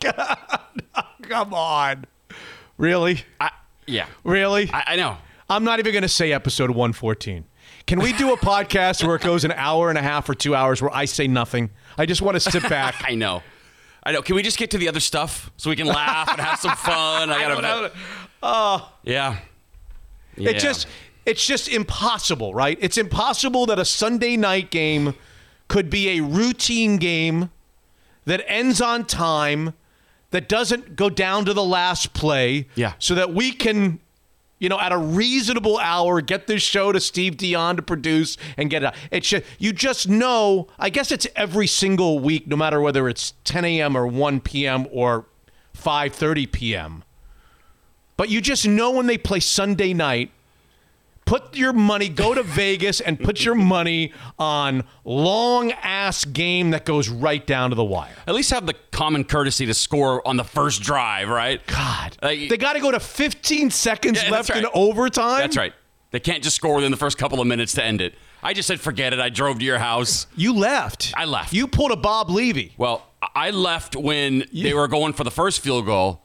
Come on. Really? I, yeah, Really? I, I know. I'm not even going to say episode 114. Can we do a podcast where it goes an hour and a half or two hours where I say nothing? I just want to sit back. I know. I know. Can we just get to the other stuff so we can laugh and have some fun? I gotta. Oh, Yeah. yeah. It just it's just impossible, right? It's impossible that a Sunday night game could be a routine game that ends on time that doesn't go down to the last play. Yeah. So that we can you know, at a reasonable hour, get this show to Steve Dion to produce and get it out. It's just, you just know, I guess it's every single week, no matter whether it's 10 a.m. or 1 p.m. or 5.30 p.m. But you just know when they play Sunday night, put your money, go to Vegas and put your money on long ass game that goes right down to the wire. At least have the common courtesy to score on the first drive, right? God, Uh, they got to go to 15 seconds Yeah, left that's in overtime. That's right. They can't just score within the first couple of minutes to end it. I just said forget it. I drove to your house. You left. I left. You pulled a Bob Levy. Well, I left when they were going for the first field goal,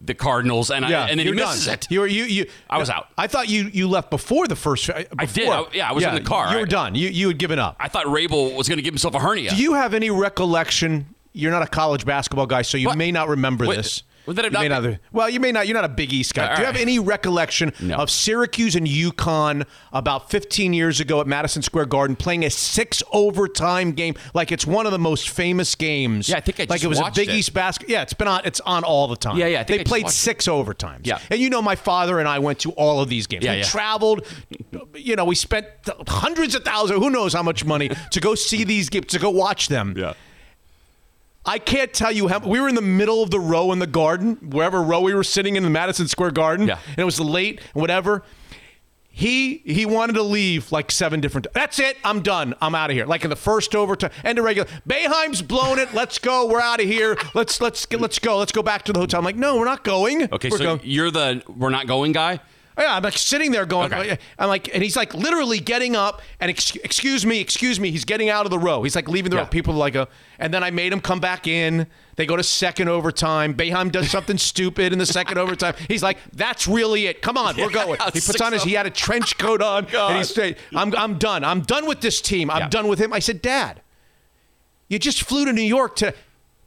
the Cardinals, and, I, and then he misses done. it. You were you you. I was out. I thought you you left before the first. uh, I did. I- yeah, I was in the car. You were done. You you had given up. I thought Rabel was going to give himself a hernia. Do you have any recollection? You're not a college basketball guy, so you What? may not remember Wait, this. Well, You may not- not- well, you may not. You're not a Big East guy. All Do you have any recollection No. of Syracuse and UConn about 15 years ago at Madison Square Garden playing a six overtime game? Like it's one of the most famous games. Yeah, I think I like it was a Big it. East basketball. Yeah, it's been on. It's on all the time. Yeah, yeah, I think I they just played watched it. six overtimes. Yeah. and you know my father and I went to all of these games. Yeah, we yeah. traveled. You know, we spent hundreds of thousands. Who knows how much money to go see these games to go watch them. Yeah. I can't tell you how we were in the middle of the row in the garden, wherever row we were sitting in the Madison Square Garden. Yeah. And it was late and whatever. He he wanted to leave like seven different. That's it. I'm done. I'm out of here. Like in the first overtime, end of regular. Boeheim's blown it. Let's go. We're out of here. Let's let's get, let's go. Let's go back to the hotel. I'm like, no, we're not going. Okay, we're so going. you're the we're not going guy. Yeah, I'm like sitting there going, Okay. I'm like, and he's like literally getting up and ex- excuse me, excuse me. He's getting out of the row. He's like leaving the Yeah. row. People are like, uh, and then I made him come back in. They go to second overtime. Boeheim does something stupid in the second overtime. He's like, that's really it. Come on, we're going. He puts on his, he had a trench coat on, and he said, I'm, I'm done. I'm done with this team. I'm Yeah. done with him. I said, Dad, you just flew to New York to.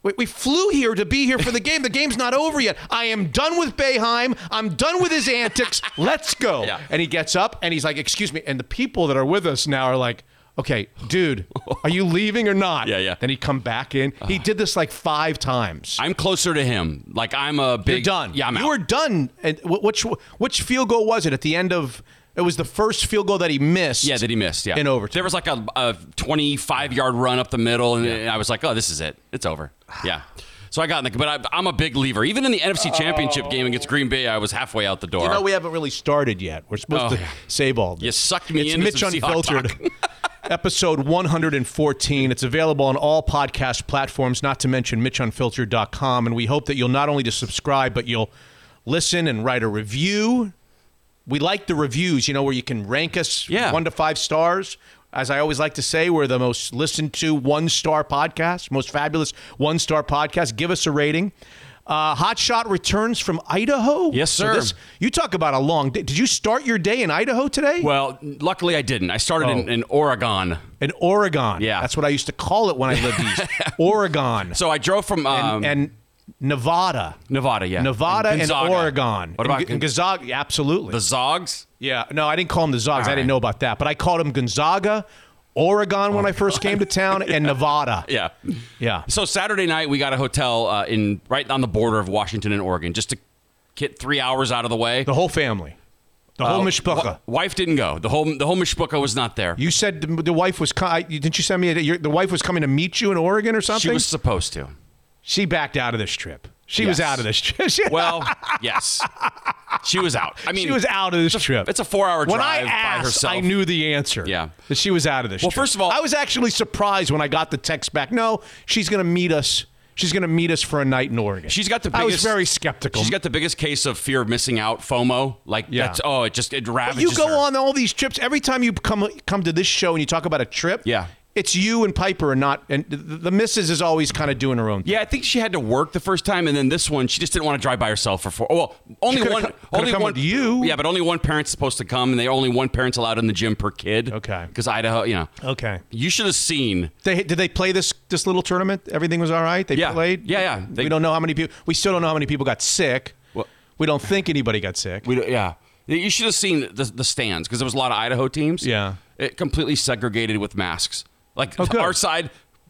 We, we flew here to be here for the game. The game's not over yet. I am done with Boeheim. I'm done with his antics. Let's go. Yeah. And he gets up and he's like, "Excuse me." And the people that are with us now are like, "Okay, dude, are you leaving or not?" Yeah, yeah. Then he come back in. He uh-huh. did this like five times. I'm closer to him. Like I'm a big. You're done. Yeah, I'm you out. were done. And wh- which which field goal was it at the end of? It was the first field goal that he missed. Yeah, that he missed. Yeah, in overtime. There was like a, a 25 yard run up the middle, and I was like, "Oh, this is it. It's over." Yeah. So I got in the, but I, I'm a big lever. Even in the NFC Championship oh. game against Green Bay, I was halfway out the door. You know, we haven't really started yet. We're supposed Oh, to yeah. save all this. You sucked me it's into Mitch some Unfiltered. episode 114. It's available on all podcast platforms, not to mention MitchUnfiltered.com. And we hope that you'll not only just subscribe, but you'll listen and write a review. We like the reviews, you know, where you can rank us Yeah. one to five stars. As I always like to say, we're the most listened to one star podcast, most fabulous one star podcast. Give us a rating. Uh, Hot Shot returns from Idaho. Yes, So sir. this- you talk about a long day. Did you start your day in Idaho today? Well, luckily I didn't. I started in, Oh. in Oregon. In Oregon. Yeah. That's what I used to call it when I lived east. Oregon. So I drove from um, and, and Nevada. Nevada, yeah, Nevada and, Gonzaga. Oregon. What about and, G- Gonzaga? Absolutely. the Zags? yeah. No, I didn't call them the Zags. I didn't know about that. But I called them Gonzaga, Oregon when I first came to town, and Nevada. Yeah. Yeah. So Saturday night we got a hotel uh, in right on the border of Washington and Oregon, just to get three hours out of the way. The whole family. The whole Uh, mishpucha. wi- wife didn't go. The whole the whole mishpucha was not there. You said the, the wife was. co- I- Didn't you send me? A, your, the wife was coming to meet you in Oregon or something. She was supposed to. She backed out of this trip. She was out of this trip. Well, yes, she was out. I mean, she was out of this trip. It's a four-hour When drive I asked, by herself. I knew the answer. Yeah. that she was out of this. Trip. Well, trip. first of all- I was actually surprised when I got the text back. No, she's going to meet us. She's going to meet us for a night in Oregon. She's got the I biggest. was very skeptical. She's got the biggest case of fear of missing out, FOMO. Like Yeah. that's oh, it just it But you go her. on all these trips. Every time you come come to this show and you talk about a trip, Yeah. It's you and Piper, and not and the, missus is always kind of doing her own. thing. Yeah, I think she had to work the first time, and then this one she just didn't want to drive by herself for four. Well, only one. co- coulda only come one. with you. Yeah, but only one parent's supposed to come, and they only one parent's allowed in the gym per kid. Okay. Because Idaho, you know. Okay. You should have seen. They did they play this this little tournament? Everything was all right. They Yeah. played. Yeah, yeah. They- we don't know how many people. We still don't know how many people got sick. Well- we don't think anybody got sick. We yeah. You should have seen the, the stands because there was a lot of Idaho teams. Yeah. It completely segregated with masks. Like Oh, our side,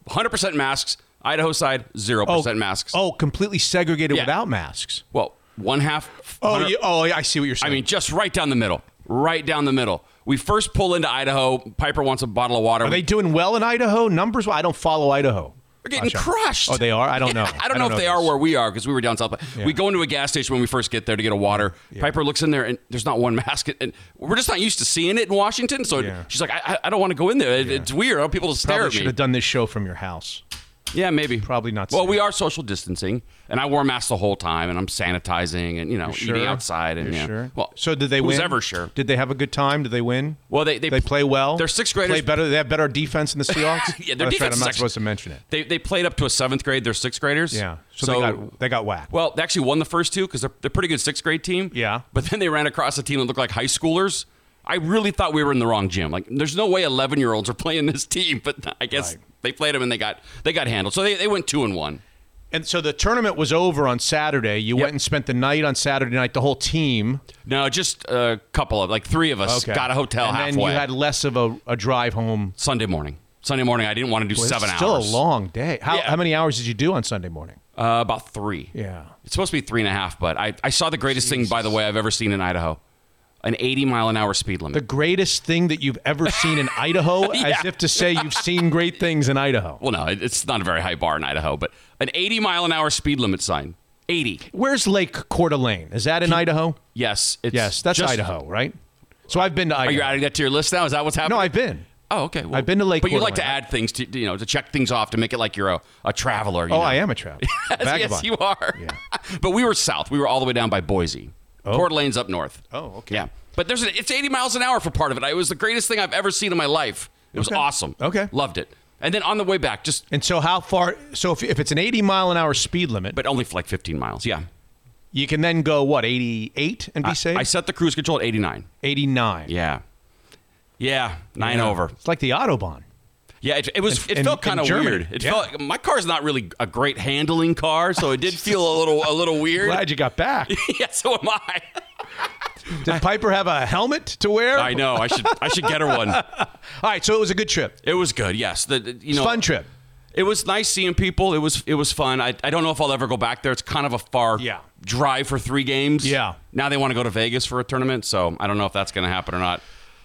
100% masks. Idaho side, 0% masks. Oh, completely segregated Yeah. without masks. Well, one half. Oh, you, oh, I see what you're saying. I mean, just right down the middle. Right down the middle. We first pull into Idaho. Piper wants a bottle of water. are they doing well in Idaho? Numbers? I don't follow Idaho. We're getting crushed. Oh, they are? I don't know. I don't know if they are where we are because we were down south. We go into a gas station when we first get there to get a water. Piper looks in there and there's not one mask, and we're just not used to seeing it in Washington. So Yeah. she's like, I, I- I don't want to go in there. It- It's weird. I don't want people to stare Probably at me. You should have done this show from your house. Yeah, maybe. Probably not Well, we are social distancing, and I wore a mask the whole time, and I'm sanitizing, and you know, eating outside, and You're yeah. sure? Well, so did they who's win? ever sure? Did they have a good time? Did they win? Well, they they, They play well. They're sixth graders. Play better. They have better defense than the Seahawks. Yeah, their Oh, that's right, defense I'm not actually- supposed to mention it. They they played up to a seventh grade. They're sixth graders. Yeah. So, they got they got whacked. Well, they actually won the first two because they're they're pretty good sixth grade team. Yeah. But then they ran across a team that looked like high schoolers. I really thought we were in the wrong gym. Like, there's no way 11 year olds are playing this team, but I guess Right. they played them and they got they got handled. So they, they went two and one. And so the tournament was over on Saturday. You Yep. went and spent the night on Saturday night. The whole team. No, just a couple of like three of us got a hotel and halfway. then you had less of a, a drive home. Sunday morning. Sunday morning, I didn't want to do Well, seven it's still hours. a long day. How, Yeah. how many hours did you do on Sunday morning? Uh, about three. Yeah. It's supposed to be three and a half, but I, I saw the greatest thing, by the way, I've ever seen in Idaho an 80 mile an hour speed limit. The greatest thing that you've ever seen in Idaho, as if to say you've seen great things in Idaho. well, no, it's not a very high bar in Idaho, but an 80 mile an hour speed limit sign. 80. Where's Lake Coeur d'Alene? Is that in Idaho? Yes. It's Yes, that's just- Idaho, right? So I've been to Idaho. Are you adding that to your list now? Is that what's happening? no, I've been. Oh, okay. Well, I've been to Lake But you like to add things to you know to check things off to make it like you're a, a traveler. You Oh, know? I am a traveler. yes, Vagabond. you are. Yeah. but we were south. We were all the way down by Boise. Oh. Coeur d'Alene's up north. Oh, okay. Yeah, but there's an, it's 80 miles an hour for part of it. It was the greatest thing I've ever seen in my life. It was Okay. awesome. Okay. loved it. And then on the way back, just And so how far? So if, if it's an 80 mile an hour speed limit, but only for like 15 miles. Yeah, you can then go what 88 and be safe. I set the cruise control at 89. 89. Yeah, yeah, nine Yeah. over. It's like the autobahn. Yeah, it, it was. In- it felt kind of weird. It Yeah. felt my car's not really a great handling car, so it did feel a little a little weird. Glad you got back. yeah, so am I. Did Piper have a helmet to wear? I know. I should I should get her one. All right, so it was a good trip. It was good. Yes, the, the- you know Fun trip. It was nice seeing people. It was it was fun. I, I don't know if I'll ever go back there. It's kind of a far Yeah. drive for three games. Yeah. Now they want to go to Vegas for a tournament, so I don't know if that's going to happen or not.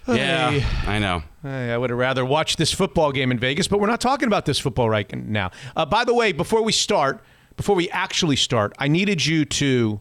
Yeah, Hey. I know. Hey, I would have rather watched this football game in Vegas, but we're not talking about this football right now. Uh, by the way, before we start, before we actually start, I needed you to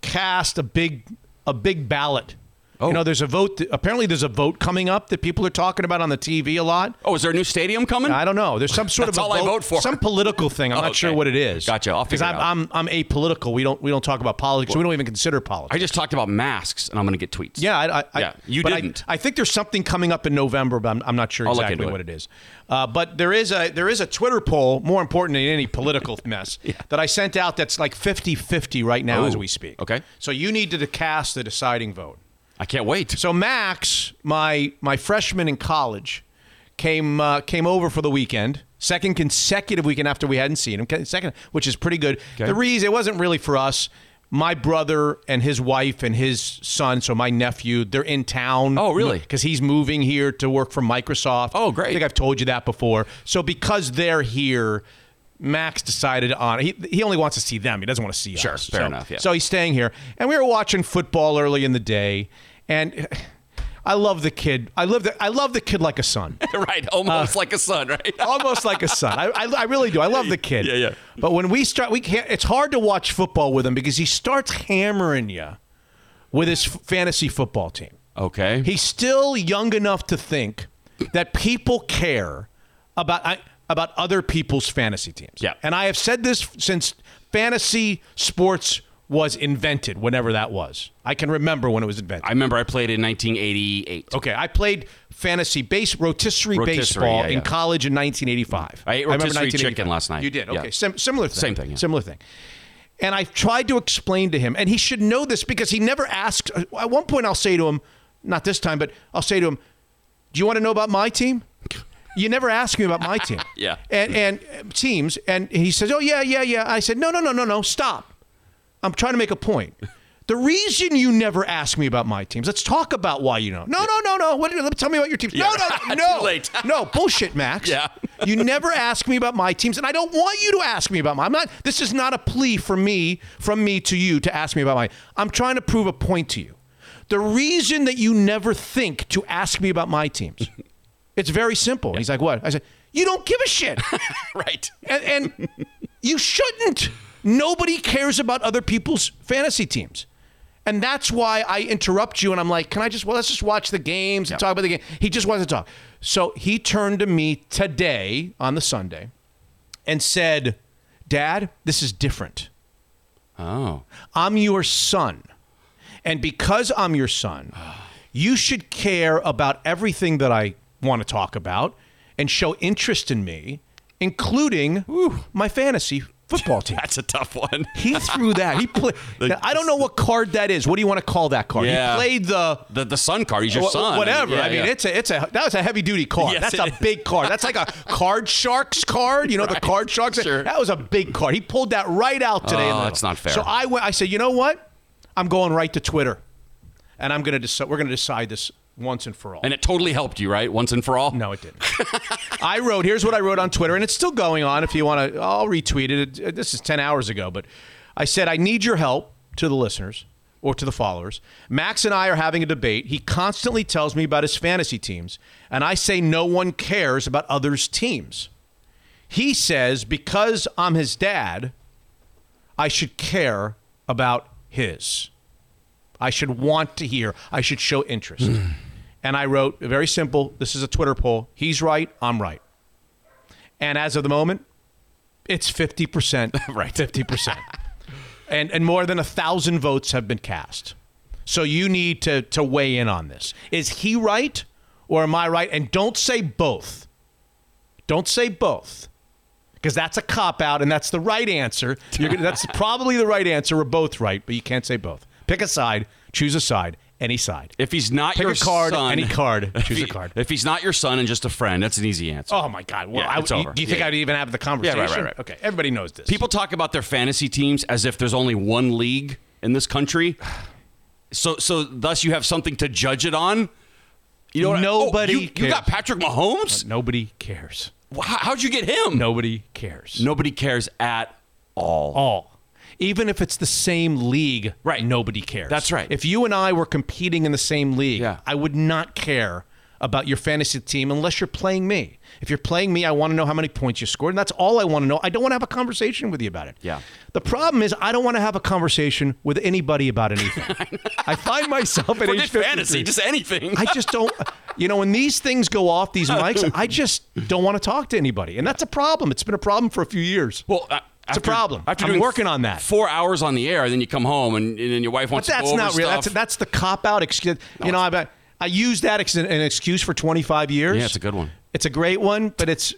cast a big a big ballot. Oh. You know, there's a vote. That, apparently, there's a vote coming up that people are talking about on the TV a lot. Oh, is there a new stadium coming? I don't know. There's some sort of a all I vote for. some political thing. I'm Oh, not sure what it is. Gotcha. I'll figure I'm, out. I'm I'm apolitical. We don't we don't talk about politics. we don't even consider politics. I just talked about masks, and I'm going to get tweets. Yeah, I, I, Yeah, you didn't. I, think there's something coming up in November, but I'm, I'm not sure exactly what it. it is. Uh, but there is a there is a Twitter poll more important than any political mess that I sent out. That's like 50-50 right now as we speak. okay. so you need to cast the deciding vote. I can't wait. So Max, my my freshman in college, came uh, came over for the weekend. Second consecutive weekend after we hadn't seen him. Second, which is pretty good. The reason it wasn't really for us. My brother and his wife and his son, so my nephew, they're in town. Oh, really? Because he's moving here to work for Microsoft. Oh, great. I think I've told you that before. So because they're here, Max decided on he he only wants to see them. He doesn't want to see Sure, us. fair So- enough, yeah. So he's staying here, and we were watching football early in the day, and I love the kid. I love the I love the kid like a son, right, almost like a son, right? almost like a son. I, I, I really do. I love the kid. Yeah, yeah. But when we start, we can't. It's hard to watch football with him because he starts hammering you with his f- fantasy football team. Okay. He's still young enough to think that people care about I, about other people's fantasy teams. Yeah. And I have said this since fantasy sports was invented, whenever that was. I can remember when it was invented. I remember I played in 1988. okay, I played fantasy base rotisserie, Rotisserie, baseball yeah, in college in 1985. I ate remember rotisserie 1985. chicken last night. You did. Yeah. Okay, Sim- similar thing. Same thing, yeah. Similar thing. And I tried to explain to him, and he should know this because he never asks. Uh, at one point, I'll say to him, not this time, but I'll say to him, "Do you want to know about my team?" You never ask me about my team. Yeah. And and teams, and he says, "Oh yeah, yeah, yeah." I said, "No, no, no, no, no. Stop. I'm trying to make a point." The reason you never ask me about my teams, let's talk about why you know. No, no, no, no. What, tell me about your teams. Yeah. No, no, no. late. no, bullshit, Max. Yeah. You never ask me about my teams, and I don't want you to ask me about my. I'm not. This is not a plea for me, from me to you, to ask me about my. I'm trying to prove a point to you. The reason that you never think to ask me about my teams, it's very simple. And he's like, "What?" I said, "You don't give a shit." right. and, and you shouldn't. Nobody cares about other people's fantasy teams. And that's why I interrupt you and I'm like, can I just, well, let's just watch the games and talk about the game. He just wants to talk. So he turned to me today on the Sunday and said, Dad, this is different. Oh. I'm your son. And because I'm your son, ah. you should care about everything that I want to talk about and show interest in me, including Ooh. my fantasy football team. That's a tough one. He threw that. He played. I don't know what card that is. What do you want to call that card? Yeah. He played the. The the son card. He's your son. Whatever. Yeah, I mean, yeah. it's a it's a that was a heavy duty card. Yes, That's a is. big card. That's like a card sharks card. You know the card sharks. Sure. That was a big card. He pulled that right out today. Oh, that's not fair. So I went. I said, you know what? I'm going right to Twitter, and I'm going to decide. We're going to decide this once and for all. and it totally helped you, right? Once and for all. No, it didn't. I wrote, here's what I wrote on Twitter, and it's still going on if you want to. I'll retweet it. This is 10 hours ago, but I said, I need your help to the listeners or to the followers. Max and I are having a debate. He constantly tells me about his fantasy teams, and I say no one cares about others' teams. He says, because I'm his dad, I should care about his. I should want to hear. I should show interest. and I wrote, very simple. This is a Twitter poll. He's right. I'm right. And as of the moment, it's 50%. Right. 50%. and, and more than a thousand votes have been cast. So you need to, to weigh in on this. Is he right or am I right? And don't say both. Don't say both because that's a cop out and that's the right answer. You're gonna, that's probably the right answer. We're both right, but you can't say both. Pick a side, choose a side, any side. If he's not Pick your a card, son, any card, choose he- a card. If he's not your son and just a friend, that's an easy answer. Oh my God! Well, Yeah, I, it's over. do you think Yeah. I'd even have the conversation? Yeah, right, right. right. Okay, everybody knows this. People talk about their fantasy teams as if there's only one league in this country. So, so thus you have something to judge it on. You know, what I- oh, Nobody you, you got. Patrick Mahomes. nobody cares. Wow, how'd you get him? Nobody cares. Nobody cares at all. all. Even if it's the same league, Right. Nobody cares. That's right. If you and I were competing in the same league, Yeah. I would not care about your fantasy team unless you're playing me. If you're playing me, I want to know how many points you scored, and that's all I want to know. I don't want to have a conversation with you about it. Yeah. The problem is, I don't want to have a conversation with anybody about anything. I find myself at Forget age 53. fantasy, just anything. I just don't, you know, when these things go off, these mics, I just don't want to talk to anybody. And that's a problem. It's been a problem for a few years. well, uh, It's a problem. After I'm working on that. Four hours on the air, then you come home and, and then your wife But wants to that's go over not real. That's, that's the cop out excuse. You know, I, I used that as an, an excuse for 25 years. Yeah, it's a good one. It's a great one, but it's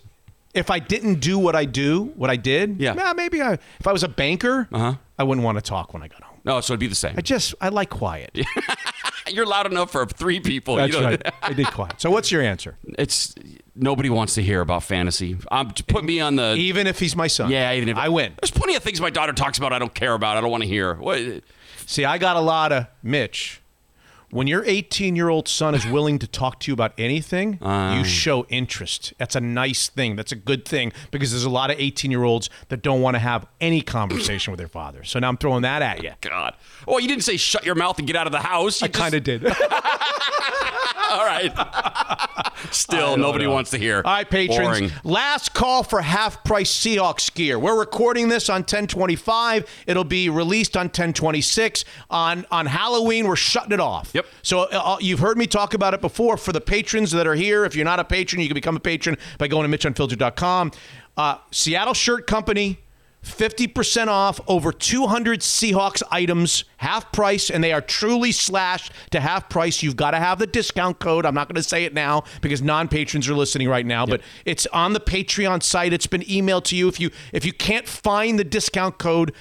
if I didn't do what I do, what I did, Yeah. nah, maybe I if I was a banker, Uh-huh. I wouldn't want to talk when I got home. No, so it'd be the same. I just I like quiet. You're loud enough for three people. That's you know, right. I did quiet. So what's your answer? It's nobody wants to hear about fantasy. Um, put me on the. Even if he's my son. yeah, even if I win. There's plenty of things my daughter talks about I don't care about. I don't want to hear. What? See, I got a lot of Mitch. When your 18 year old son is willing to talk to you about anything, Uh. you show interest. That's a nice thing. That's a good thing because there's a lot of 18 year olds that don't want to have any conversation with their father. So now I'm throwing that at you. God. Well, you didn't say shut your mouth and get out of the house. You I kind of did. All right. Still, nobody wants to hear. All right, patrons. Boring. Last call for half price Seahawks gear. We're recording this on 1025. It'll be released on 1026. On on Halloween, we're shutting it off. Yep. So uh, you've heard me talk about it before. For the patrons that are here, if you're not a patron, you can become a patron by going to MitchUnfiltered.com. Uh, Seattle Shirt Company, 50% off over 200 Seahawks items, half price, and they are truly slashed to half price. You've got to have the discount code. I'm not going to say it now because non-patrons are listening right now, but it's on the Patreon site. It's been emailed to you. If you if you can't find the discount code,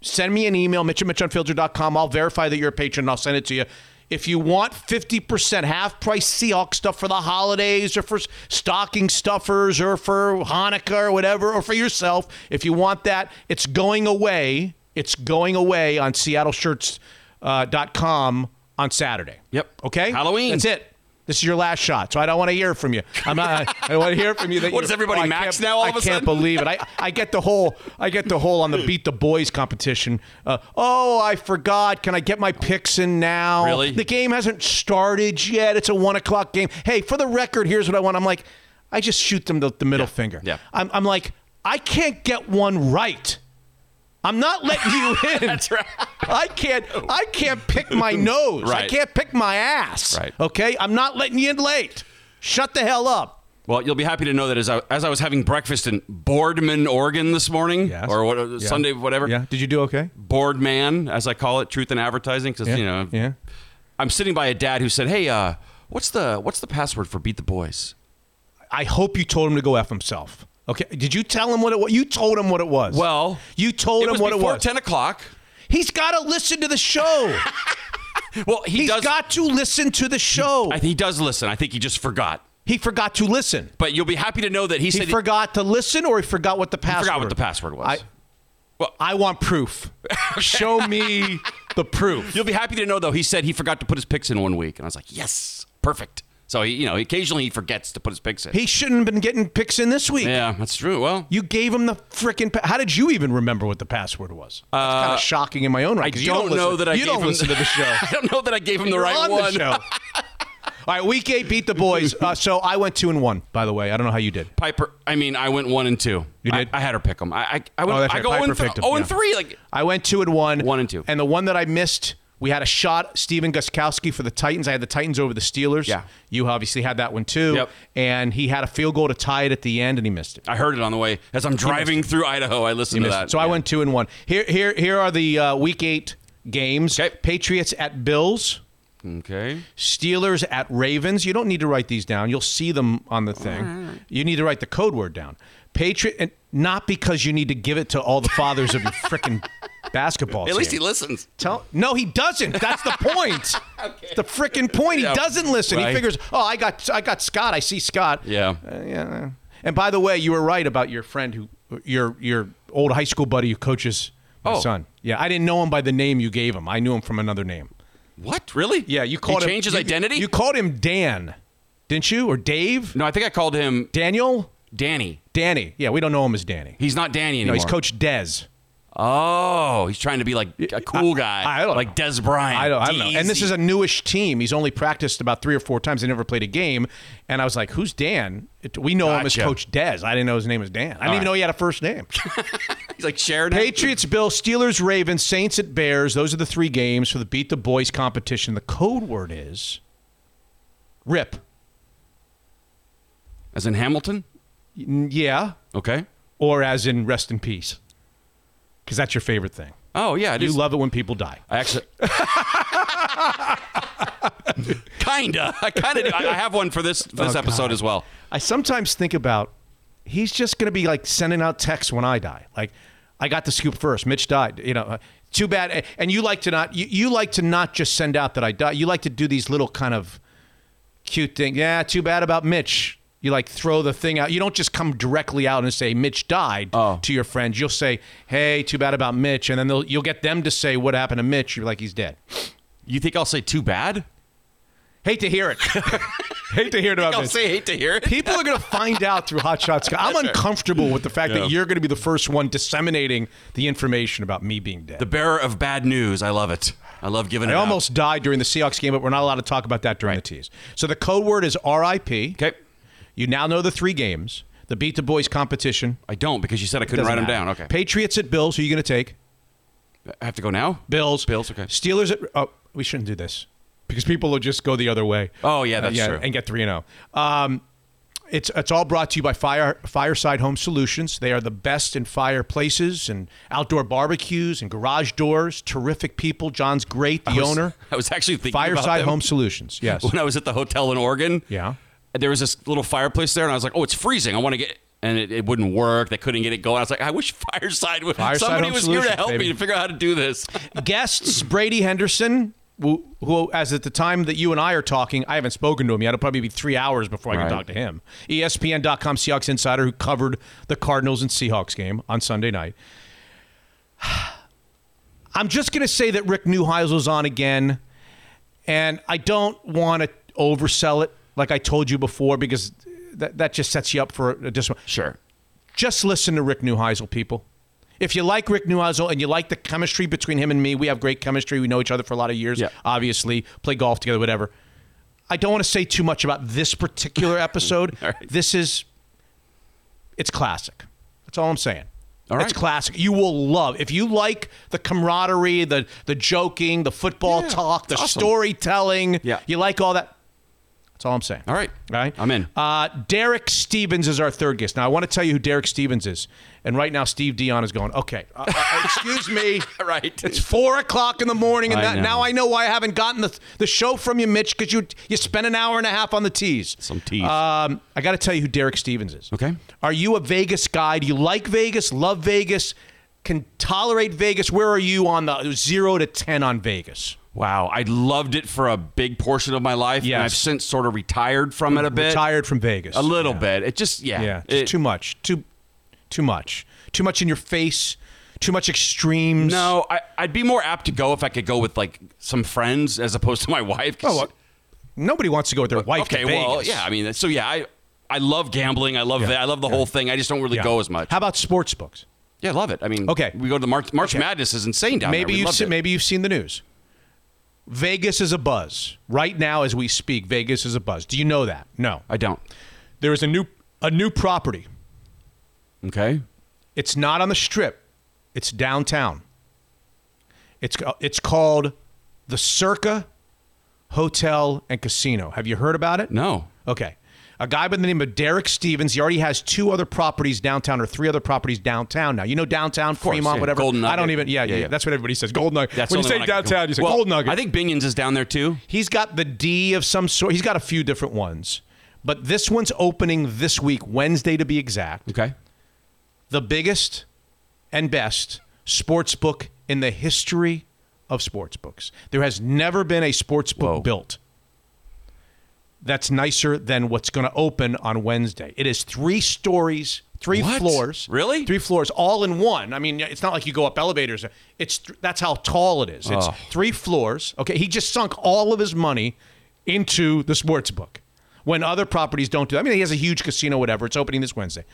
send me an email, mitch at mitchunfiltered.com. I'll verify that you're a patron and I'll send it to you. If you want 50% half price Seahawks stuff for the holidays or for stocking stuffers or for Hanukkah or whatever, or for yourself, if you want that, it's going away. It's going away on seattleshirts.com uh, on Saturday. Yep. Okay? Halloween. That's it. This is your last shot, so I don't want to hear from you. I'm not. I want to hear from you. That What, you- everybody I max now all I of a sudden, I can't believe it. I, I get the whole I get the whole on the beat the boys competition. Uh, oh, I forgot. Can I get my picks in now? Really? The game hasn't started yet. It's a one o'clock game. Hey, for the record, here's what I want. I'm like, I just shoot them the, the middle finger. yeah. I'm, I'm like, I can't get one right. I'm not letting you in. That's right. I can't. I can't pick my nose. Right. I can't pick my ass. Right. Okay. I'm not letting you in late. Shut the hell up. Well, you'll be happy to know that as I, as I was having breakfast in Boardman, Oregon this morning, Yes. or what, Sunday, whatever, Yeah. Did you do okay? Boardman, as I call it, truth in advertising, because you know, Yeah. I'm sitting by a dad who said, "Hey, uh, what's the what's the password for Beat the Boys?" I hope you told him to go f himself. Okay. Did you tell him what it was? You told him what it was. Well, you told him what it was. ten o'clock. He's got to listen to the show. Well, he He's does. got to listen to the show. I, he does listen. I think he just forgot. he forgot to listen. But you'll be happy to know that he, He said forgot to listen, or he forgot what the password. forgot what the password was. I, Well- I want proof. Show me the proof. You'll be happy to know though he said he forgot to put his picks in one week, and I was like, "Yes, perfect." So he, you know, occasionally he forgets to put his picks in. He shouldn't have been getting picks in this week. yeah, that's true. Well, You gave him the freaking. Pa- How did you even remember what the password was? That's kind of shocking in my own right. I 'cause don't, you know that I you gave don't him listen to the show. I don't know that I gave him the You're right on one. The show. All right, week eight beat the boys. Uh, so I went two and one. By the way, I don't know how you did. Piper. I mean, I went one and two. You I- did? I, had her pick them. I, I, I went. Oh, that's I right. go Piper oh and, th- oh and yeah. three. Like I went two and one. One and two. And the one that I missed, we had a shot. Stephen Gostkowski for the Titans. I had the Titans over the Steelers. Yeah. You obviously had that one too. Yep. And he had a field goal to tie it at the end, and he missed it. I heard it on the way as I'm driving through Idaho. I listened to that. it. So I went two and one. Here, here, here are the uh, week eight games. Okay. Patriots at Bills. Okay. Steelers at Ravens. You don't need to write these down. You'll see them on the thing. You need to write the code word down. Patriot, and not because you need to give it to all the fathers of your freaking basketball At least he listens. Tell, no, he doesn't. That's the point. The freaking point. Yeah. He doesn't listen. He figures, oh, I got, I got Scott. I see Scott. Yeah. Uh, yeah. And by the way, you were right about your friend who, your your old high school buddy who coaches my Oh. son. Yeah, I didn't know him by the name you gave him. I knew him from another name. What? Really? Yeah, you called he him. changed his you- identity. You called him Dan, didn't you? Or Dave? no, I think I called him Daniel? Danny. Danny. Yeah, we don't know him as Danny. He's not Danny No, anymore. he's Coach Dez. Oh, he's trying to be like a cool guy, I don't like. Dez Bryant. I don't, I don't know. And this is a newish team. He's only practiced about three or four times. They never played a game. And I was like, who's Dan? It- we know him as Gotcha. Coach Dez. I didn't know his name was Dan. I didn't even right. know he had a first name. he's like Sheridan. Patriots, Bills, Steelers, Ravens, Saints at Bears. Those are the three games for the Beat the Boys competition. The code word is RIP. as in Hamilton. N- Yeah. Okay. Or as in rest in peace. Because that's your favorite thing. Oh yeah, it You love it when people die. I actually. kinda. I kinda do. I have one for this for this Oh, episode God. as well. I sometimes think about he's just going to be like sending out texts when I die. Like I got the scoop first. Mitch died. You know, uh, too bad. And you like to not you, you like to not just send out that I died. You like to do these little kind of cute thing. Yeah, too bad about Mitch. You like throw the thing out. You don't just come directly out and say Mitch died Oh. to your friends. You'll say, "Hey, too bad about Mitch," and then they'll, you'll get them to say what happened to Mitch. You're like, he's dead. You think I'll say too bad? Hate to hear it. Hate to hear it about I'll Mitch. say hate to hear it. People are going to find out through Hot Shots. I'm uncomfortable with the fact Yeah. that you're going to be the first one disseminating the information about me being dead. The bearer of bad news. I love it. I love giving I it. out. almost died during the Seahawks game, but we're not allowed to talk about that during the tease. So the code word is RIP. Okay. You now know the three games. The Beat the Boys competition. I don't because you said I couldn't write them down. Okay. Patriots at Bills. Who are you going to take? I have to go now. Bills. Bills, okay. Steelers at. Oh, we shouldn't do this because people will just go the other way. Oh, yeah, that's Uh, true. And get three and zero. Um, It's it's all brought to you by Fire Fireside Home Solutions. They are the best in fireplaces and outdoor barbecues and garage doors. Terrific people. John's great, the I was- owner. I was actually thinking about Fireside Home Solutions. Yes. when I was at the hotel in Oregon. Yeah. There was this little fireplace there, and I was like, "Oh, it's freezing. I want to get." And it, it wouldn't work. They couldn't get it going. I was like, "I wish Fireside would. Fireside somebody was here to help baby. me to figure out how to do this." Guests Brady Henderson, who, who, as at the time that you and I are talking, I haven't spoken to him yet. It'll probably be three hours before I Right. can talk to him. ESPN.com Seahawks insider who covered the Cardinals and Seahawks game on Sunday night. I'm just going to say that Rick Neuheisel's on again, and I don't want to oversell it like I told you before because that, that just sets you up for a dis- Sure. just listen to Rick Neuheisel, people. If you like Rick Neuheisel and you like the chemistry between him and me, we have great chemistry. We know each other for a lot of years, Yeah. obviously, play golf together, whatever. I don't want to say too much about this particular episode. Right. This is, it's classic. That's all I'm saying. All It's classic. You will love if you like the camaraderie, the the joking, the football Yeah, talk, the awesome. storytelling. Yeah. you like all that. That's all I'm saying. All right. All right. I'm in. Uh, Derek Stevens is our third guest. Now, I want to tell you who Derek Stevens is. And right now, Steve Dion is going, okay, uh, uh, excuse me. Right. It's four o'clock in the morning, and I that, now I know why I haven't gotten the, the show from you, Mitch, because you you spent an hour and a half on the tease. Some tease. Um, I got to tell you who Derek Stevens is. Okay. Are you a Vegas guy? Do you like Vegas? Love Vegas? Can tolerate Vegas? Where are you on the zero to ten on Vegas? Wow, I loved it for a big portion of my life, Yes. and I've since sort of retired from it a bit, Retired from Vegas. a little bit. It just, yeah, Yeah, It- it's too much. Too too much. Too much in your face. Too much extremes. No, I, I'd be more apt to go if I could go with like some friends as opposed to my wife. Oh, well, nobody wants to go with their wife okay, to Vegas. well, yeah. I mean, so yeah, I I love gambling. I love that. I love the whole thing. I just don't really Yeah. go as much. How about sports books? yeah, I love it. I mean, Okay. we go to the March, March Okay. Madness is insane down maybe there. You've loved maybe you've seen the news. Vegas is a buzz right now as we speak. Vegas is a buzz. Do you know that? No. I don't. There is a new a new property. Okay. It's not on the strip. It's downtown. It's it's called the Circa Hotel and Casino. Have you heard about it? No. Okay. A guy by the name of Derek Stevens. He already has two other properties downtown, or three other properties downtown. Now you know downtown course, Fremont, yeah. whatever. Golden I don't even. Yeah, yeah, Yeah, yeah. That's what everybody says. Golden Nugget. That's when you say downtown, you say Well, Golden Nugget. I think Binion's is down there too. He's got the D of some sort. He's got a few different ones, but this one's opening this week, Wednesday to be exact. Okay. The biggest and best sports book in the history of sports books. There has never been a sports book Whoa. built that's nicer than what's going to open on Wednesday. It is three stories, three What? floors. Really? Three floors, all in one. I mean, it's not like you go up elevators. It's th- that's how tall it is. It's Oh. three floors. Okay, he just sunk all of his money into the sports book. When other properties don't do. that. I mean, he has a huge casino, whatever. It's opening this Wednesday.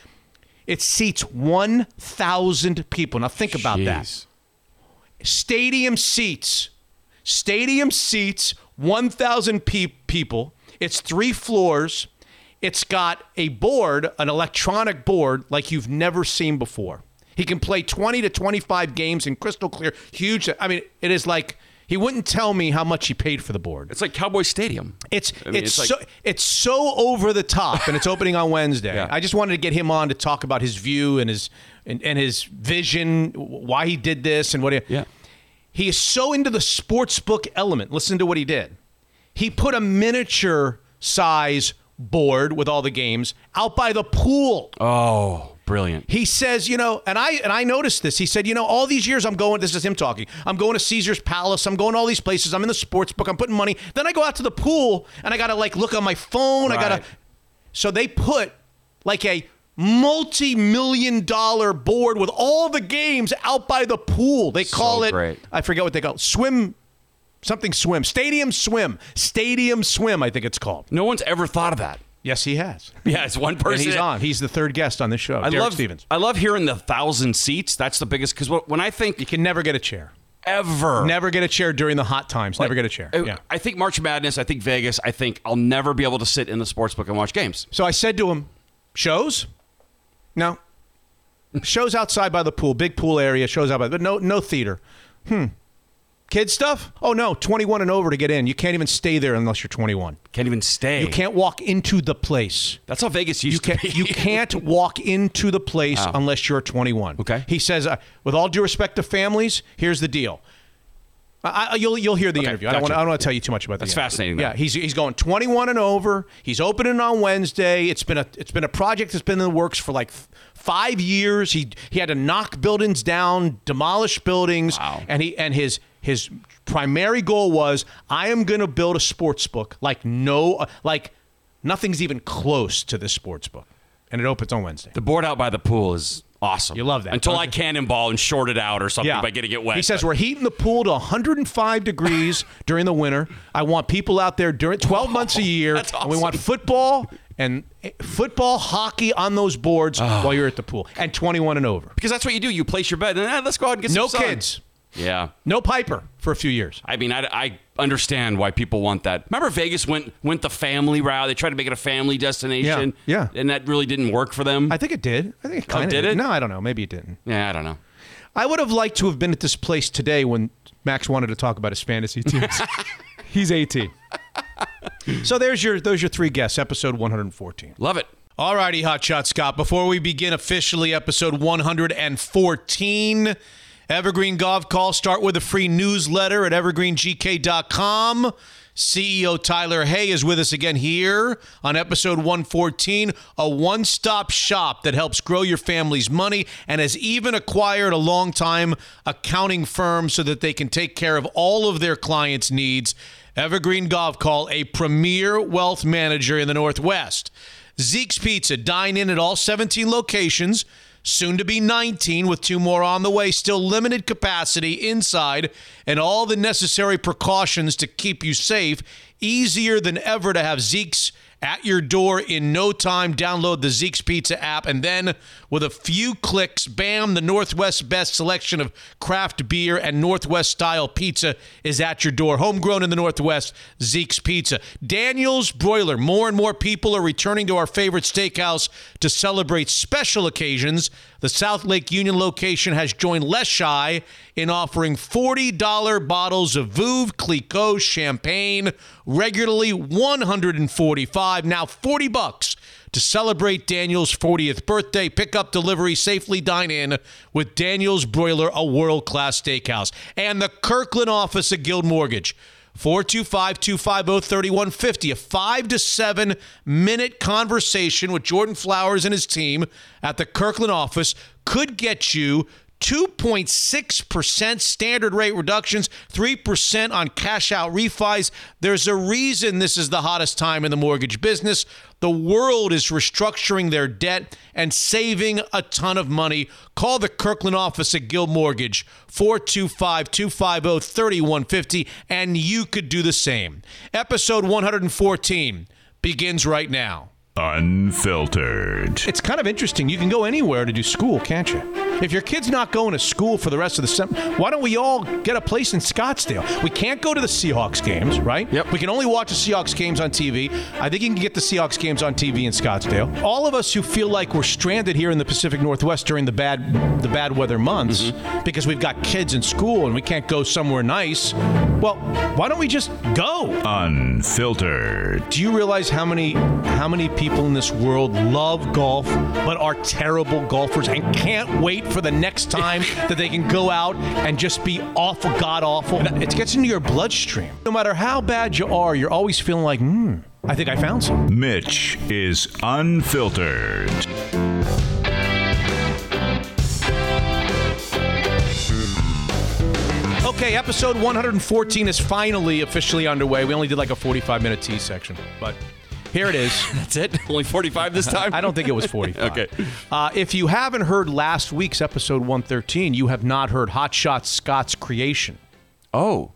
It seats one thousand people. Now think about that stadium seats. Stadium seats 1,000 pe- people. It's three floors. It's got a board, an electronic board like you've never seen before. He can play 20 to 25 games in crystal clear, huge. I mean, it is like he wouldn't tell me how much he paid for the board. It's like Cowboy Stadium. It's I mean, it's, it's so it's so over the top, and it's opening on Wednesday. Yeah. I just wanted to get him on to talk about his view and his and, and his vision, why he did this, and what he. Yeah. He is so into the sports book element. Listen to what he did. He put a miniature size board with all the games out by the pool. Oh, brilliant. He says, you know, and I and I noticed this. He said, you know, all these years I'm going. This is him talking. I'm going to Caesar's Palace. I'm going to all these places. I'm in the sports book. I'm putting money. Then I go out to the pool and I got to like look on my phone. I gotta. So they put like a multi-million dollar board with all the games out by the pool. They call it. great. I forget what they call it. Swim. Something swim. Stadium swim. Stadium swim. I think it's called. No one's ever thought of that. Yes, he has. Yeah, it's one And person. he's on. He's the third guest on this show. I Derek love Stevens. I love hearing the thousand seats. That's the biggest because when I think You can never get a chair. ever, Never get a chair during the hot times. Never get a chair. I- Yeah. I think March Madness. I think Vegas. I think I'll never be able to sit in the sports book and watch games. So I said to him, shows? No. shows outside by the pool, big pool area, shows out by but no no theater. Hmm. Kid stuff? Oh no, 21 and over to get in. You can't even stay there unless you're 21. Can't even stay. You can't walk into the place. That's how Vegas used You can't. to be. You can't walk into the place Wow. unless you're 21. Okay. He says, uh, with all due respect to families, here's the deal. I, you'll you'll hear the Okay, interview. I don't gotcha. want I don't want to tell you too much about That's the interview. fascinating, though. Yeah, he's he's going 21 and over. He's opening on Wednesday. It's been a it's been a project that's been in the works for like five years. He he had to knock buildings down, demolish buildings, Wow. and he and his his primary goal was I am going to build a sports book like no like nothing's even close to this sports book, and it opens on Wednesday. the board out by the pool is awesome. You love that, Until I cannonball and short it out or something by getting it wet. He says but- we're heating the pool to 105 degrees during the winter. I want people out there during 12 months a year. That's And we want football and eh, football, hockey on those boards Oh. while you're at the pool, and 21 and over. because that's what you do. You place your bet and eh, let's go out and get No some sun. kids, Yeah. no Piper for a few years. I mean, I, I understand why people want that. Remember, Vegas went went the family route. They tried to make it a family destination. Yeah, yeah. And that really didn't work for them. I think it did. I think it oh, kind of did it? No, I don't know. Maybe it didn't. yeah, I don't know. I would have liked to have been at this place today when Max wanted to talk about his fantasy teams. He's 18. so there's your those your three guests. Episode 114. Love it. All righty, Hotshot Scott. Before we begin officially episode 114, Evergreen Gavekal, start with a free newsletter at evergreengk.com. CEO Tyler Hay is with us again here on episode 114, a one stop shop that helps grow your family's money and has even acquired a long time accounting firm so that they can take care of all of their clients' needs. Evergreen Gavekal, a premier wealth manager in the Northwest. Zeke's Pizza, dine in at all 17 locations, soon to be 19 with two more on the way, still limited capacity inside, and all the necessary precautions to keep you safe. Easier than ever to have Zeke's at your door in no time. Download the Zeke's Pizza app, and then with a few clicks, bam, the Northwest best selection of craft beer and Northwest style pizza is at your door. Homegrown in the Northwest, Zeke's Pizza. Daniel's Broiler. More and more people are returning to our favorite steakhouse to celebrate special occasions. The South Lake Union location has joined Leschi in offering $40 bottles of Veuve Clicquot champagne, regularly 145, now 40 bucks to celebrate Daniel's 40th birthday. Pick up delivery, safely dine in with Daniel's Broiler, a world class steakhouse. And the Kirkland office of Guild Mortgage. 425 250 3150. A five to seven minute conversation with Jordan Flowers and his team at the Kirkland office could get you 2.6% standard rate reductions, 3% on cash out refis. There's a reason this is the hottest time in the mortgage business. The world is restructuring their debt and saving a ton of money. Call the Kirkland office at Guild Mortgage, 425 250 3150, and you could do the same. Episode 114 begins right now. Unfiltered. It's kind of interesting. You can go anywhere to do school, can't you? If your kid's not going to school for the rest of the summer, why don't we all get a place in Scottsdale? We can't go to the Seahawks games, right? Yep. We can only watch the Seahawks games on TV. I think you can get the Seahawks games on TV in Scottsdale. All of us who feel like we're stranded here in the Pacific Northwest during the bad the bad weather months mm-hmm. because we've got kids in school and we can't go somewhere nice. Well, why don't we just go? Unfiltered. Do you realize how many how many people in this world love golf but are terrible golfers and can't wait for the next time that they can go out and just be awful god awful? It gets into your bloodstream. No matter how bad you are, you're always feeling like, hmm, I think I found some. Mitch is unfiltered. Okay, episode 114 is finally officially underway. We only did like a 45 minute T section, but here it is. That's it. Only 45 this time. I don't think it was 45. Okay. Uh, if you haven't heard last week's episode 113, you have not heard Hot Shot Scott's creation, Oh.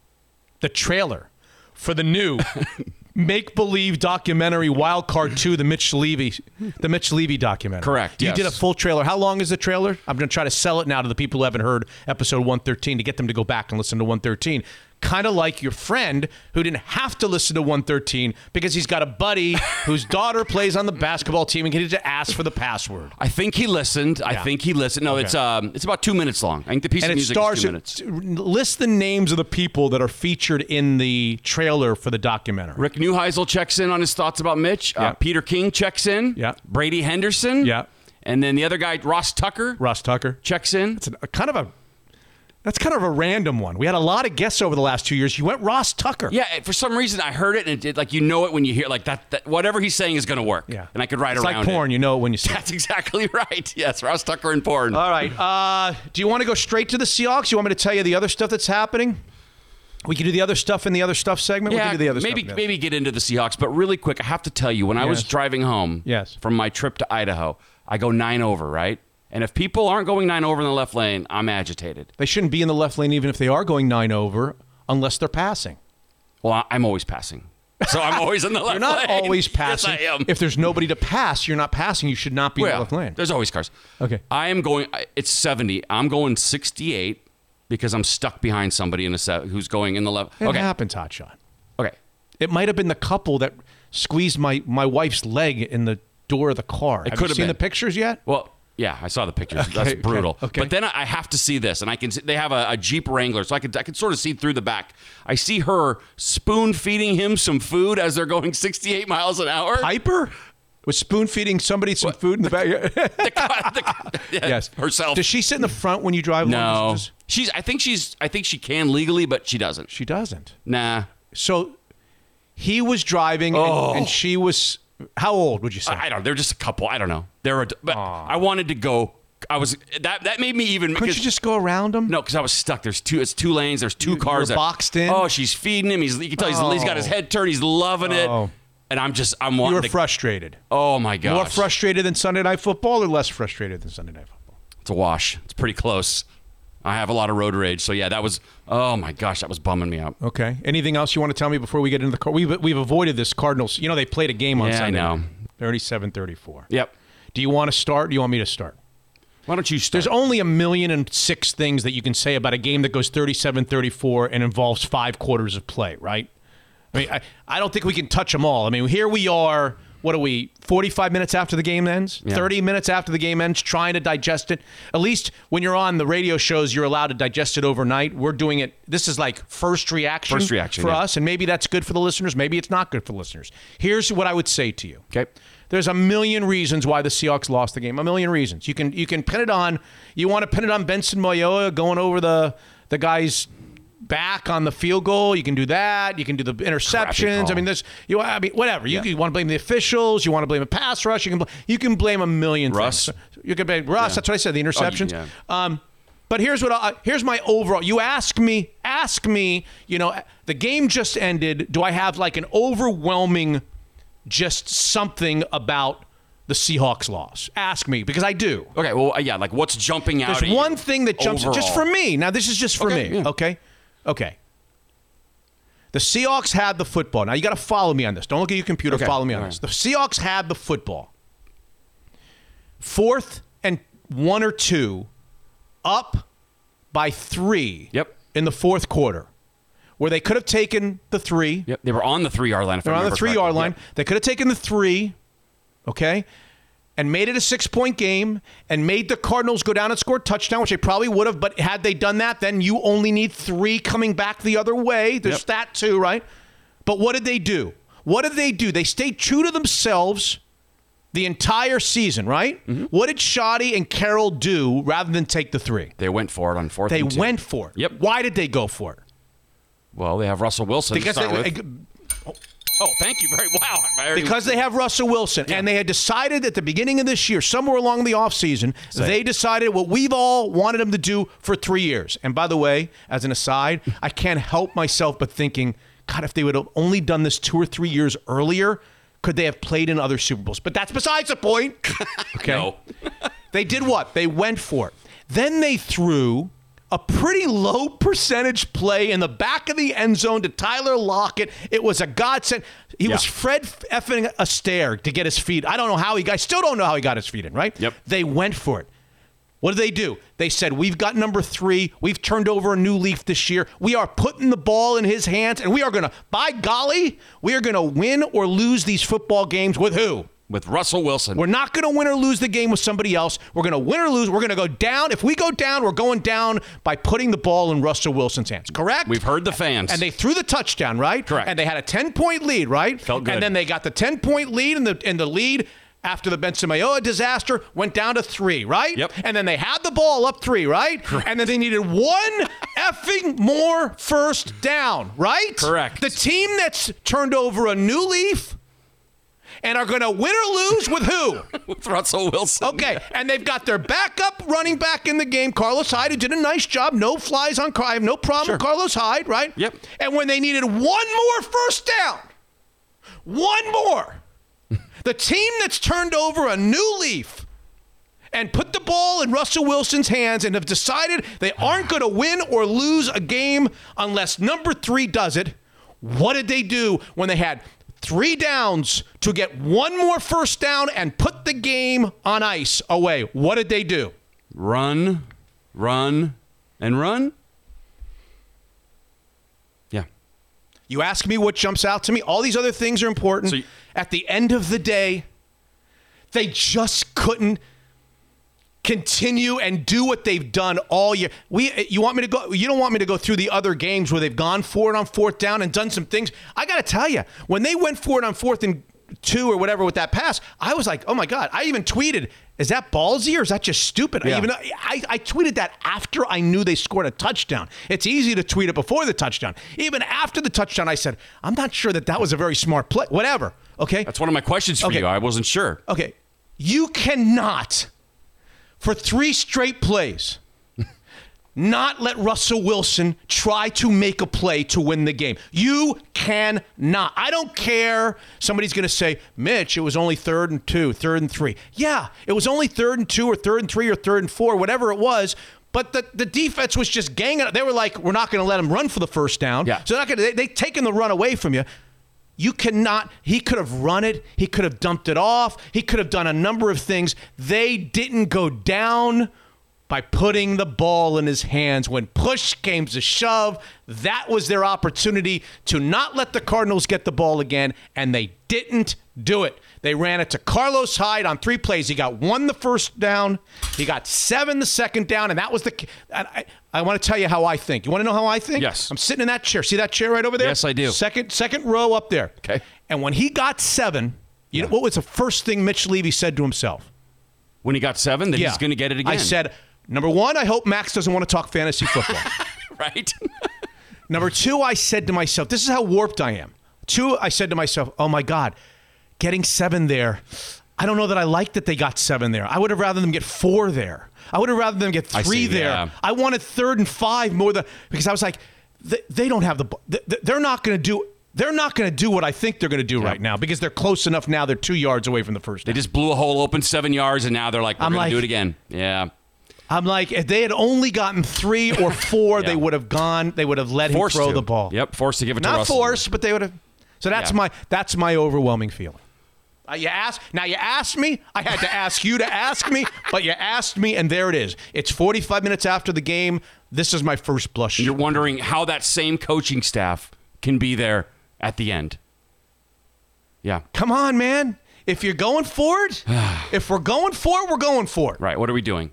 the trailer for the new make believe documentary Wild Card 2, the Mitch Levy, the Mitch Levy documentary. Correct, You yes. did a full trailer. How long is the trailer? I'm going to try to sell it now to the people who haven't heard episode 113 to get them to go back and listen to 113 kind of like your friend who didn't have to listen to 113 because he's got a buddy whose daughter plays on the basketball team and he needed to ask for the password. I think he listened. I Yeah. think he listened. No, it's um, it's about two minutes long. I think the piece And of it music stars is two minutes. list the names of the people that are featured in the trailer for the documentary. Rick Neuheisel checks in on his thoughts about Mitch. Yeah. Uh, Peter King checks in. Yeah. Brady Henderson. Yeah. And then the other guy, Ross Tucker, Ross Tucker. checks in. It's a, kind of a that's kind of a random one. We had a lot of guests over the last two years. You went Ross Tucker. Yeah, for some reason I heard it and it did like you know it when you hear like that, that whatever he's saying is going to work. Yeah. And I could write it's around like porn. it. You know it when you see. it. That's exactly right. Yes, Ross Tucker and porn. All right. Uh, do you want to go straight to the Seahawks? You want me to tell you the other stuff that's happening? We can do the other stuff in the other stuff segment. we yeah, can do the other maybe stuff. maybe maybe get into the Seahawks, but really quick, I have to tell you, when I was driving home Yes. from my trip to Idaho, I go nine over, right? And if people aren't going nine over in the left lane, I'm agitated. They shouldn't be in the left lane even if they are going nine over, unless they're passing. Well, I'm always passing, so I'm always in the left lane. You're not lane. always passing. Yes, I am. If there's nobody to pass, you're not passing. You should not be in the left lane. there's always cars. Okay. I am going. It's 70. I'm going 68 because I'm stuck behind somebody in a set who's going in the left. It okay. happens, hotshot. Okay. It might have been the couple that squeezed my, my wife's leg in the door of the car. It have could you have seen been. the pictures yet? Well, yeah, I saw the pictures. Okay, That's brutal. okay. But then I have to see this, and I can. See, they have a, a Jeep Wrangler, so I could I could sort of see through the back. I see her spoon feeding him some food as they're going 68 miles an hour. Piper was spoon feeding somebody some food in the back. yes, herself. Does she sit in the front when you drive? no, she's. I think she's. I think she can legally, but she doesn't. She doesn't. Nah. So he was driving, and- Oh. and, she was. How old would you say? I I don't. They're just a couple. I don't know. They're. A, but I wanted to go. I was. That that made me even. Couldn't because- you just go around him? No, because I was stuck. There's two. It's two lanes. There's two You- cars. you're that- boxed in? Oh, she's feeding him. He's. You can tell he's, he's got his Oh. head turned. He's loving it. Oh. And I'm just. I'm You wanting were to. frustrated. oh my gosh. More frustrated than Sunday Night Football, or less frustrated than Sunday Night Football? It's a wash. It's pretty close. I have a lot of road rage. So yeah, that was. Oh my gosh, that was bumming me out. Okay. Anything else you want to tell me before we get into the car? We've, we've avoided this Cardinals. You know, they played a game on Yeah, I know. 37 34. Yep. Do you want to start? Do you want me to start? Why don't you start? There's only a million and six things that you can say about a game that goes 37 34 and involves five quarters of play, right? I mean, I, I don't think we can touch them all. I mean, here we are. What are we? 45 minutes after the game ends? Yeah. 30 minutes after the game ends, trying to digest it. At least when you're on the radio shows, you're allowed to digest it overnight. We're doing it. This is like first reaction, First reaction, for yeah. us, and maybe that's good for the listeners. Maybe it's not good for the listeners. Here's what I would say to you. Okay. There's a million reasons why the Seahawks lost the game. A million reasons. You can you can pin it on. You want to pin it on Benson Mayowa going over the the guy's back on the field goal. You can do that. You can do the interceptions. I mean, there's you. I mean, whatever. You, you want to blame the officials. You want to blame a pass rush. You can bl- you can blame a million Russ? things. You can blame Russ. That's what I said. The interceptions. yeah. Um, but here's what I, here's my overall. You ask me, ask me. You know, the game just ended. Do I have like an overwhelming, just something about the Seahawks loss? Ask me because I do. Okay. Well, uh, yeah. Like, what's jumping out? There's at you one thing that jumps just for me. Now this is just for Okay, me. yeah. Okay, okay. The Seahawks had the football. Now you got to follow me on this. Don't look at your computer. Okay, Follow me on all this. The Seahawks had the football. Fourth and one or two, up by three. Yep. In the fourth quarter, where they could have taken the three. Yep. They were on the three yard line. If They're on the three yard line. Yep. They could have taken the three, okay, and made it a six point game and made the Cardinals go down and score a touchdown, which they probably would have. But had they done that, then you only need three coming back the other way. There's Yep. that too, right? But what did they do? What did they do? They stayed true to themselves the entire season, right? Mm-hmm. What did Shotty and Carroll do rather than take the three? They went for it on fourth. They went for it. Yep. Why did they go for it? Well, they have Russell Wilson Because they. Oh, thank you very wow. Because they have Russell Wilson, and they had decided at the beginning of this year, somewhere along the offseason, they decided what we've all wanted them to do for three years. And by the way, as an aside, I can't help myself but thinking, God, if they would have only done this two or three years earlier, could they have played in other Super Bowls? But that's besides the point. Okay. No. They did what? They went for it. Then they threw a pretty low percentage play in the back of the end zone to Tyler Lockett. It was a godsend. He was Yeah. Fred effing Astaire to get his feet. I don't know how he got. I still don't know how he got his feet in. Right? Yep. They went for it. What did they do? They said, We've got number three. We've turned over a new leaf this year. We are putting the ball in his hands, and we are going to, by golly, we are going to win or lose these football games with who? With Russell Wilson. We're not going to win or lose the game with somebody else. We're going to win or lose. We're going to go down. If we go down, we're going down by putting the ball in Russell Wilson's hands. Correct? We've heard the fans. And they threw the touchdown, right? Correct. And they had a 10 point lead, right? Felt good. And then they got the 10 point lead, and the, and the lead after the Benson Mayowa disaster went down to three, right? Yep. And then they had the ball up three, right? Correct. And then they needed one effing more first down, right? Correct. The team that's turned over a new leaf and are going to win or lose with who? with Russell Wilson. Okay, and they've got their backup running back in the game, Carlos Hyde, who did a nice job. No flies on. Car- I have no problem with Carlos Hyde, right? Yep. And when they needed one more first down, one more, the team that's turned over a new leaf and put the ball in Russell Wilson's hands and have decided they aren't going to win or lose a game unless number three does it. What did they do when they had three downs to get one more first down and put the game on ice away? What did they do? Run, run, and run. Yeah. You ask me what jumps out to me. All these other things are important. So you- At the end of the day, they just couldn't continue and do what they've done all year. We uh, you want me to go you don't want me to go through the other games where they've gone for it on fourth down and done some things. I got to tell you, when they went for it on fourth and 2 or whatever with that pass, I was like, "Oh my god." I even tweeted, "Is that ballsy or is that just stupid?" I even I, I tweeted that after I knew they scored a touchdown. It's easy to tweet it before the touchdown. Even after the touchdown, I said, "I'm not sure that that was a very smart play." Whatever. Okay. That's one of my questions for Okay. you. I wasn't sure. Okay. You cannot, for three straight plays, not let Russell Wilson try to make a play to win the game. You cannot. I don't care. Somebody's going to say, Mitch, it was only third and two, third and three. Yeah, it was only third and two, or third and three, or third and four, whatever it was. But the, the defense was just ganging. They were like, we're not going to let him run for the first down. Yeah. So they're not going to. They, they taken the run away from you. You cannot. He could have run it. He could have dumped it off. He could have done a number of things. They didn't go down by putting the ball in his hands. When push came to shove, that was their opportunity to not let the Cardinals get the ball again, and they didn't do it. They ran it to Carlos Hyde on three plays. He got one the first down, he got seven the second down, and that was the. I, I want to tell you how I think. You want to know how I think? Yes. I'm sitting in that chair. See that chair right over there? Yes, I do. Second, second row up there. Okay. And when he got seven, you know what was the first thing Mitch Levy said to himself? When he got seven, that he's going to get it again. I said, number one, I hope Max doesn't want to talk fantasy football. right? number two, I said to myself, this is how warped I am. Two, I said to myself, oh my God, getting seven there. I don't know that I like that they got seven there. I would have rather them get four there. I would have rather them get I three see, there. yeah. I wanted third and five more than because I was like, they, they don't have the. bu- th- th- They're not going to do. They're not going to do what I think they're going to do right now because they're close enough now. They're two yards away from the first. they down. just blew a hole open seven yards, and now they're like, we're I'm going like- to do it again. Yeah. I'm like, if they had only gotten three or four, they would have gone. They would have let Forced him throw to. the ball. Yep, forced to give it to Not Russell. forced, but they would have. So that's Yeah. my that's my overwhelming feeling. Uh, you asked now. You asked me. I had to ask you to ask me, but you asked me, and there it is. It's 45 minutes after the game. This is my first blush. You're wondering how that same coaching staff can be there at the end. Yeah. Come on, man. If you're going for it, if we're going for it, we're going for it. Right. What are we doing?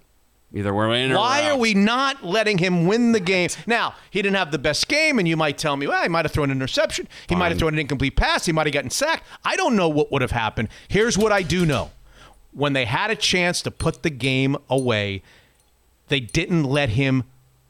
Either we're in or Why we're we not letting him win the game? Now, he didn't have the best game, and you might tell me, well, he might have thrown an interception. He might have thrown an incomplete pass. He might have gotten sacked. I don't know what would have happened. Here's what I do know. When they had a chance to put the game away, they didn't let him,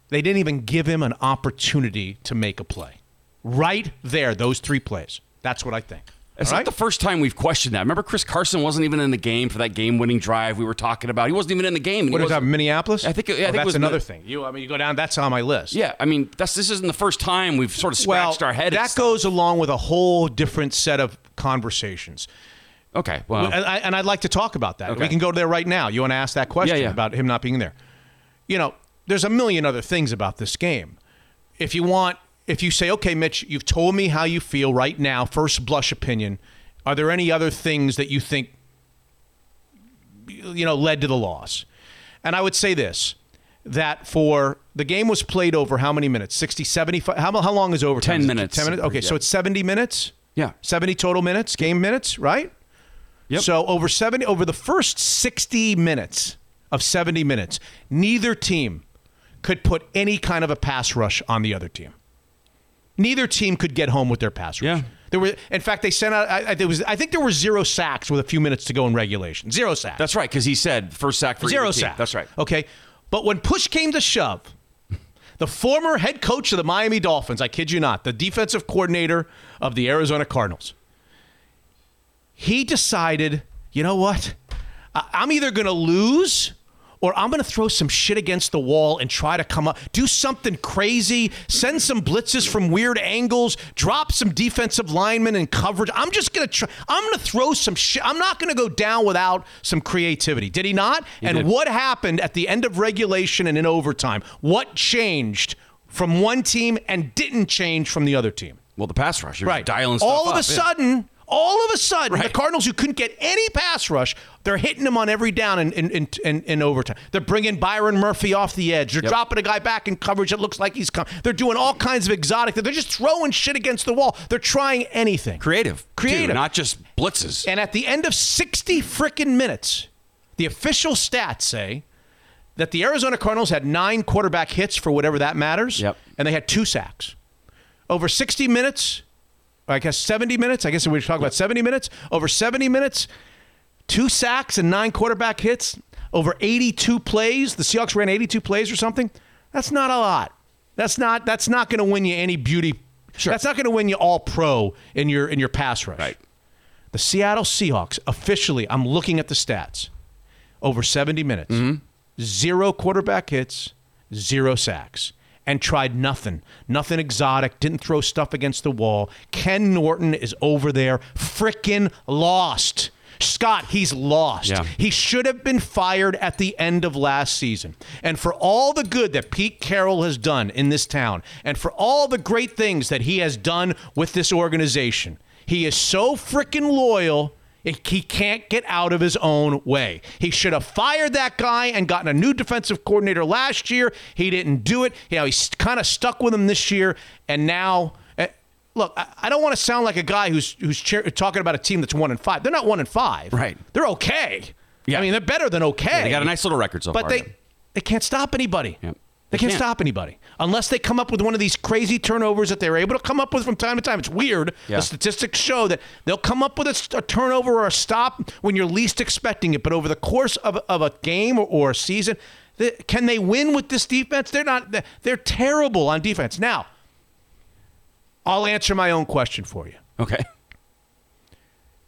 they didn't even give him an opportunity to make a play. Right there, those three plays. That's what I think. It's All not right? the first time we've questioned that. Remember, Chris Carson wasn't even in the game for that game-winning drive we were talking about. He wasn't even in the game. What is that, Minneapolis? I think- yeah, I Oh, think it that's was another Mi- thing. You, I mean, you go down. That's on my list. Yeah, I mean, that's this isn't the first time we've sort of well, scratched our head. that goes along with a whole different set of conversations. Okay, well, and, I, and I'd like to talk about that. Okay. We can go there right now. You want to ask that question Yeah, yeah. about him not being there? You know, there's a million other things about this game. If you want, if you say, okay, Mitch, you've told me how you feel right now, first blush opinion. Are there any other things that you think, you know, led to the loss? And I would say this that for the game was played over how many minutes? 60, 75. How, how long is overtime? 10 Is minutes. 10 minutes? Okay, so it's 70 minutes? Yeah. 70 total minutes, game minutes, right? Yep. So over 70 over the first 60 minutes of 70 minutes, neither team could put any kind of a pass rush on the other team. Neither team could get home with their pass rush. Yeah. There were, in fact, they sent out. I, I, there was, I think there were zero sacks with a few minutes to go in regulation. Zero sacks. That's right, because he said first sack for Zero sacks. That's right. Okay. But when push came to shove, the former head coach of the Miami Dolphins, I kid you not, the defensive coordinator of the Arizona Cardinals, he decided, you know what? I'm either going to lose or I'm going to throw some shit against the wall and try to come up, do something crazy, send some blitzes from weird angles, drop some defensive linemen and coverage. I'm just going to try, I'm going to throw some shit. I'm not going to go down without some creativity. Did he not? and did. what happened at the end of regulation and in overtime? What changed from one team and didn't change from the other team? Well, the pass rush. You're Right. dialing stuff all of up, a yeah. sudden, all of a sudden, the Cardinals who couldn't get any pass rush, they're hitting them on every down in, in, in, in, in overtime. They're bringing Byron Murphy off the edge. They're dropping a guy back in coverage that looks like he's come. They're doing all kinds of exotic. They're just throwing shit against the wall. They're trying anything. Creative. too, Creative. not just blitzes. And at the end of 60 freaking minutes, the official stats say that the Arizona Cardinals had nine quarterback hits for whatever that matters. Yep. And they had two sacks. Over 60 minutes, I guess 70 minutes, I guess we were talking about 70 minutes. Over 70 minutes, two sacks and nine quarterback hits. Over 82 plays. The Seahawks ran 82 plays or something. That's not a lot. That's not that's not going to win you any beauty. Sure. That's not going to win you all pro in your in your pass rush. Right. The Seattle Seahawks officially, I'm looking at the stats. Over 70 minutes, mm-hmm. zero quarterback hits, zero sacks, and tried nothing. Nothing exotic, didn't throw stuff against the wall. Ken Norton is over there, frickin' lost. Scott, he's lost. Yeah. He should have been fired at the end of last season. And for all the good that Pete Carroll has done in this town, and for all the great things that he has done with this organization, he is so freaking loyal. He can't get out of his own way. He should have fired that guy and gotten a new defensive coordinator last year. He didn't do it. You know, he's kind of stuck with him this year, and now eh, look, I, don't want to sound like a guy who's who's cheer, talking about a team that's one and five. They're not one and five. Right. They're okay. Yeah. I mean, they're better than okay. they got a nice little record so but far. they yeah. they can't stop anybody. Yep. They can't can't. stop anybody unless they come up with one of these crazy turnovers that they're able to come up with from time to time. It's weird. Yeah. The statistics show that they'll come up with a, a turnover or a stop when you're least expecting it. But over the course of, of a game or, or a season, can they win with this defense? They're not. They're terrible on defense. Now, I'll answer my own question for you. Okay.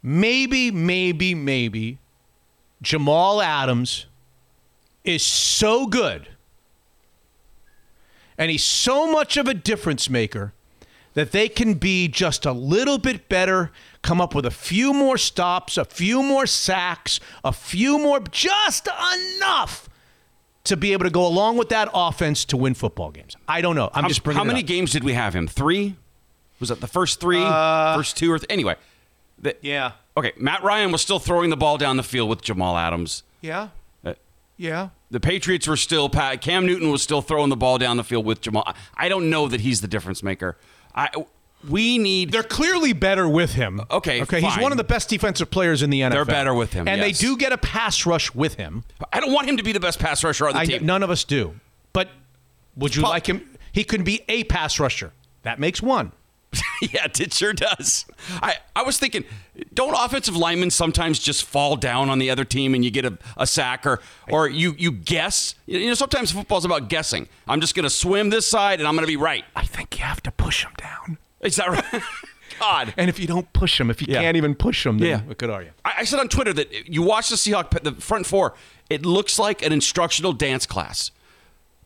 maybe, maybe, maybe Jamal Adams is so good and he's so much of a difference maker that they can be just a little bit better, come up with a few more stops, a few more sacks, a few more, just enough to be able to go along with that offense to win football games. I don't know. I'm How, just bringing how it many up. games did we have him? Three? Was that the first three? first two or th- anyway? The, Yeah. Okay, Matt Ryan was still throwing the ball down the field with Jamal Adams. Yeah. Uh, Yeah. The Patriots were still Cam Newton was still throwing the ball down the field with Jamal. I- don't know that he's the difference maker. I we need They're clearly better with him. Okay, Okay. He's one of the best defensive players in the NFL. They're better with him, and yes. they do get a pass rush with him. I don't want him to be the best pass rusher on the I, team. none of us do. But would you Paul- like him? He could be a pass rusher. That makes one. yeah, it sure does. I, I was thinking, don't offensive linemen sometimes just fall down on the other team and you get a, a sack or or you you guess? You know, sometimes football's about guessing. I'm just going to swim this side and I'm going to be right. I think you have to push him down. Is that right? God. And if you don't push him, if you Yeah. can't even push then Yeah. what good are you? I, I said on Twitter that you watch the Seahawk, the front four, it looks like an instructional dance class.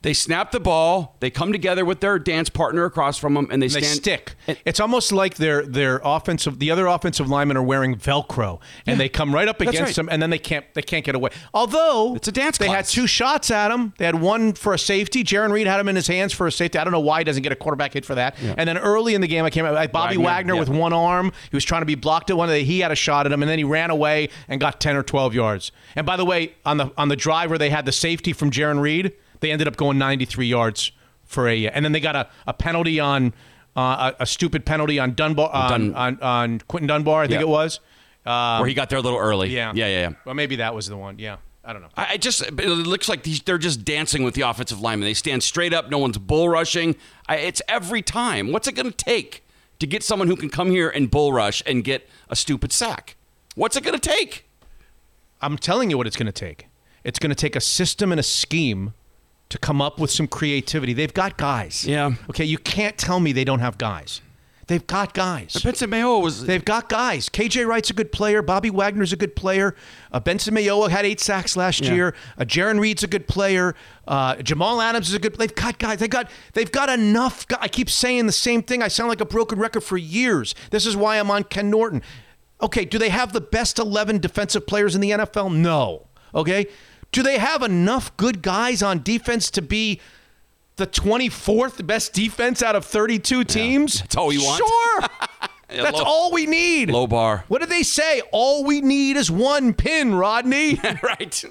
They snap the ball. They come together with their dance partner across from them, and they They stand. stick. and- it's almost like their their offensive the other offensive linemen are wearing Velcro and they come right up against right. them and then they can't they can't get away. Although It's a dance They had two shots at him. They had one for a safety. Jarran Reed had him in his hands for a safety. I don't know why he doesn't get a quarterback hit for that. And then early in the game, I came out like Bobby Wagner, Wagner, yeah. with one arm. He was trying to be blocked at one. Of he had a shot at him, and then he ran away and got ten or twelve yards. And by the way, on the on the drive where they had the safety from Jarran Reed, they ended up going ninety three yards for a. And then they got a, a penalty on uh, a, a stupid penalty on Dunbar on, Dun- on, on Quinton Dunbar. I think Yeah. it was. Uh, where he got there a little early. yeah, yeah, yeah. yeah. Well, maybe that was the one. Yeah, I don't know. I I just it looks like these, they're just dancing with the offensive linemen. They stand straight up. No one's bull rushing. I, it's every time. What's it going to take to get someone who can come here and bull rush and get a stupid sack? What's it going to take? I'm telling you what it's going to take. It's going to take a system and a scheme to come up with some creativity. They've got guys. Yeah. Okay, you can't tell me they don't have guys. They've got guys. Benson Mayo was They've got guys. KJ Wright's a good player. Bobby Wagner's a good player. Uh, Benson Mayowa had eight sacks last Yeah. year. Uh, Jarran Reed's a good player. Uh, Jamal Adams is a good. They've got guys. They got. They've got enough. gu- I keep saying the same thing. I sound like a broken record for years. This is why I'm on Ken Norton. Okay, do they have the best 11 defensive players in the NFL? No. Okay. Do they have enough good guys on defense to be the 24th best defense out of 32 teams? That's all you want? Sure. That's low- all we need. low bar. What did they say? All we need is one pin, Rodney. right.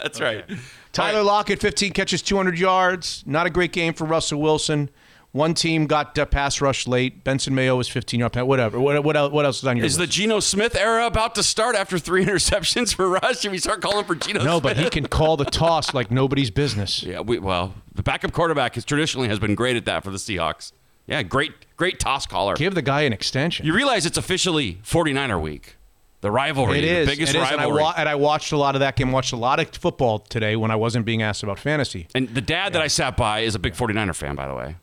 That's right. Tyler Lockett, 15 catches, 200 yards. Not a great game for Russell Wilson. One team got uh, pass rush late. Benson Mayo was 15 yard. Whatever. What, what, else, what else is on your Is the list? Geno Smith era about to start after three interceptions for Rush? Should we start calling for Geno no, Smith? but he can call the toss like nobody's business. Yeah, we, well, the backup quarterback has traditionally has been great at that for the Seahawks. Yeah, great, great toss caller. Give the guy an extension. You realize it's officially 49er week, the rivalry, It is. the biggest it is. And I, rivalry. wa- and I watched a lot of that game. Watched a lot of football today when I wasn't being asked about fantasy. and the dad that I sat by is a big 49er fan, by the way.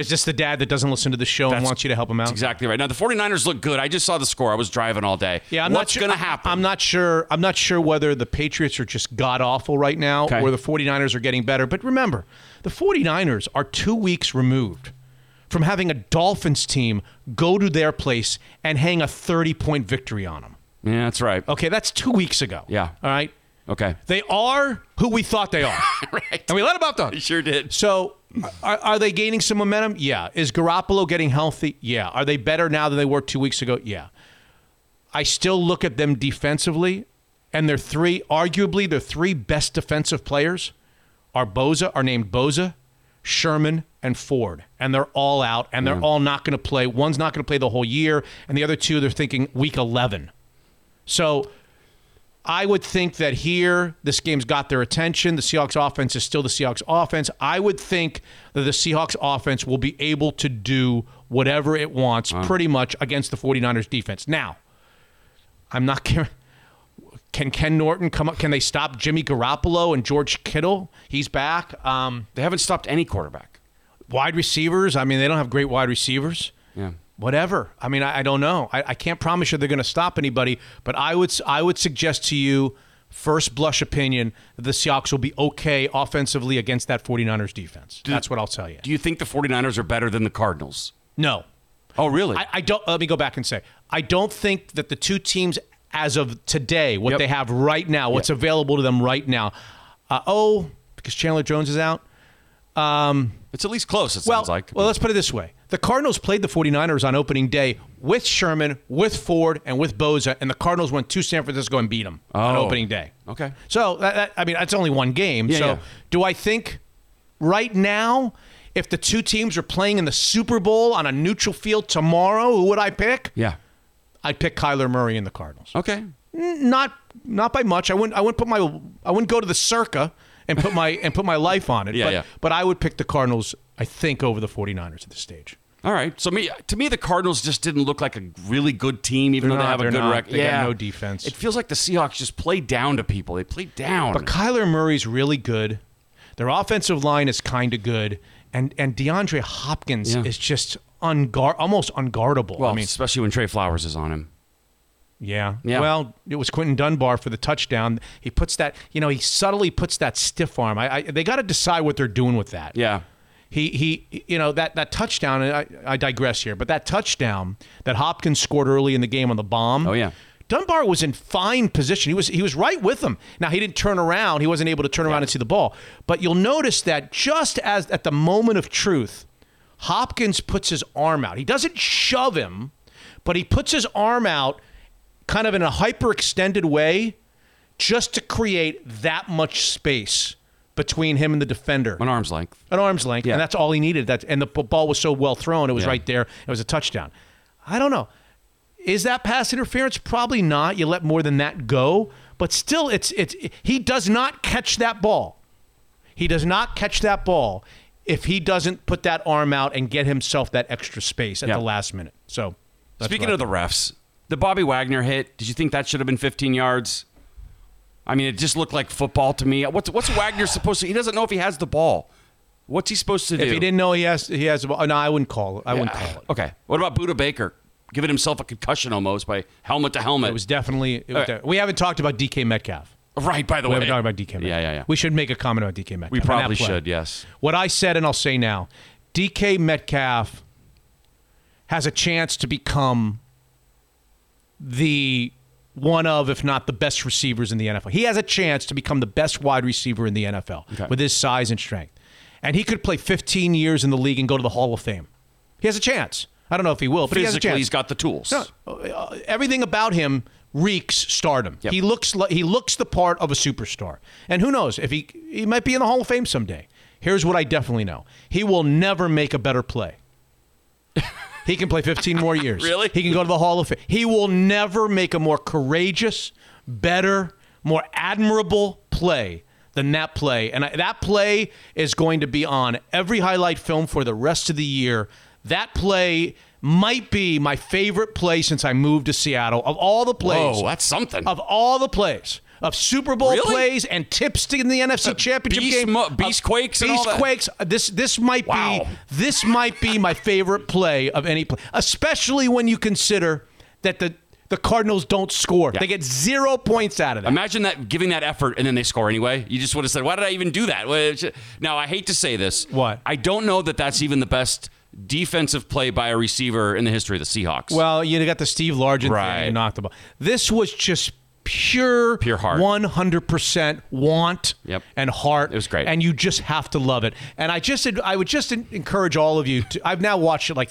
It's just the dad that doesn't listen to the show and That's- wants you to help him out. That's exactly right. Now the 49ers look good. I just saw the score. I was driving all day. Yeah, I'm What's not sure, going to happen? I'm not sure. I'm not sure whether the Patriots are just god awful right now Okay. or the 49ers are getting better. But remember, the 49ers are 2 weeks removed from having a Dolphins team go to their place and hang a 30-point victory on them. Yeah, that's right. Okay, that's 2 weeks ago. Yeah. All right. Okay. They are who we thought they are. right. And we let them off the hook. You sure did. So, are, are they gaining some momentum? Yeah. Is Garoppolo getting healthy? Yeah. Are they better now than they were two weeks ago? Yeah. I still look at them defensively, and their three, arguably, their three best defensive players are Bosa, are named Bosa, Sherman, and Ford. And they're all out, and they're mm. all not going to play. One's not going to play the whole year, and the other two, they're thinking week 11. So, I would think that here, this game's got their attention. The Seahawks offense is still the Seahawks offense. I would think that the Seahawks offense will be able to do whatever it wants pretty much against the 49ers defense. Now, I'm not caring. Can Ken Norton come up? Can they stop Jimmy Garoppolo and George Kittle? He's back. Um, They haven't stopped any quarterback. wide receivers. I mean, they don't have great wide receivers. Whatever. I mean, I, I don't know. I, I can't promise you they're going to stop anybody, but I would I would suggest to you, first blush opinion, that the Seahawks will be okay offensively against that 49ers defense. That's what I'll tell you. Do you think the 49ers are better than the Cardinals? No, Oh, really? I, I don't. Let me go back and say I don't think that the two teams, as of today, what Yep. they have right now, what's available to them right now. Uh, oh, because Chandler Jones is out. it's at least close, it Well, sounds like. well, let's put it this way. The Cardinals played the 49ers on opening day with Sherman, with Ford, and with Bosa, and the Cardinals went to San Francisco and beat them on Oh. opening day. Okay. So, that, that, I mean, that's only one game. Yeah, so, yeah. do I think right now, if the two teams are playing in the Super Bowl on a neutral field tomorrow, who would I pick? yeah. I'd pick Kyler Murray and the Cardinals. Okay. Not not by much. I wouldn't I wouldn't put my I wouldn't go to the circa and put my and put my life on it. Yeah, but, yeah. but I would pick the Cardinals, I think, over the 49ers at this stage. All right. So me, to me, the Cardinals just didn't look like a really good team, even They're though they have a good record. They got no defense. It feels like the Seahawks just play down to people. They play down. But Kyler Murray's really good. Their offensive line is kind of good, and and DeAndre Hopkins Yeah. is just unguard, almost unguardable. well, I mean, especially when Tre Flowers is on him. Yeah. Yeah. Well, it was Quinton Dunbar for the touchdown. He puts that, you know, he subtly puts that stiff arm. I, I they got to decide what they're doing with that. Yeah. He he, you know that that touchdown. And I, I digress here, but that touchdown that Hopkins scored early in the game on the bomb. Oh, yeah. Dunbar was in fine position. He was he was right with him. Now he didn't turn around. He wasn't able to turn around and see the ball. But you'll notice that just as at the moment of truth, Hopkins puts his arm out. He doesn't shove him, but he puts his arm out kind of in a hyperextended way just to create that much space between him and the defender. An arm's length. An arm's length, Yeah. and that's all he needed. That and the ball was so well thrown; it was Yeah. right there. It was a touchdown. I don't know. Is that pass interference? Probably not. You let more than that go, but still, it's it's. He does not catch that ball. He does not catch that ball if he doesn't put that arm out and get himself that extra space at Yeah. the last minute. So, Speaking of the refs, the Bobby Wagner hit, did you think that should have been 15 yards? I mean, it just looked like football to me. What's what's Wagner supposed to? He doesn't know if he has the ball. What's he supposed to do? If he didn't know he has he has, the ball. no, I wouldn't call it. I wouldn't call it. Okay. What about Budda Baker giving himself a concussion almost by helmet to helmet? It was definitely. It was Okay. de- we haven't talked about DK Metcalf. right. By the We way, we haven't talked about DK Metcalf. Yeah, yeah, yeah. We should make a comment about DK Metcalf. We probably should. Yes. What I said, and I'll say now, DK Metcalf has a chance to become the one of, if not the best receivers in the NFL. He has a chance to become the best wide receiver in the NFL Okay. with his size and strength. And he could play 15 years in the league and go to the Hall of Fame. He has a chance. I don't know if he will, but he has Physically, he's got the tools. No, uh, everything about him reeks stardom. Yep. He looks li- he looks the part of a superstar. And who knows if he he might be in the Hall of Fame someday. Here's what I definitely know: he will never make a better play. He can play 15 more years. Really? He can go to the Hall of Fame. He will never make a more courageous, better, more admirable play than that play. And I, that play is going to be on every highlight film for the rest of the year. That play might be my favorite play since I moved to Seattle. Of all the plays, Oh, that's something. of all the plays of Super Bowl Really? plays and tips to in the NFC Championship beast game, mo- beast quakes and beast that? quakes. uh, This this might Wow. be this might be my favorite play of any play, especially when you consider that the the Cardinals don't score. They get zero points out of that. Imagine that giving that effort and then they score anyway. You just would have said, "Why did I even do that?" Now I hate to say this. What? I don't know that that's even the best defensive play by a receiver in the history of the Seahawks. Well, you got the Steve Largent Right. thing, knocked the ball. This was just pure, Pure heart. one hundred percent want Yep. and heart. It was great. and you just have to love it. And I just, I would just encourage all of you. to I've now watched it like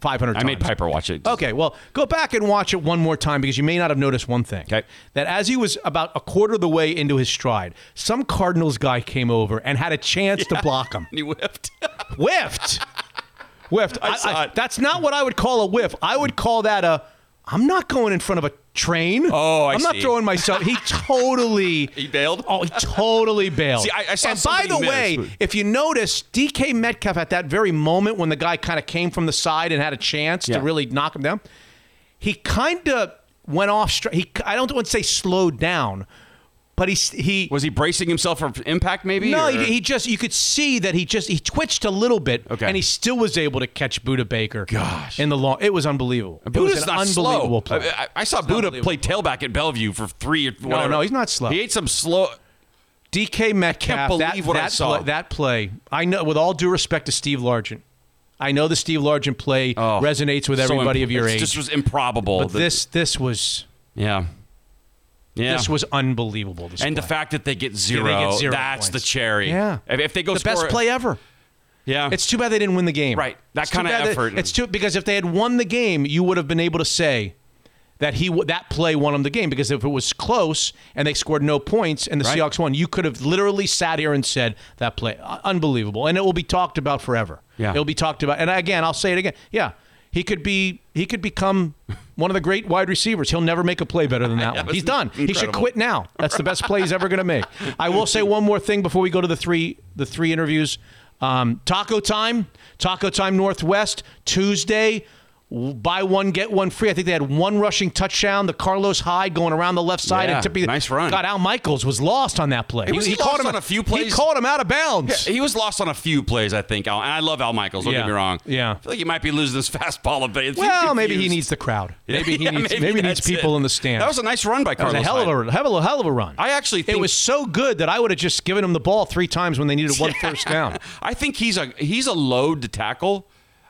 five hundred. I made Piper watch it. Okay, well, go back and watch it one more time because you may not have noticed one thing. Okay. That as he was about a quarter of the way into his stride, some Cardinals guy came over and had a chance to block him. And he whiffed. Whiffed. Whiffed. I saw it. That's not what I would call a whiff. I would call that a. I'm not going in front of a train. Oh, I am not throwing myself. He totally. He bailed? Oh, he totally bailed. See, I- I saw and by the miss, way, if you notice, DK Metcalf at that very moment when the guy kind of came from the side and had a chance Yeah. to really knock him down, he kind of went off. He, I don't want to say slowed down, but he he Was he bracing himself for impact? Maybe. no, he, he just you could see that he just he twitched a little bit, Okay. and he still was able to catch Budda Baker. Gosh. in the long, it was unbelievable. it Budda's was an not unbelievable slow. play. I, I- I saw Budda play tailback at Bellevue for three or whatever. no, he's not slow. He ate some slow. DK Metcalf. Can't that, believe that saw. Play, that play, I know. With all due respect to Steve Largent, I know the Steve Largent play Oh, resonates with so everybody imp- of your it's- age. This was improbable. but that- this this was yeah, yeah. this was unbelievable. This and the fact that they get zero, get zero that's points. the cherry. Yeah. If, if they go the best play ever. yeah, It's too bad they didn't win the game. Right. That It's bad that- effort. it's too because if they had won the game, you would have been able to say that he that play won them the game because if it was close and they scored no points and the Right. Seahawks won, you could have literally sat here and said that play unbelievable and it will be talked about forever. Yeah. It'll be talked about. And again, I'll say it again. Yeah. He could be he could become one of the great wide receivers. He'll never make a play better than that one. He's done. He should quit now. That's the best play he's ever going to make. I will say one more thing before we go to the three the three interviews. Um, taco time, Taco Time Northwest Tuesday. Buy one get one free. I think they had one rushing touchdown. The Carlos Hyde going around the left side Yeah, and tipping. nice run. God, Al Michaels was lost on that play. He was lost on a few plays. He caught him out of bounds. He was lost on a few plays, I think. Al, and I love Al Michaels. Don't Yeah. get me wrong. Yeah. I feel like he might be losing his fastball a bit. well, maybe he needs the crowd. Maybe he needs maybe, he needs people it. in the stands. That was a nice run by That was Carlos. a hell of a hell of a hell of a run. I actually think it was so good that I would have just given him the ball three times when they needed one first down. I think he's a he's a load to tackle.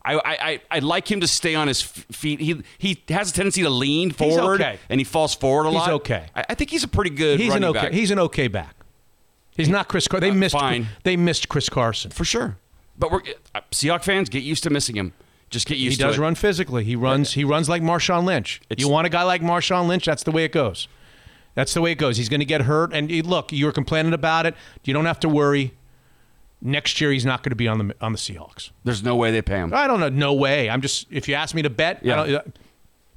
I, I, I I'd like him to stay on his feet. He he has a tendency to lean forward okay. and he falls forward a lot. He's okay. I, I think he's a pretty good He's an okay. back He's an okay back. He's not Chris. Car- they missed. Uh, fine. They missed Chris Carson. for sure. But we're uh, Seahawks fans get used to missing him. Just get He used does it. He does run physically. He runs. He runs like Marshawn Lynch. It's- you want a guy like Marshawn Lynch? That's the way it goes. That's the way it goes. He's going to get hurt. And you- look, you were complaining about it. You don't have to worry. Next year, he's not going to be on the on the Seahawks. There's no way they pay him. I don't know. No way. I'm just. If you ask me to bet, Yeah. I, don't,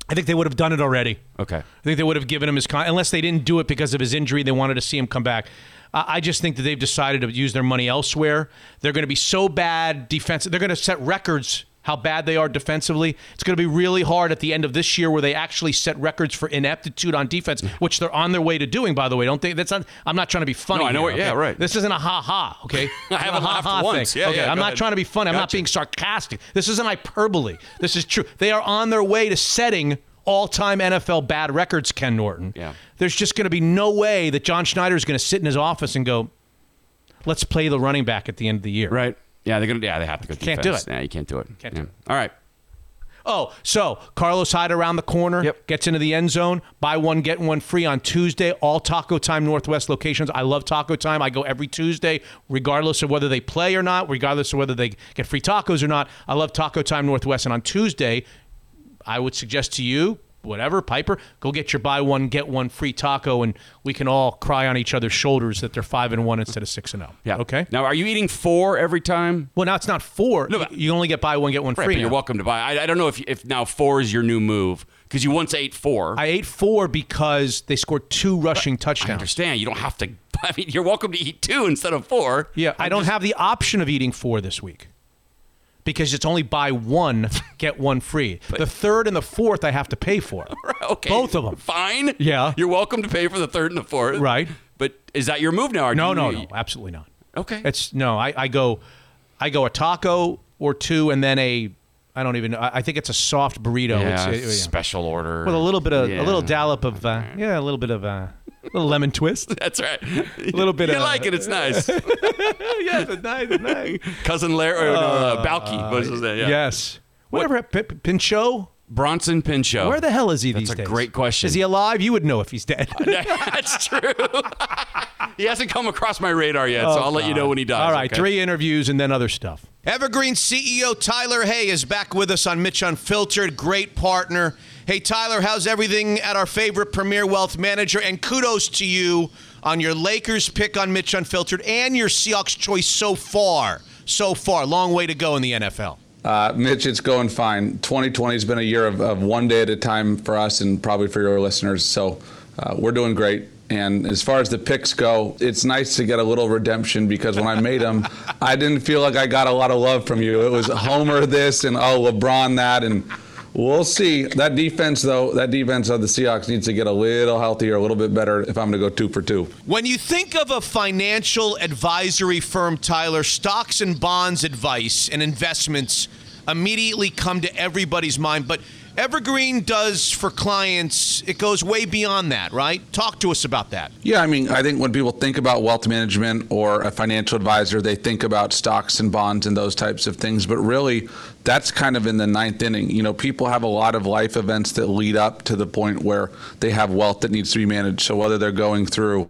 I think they would have done it already. Okay. I think they would have given him his con unless they didn't do it because of his injury. They wanted to see him come back. I I just think that they've decided to use their money elsewhere. They're going to be so bad defensive. They're going to set records how bad they are defensively. It's going to be really hard at the end of this year where they actually set records for ineptitude on defense, which they're on their way to doing. By the way, don't think that's not. I'm not trying to be funny. No, I know here, what- yeah, okay? right. This isn't a ha ha. Okay, I haven't a laughed ha-ha once. thing. Yeah, okay, yeah, I'm not ahead. trying to be funny. I'm not being sarcastic. This isn't hyperbole. This is true. They are on their way to setting all-time NFL bad records. Ken Norton. Yeah. There's just going to be no way that John Schneider is going to sit in his office and go, "Let's play the running back at the end of the year." Right. Yeah, they're gonna. Yeah, they have to go. Can't do it. Yeah, you can't do it. Can't Yeah. do it. All right. Oh, so Carlos Hyde around the corner, Yep. gets into the end zone. Buy one, get one free on Tuesday. All Taco Time Northwest locations. I love Taco Time. I go every Tuesday, regardless of whether they play or not, regardless of whether they get free tacos or not. I love Taco Time Northwest. And on Tuesday, I would suggest to you, whatever, Piper, go get your buy one, get one free taco, and we can all cry on each other's shoulders that they're five and one instead of six and zero. Yeah. Okay. Now, are you eating four every time? Well, now it's not four. No, but- you only get buy one, get one Right, free. but you're welcome to buy. I, I don't know if if now four is your new move because you once ate four. I ate four because they scored two rushing I touchdowns. understand. You don't have to. I mean, you're welcome to eat two instead of four. Yeah, I I'm don't just- have the option of eating four this week because it's only buy one, get one free. the third and the fourth I have to pay for. Okay. Both of them. Fine. Yeah. You're welcome to pay for the third and the fourth. Right. But is that your move now? No, no, no, absolutely not. Okay. It's no. I, I go, I go a taco or two, and then a. I don't even. I I think it's a soft burrito. yeah, it's, uh, yeah. special order. with a little bit of Yeah. a little dollop of uh, yeah, a little bit of uh, a little lemon twist. That's right. A little bit You of- like it? It's nice. yes, it's nice, it's nice. Cousin Larry, or no, uh, Balki. What is his name? Yeah. Yes. Whatever. P- P- Pinchot. Bronson Pinchot. Where the hell is he That's these a great question. Is he alive? You would know if he's dead. That's true. he hasn't come across my radar yet, so oh, I'll let you know when he does. Oh, All right, okay? three interviews and then other stuff. Evergreen CEO Tyler Hay is back with us on Mitch Unfiltered. Great partner. Hey, Tyler, how's everything at our favorite Premier Wealth Manager? And kudos to you on your Lakers pick on Mitch Unfiltered and your Seahawks choice so far. So far. Long way to go in the NFL. Uh, Mitch, it's going fine. 2020 has been a year of, of one day at a time for us and probably for your listeners. So uh, we're doing great. And as far as the picks go, it's nice to get a little redemption because when I made them, I didn't feel like I got a lot of love from you. It was Homer this and oh LeBron that, and we'll see. That defense though, that defense of the Seahawks needs to get a little healthier, a little bit better if I'm going to go two for two. When you think of a financial advisory firm, Tyler, stocks and bonds advice and investments immediately come to everybody's mind. But Evergreen does for clients, it goes way beyond that, right? Talk to us about that. Yeah, I mean, I think when people think about wealth management or a financial advisor, they think about stocks and bonds and those types of things. But really, that's kind of in the ninth inning. You know, people have a lot of life events that lead up to the point where they have wealth that needs to be managed. So whether they're going through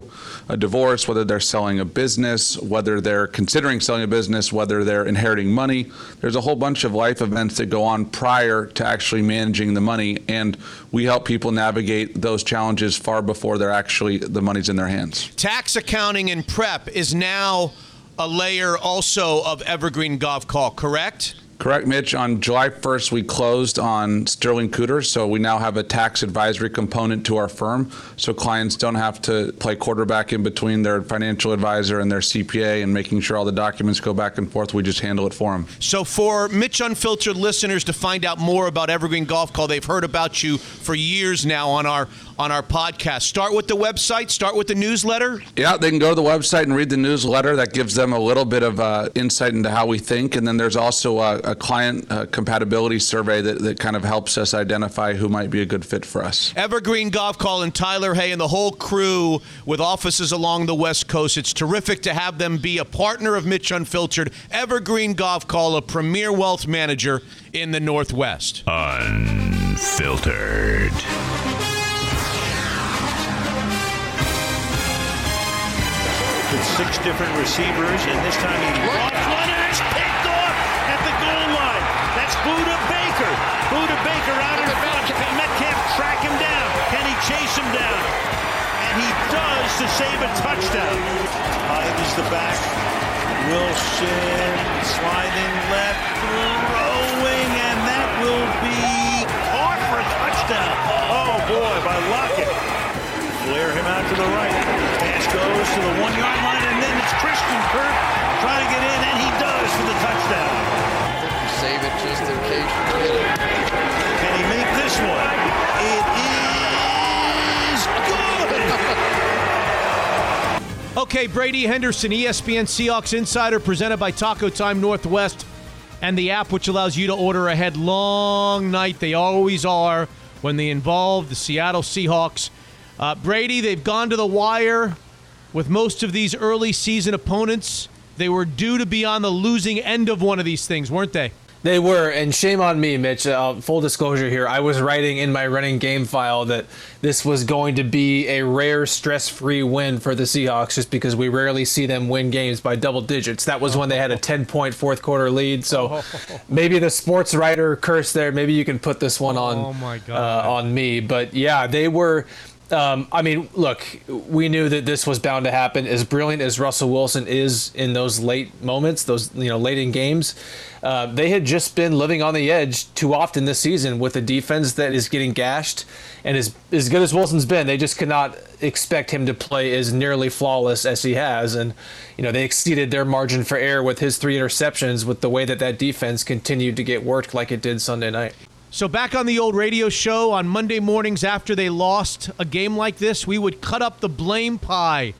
a divorce, whether they're selling a business, whether they're considering selling a business, whether they're inheriting money, there's a whole bunch of life events that go on prior to actually managing the money. And we help people navigate those challenges far before they're actually the money's in their hands. Tax accounting and prep is now a layer also of Evergreen Gavekal, correct? Correct, Mitch. On July 1st, we closed on Sterling Cooter, so we now have a tax advisory component to our firm, so clients don't have to play quarterback in between their financial advisor and their CPA and making sure all the documents go back and forth. We just handle it for them. So, for Mitch Unfiltered listeners to find out more about Evergreen Gavekal, they've heard about you for years now on our on our podcast. Start with the website. Start with the newsletter. Yeah, they can go to the website and read the newsletter. That gives them a little bit of uh, insight into how we think. And then there's also a, a client uh, compatibility survey that, that kind of helps us identify who might be a good fit for us. Evergreen Gavekal and Tyler Hay and the whole crew with offices along the West Coast. It's terrific to have them be a partner of Mitch Unfiltered. Evergreen Gavekal, a premier wealth manager in the Northwest. Unfiltered. with six different receivers, and this time he chase him down? And he does to save a touchdown. Hyde is the back. Wilson sliding left, throwing, and that will be caught for a touchdown. Oh boy, by Lockett. Flare him out to the right. Pass goes to the one yard line, and then it's Christian Kirk trying to get in, and he does for the touchdown. Save it just in case you get it. Can he make this one? Okay, Brady Henderson, ESPN Seahawks Insider, presented by Taco Time Northwest and the app which allows you to order ahead. Long night, they always are when they involve the Seattle Seahawks. Uh, Brady, they've gone to the wire with most of these early season opponents. They were due to be on the losing end of one of these things, weren't they? They were, and shame on me, Mitch. Uh, full disclosure here, I was writing in my running game file that this was going to be a rare stress-free win for the Seahawks, just because we rarely see them win games by double digits. That was when they had a 10-point fourth quarter lead. So maybe the sports writer curse there. Maybe you can put this one on Oh. Uh, on me. But yeah, they were. Um, I mean, look, we knew that this was bound to happen. As brilliant as Russell Wilson is in those late moments, those you know late in games, uh, they had just been living on the edge too often this season with a defense that is getting gashed. And as as good as Wilson's been, they just could not expect him to play as nearly flawless as he has. And you know they exceeded their margin for error with his three interceptions, with the way that that defense continued to get worked like it did Sunday night. So back on the old radio show on Monday mornings after they lost a game like this, we would cut up the blame pie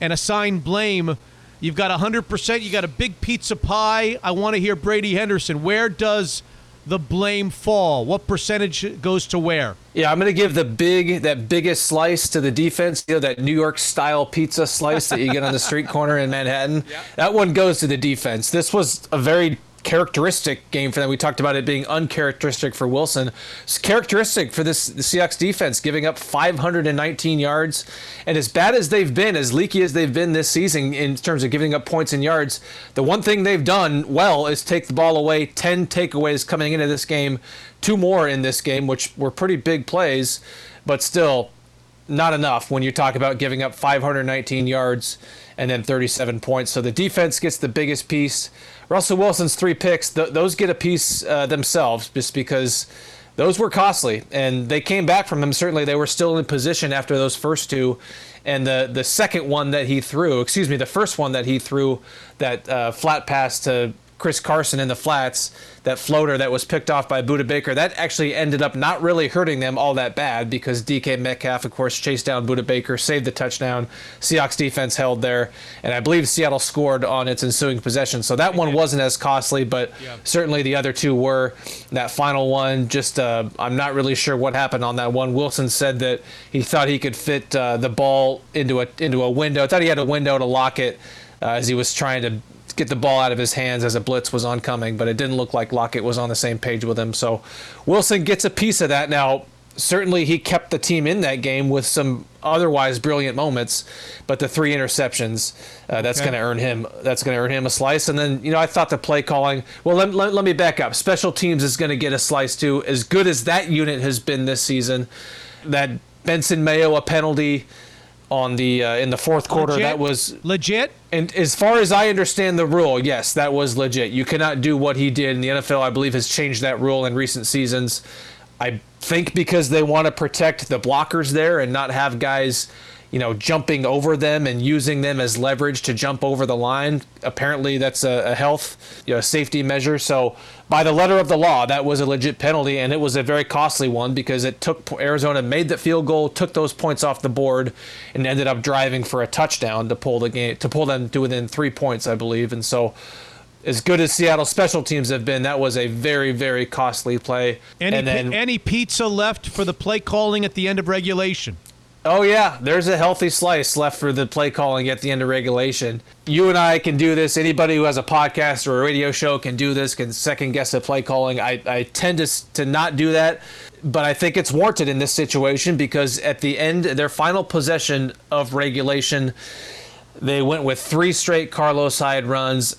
and assign blame. You've got 100%, you got a big pizza pie. I want to hear Brady Henderson. Where does the blame fall? What percentage goes to where? Yeah, I'm going to give the big, that biggest slice to the defense. You know, that New York style pizza slice that you get on the street corner in Manhattan. That one goes to the defense. This was a very characteristic game for them. We talked about it being uncharacteristic for Wilson. It's characteristic for this the Seahawks defense, giving up 519 yards. And as bad as they've been, as leaky as they've been this season in terms of giving up points and yards, the one thing they've done well is take the ball away. 10 takeaways coming into this game, two more in this game, which were pretty big plays, but still not enough when you talk about giving up 519 yards and then 37 points. So the defense gets the biggest piece. Russell Wilson's three picks, th- those get a piece uh, themselves just because those were costly and they came back from them. Certainly, they were still in position after those first two. And the, the second one that he threw, excuse me, the first one that he threw, that uh, flat pass to Chris Carson in the flats, that floater that was picked off by Budda Baker, that actually ended up not really hurting them all that bad because DK Metcalf, of course, chased down Budda Baker, saved the touchdown. Seahawks defense held there, and I believe Seattle scored on its ensuing possession. So that one wasn't as costly, but certainly the other two were. That final one, just uh, I'm not really sure what happened on that one. Wilson said that he thought he could fit uh, the ball into a into a window. I thought he had a window to lock it uh, as he was trying to get the ball out of his hands as a blitz was oncoming, but it didn't look like Lockett was on the same page with him. So Wilson gets a piece of that. Now, certainly he kept the team in that game with some otherwise brilliant moments, but the three interceptions, uh, that's going to earn him. That's going to earn him a slice. And then, you know, I thought the play calling. Well, let, let, let me back up. Special teams is going to get a slice too. As good as that unit has been this season, that Benson Mayowa penalty on the uh, in the fourth quarter. Legit? That was legit. and as far as I understand the rule, yes, that was legit. You cannot do what he did, and the NFL, I believe, has changed that rule in recent seasons. I think because they want to protect the blockers there and not have guys, you know, jumping over them and using them as leverage to jump over the line. Apparently, that's a, a health, you know, safety measure. So, by the letter of the law, that was a legit penalty, and it was a very costly one because it took Arizona made the field goal, took those points off the board, and ended up driving for a touchdown to pull the game to pull them to within three points, I believe. And so, as good as Seattle special teams have been, that was a very very costly play. Any and then, any pizza left for the play calling at the end of regulation? Oh yeah, there's a healthy slice left for the play calling at the end of regulation. You and I can do this. Anybody who has a podcast or a radio show can do this. Can second guess the play calling. I, I tend to to not do that, but I think it's warranted in this situation because at the end, their final possession of regulation, they went with three straight Carlos Hyde runs.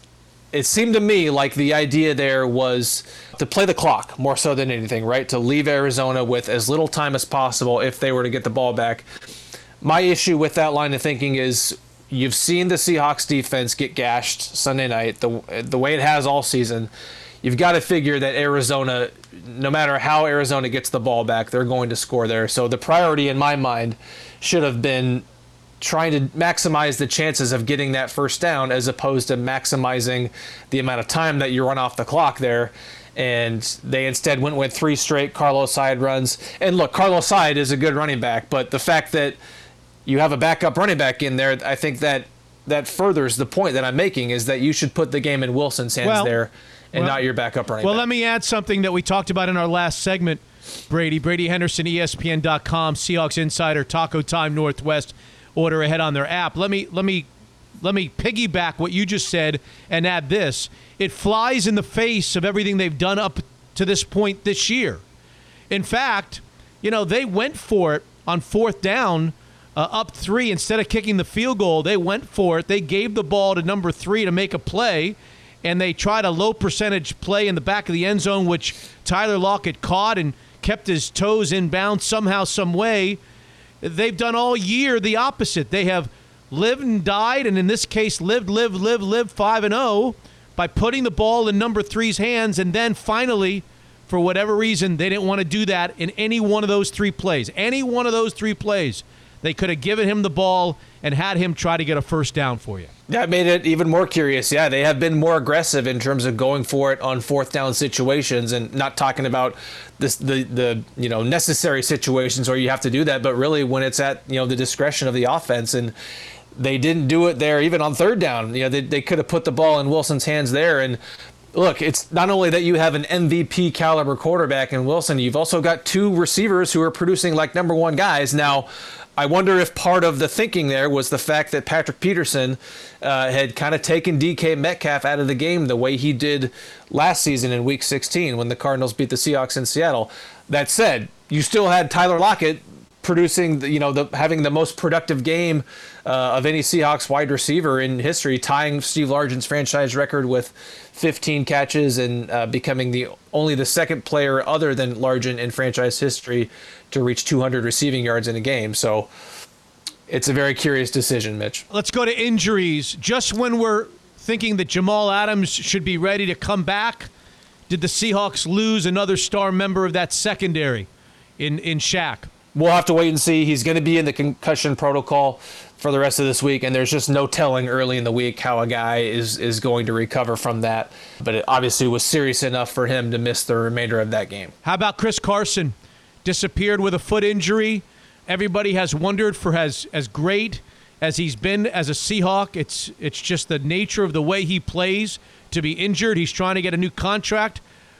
It seemed to me like the idea there was to play the clock more so than anything, right? To leave Arizona with as little time as possible if they were to get the ball back. My issue with that line of thinking is you've seen the Seahawks defense get gashed Sunday night the the way it has all season. You've got to figure that Arizona, no matter how Arizona gets the ball back, they're going to score there. So the priority in my mind should have been trying to maximize the chances of getting that first down as opposed to maximizing the amount of time that you run off the clock there. And they instead went with three straight Carlos Hyde runs. And look, Carlos Hyde is a good running back, but the fact that you have a backup running back in there, I think that that furthers the point that I'm making is that you should put the game in Wilson's hands Well- there and well- not your backup running back. Well, back. let me add something that we talked about in our last segment. Brady, Brady Henderson, ESPN.com, Seahawks Insider, Taco Time Northwest. Order ahead on their app. Let me let me let me piggyback what you just said and add this. It flies in the face of everything they've done up to this point this year. In fact, you know they went for it on fourth down, uh, up three instead of kicking the field goal. They went for it. They gave the ball to number three to make a play and they tried a low percentage play in the back of the end zone, which Tyler Lockett caught and kept his toes in bounds somehow, some way. They've done all year the opposite. They have lived and died, and in this case, lived, lived, lived, lived five and zero by putting the ball in number three's hands, and then finally, for whatever reason, they didn't want to do that in any one of those three plays. Any one of those three plays, they could have given him the ball and had him try to get a first down for you. That made it even more curious. Yeah, they have been more aggressive in terms of going for it on fourth down situations, and not talking about this the the you know necessary situations where you have to do that, but really when it's at you know the discretion of the offense, and they didn't do it there even on third down. You know they they could have put the ball in Wilson's hands there, and look, it's not only that you have an MVP caliber quarterback in Wilson, you've also got two receivers who are producing like number one guys now. I wonder if part of the thinking there was the fact that Patrick Peterson uh, had kind of taken DK Metcalf out of the game the way he did last season in Week 16 when the Cardinals beat the Seahawks in Seattle. That said, you still had Tyler Lockett producing, the, you know, the having the most productive game uh, of any Seahawks wide receiver in history, tying Steve Largent's franchise record with 15 catches and uh, becoming the only the second player other than Largent in franchise history to reach 200 receiving yards in a game. So it's a very curious decision, Mitch. Let's go to injuries. Just when we're thinking that Jamal Adams should be ready to come back, did the Seahawks lose another star member of that secondary in in Shaq? We'll have to wait and see. He's going to be in the concussion protocol for the rest of this week, and there's just no telling early in the week how a guy is is going to recover from that. But it obviously was serious enough for him to miss the remainder of that game. How about Chris Carson? Disappeared with a foot injury. Everybody has wondered for as as great as he's been as a Seahawk. It's it's just the nature of the way he plays to be injured. He's trying to get a new contract.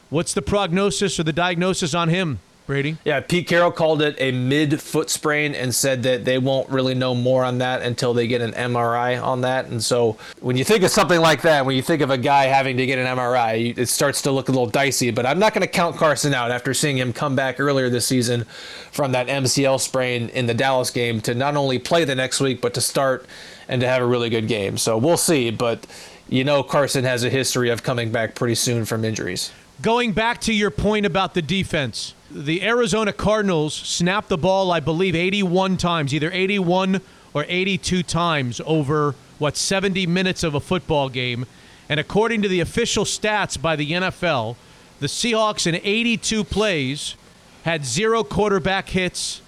What's the prognosis or the diagnosis on him, Brady? Yeah, Pete Carroll called it a mid foot sprain and said that they won't really know more on that until they get an MRI on that. And so when you think of something like that, when you think of a guy having to get an MRI, it starts to look a little dicey. But I'm not going to count Carson out after seeing him come back earlier this season from that MCL sprain in the Dallas game to not only play the next week, but to start and to have a really good game. So we'll see. But you know, Carson has a history of coming back pretty soon from injuries. Going back to your point about the defense, the Arizona Cardinals snapped the ball, I believe, 81 times, either 81 or 82 times over what 70 minutes of a football game. And according to the official stats by the NFL, the Seahawks in 82 plays had zero quarterback hits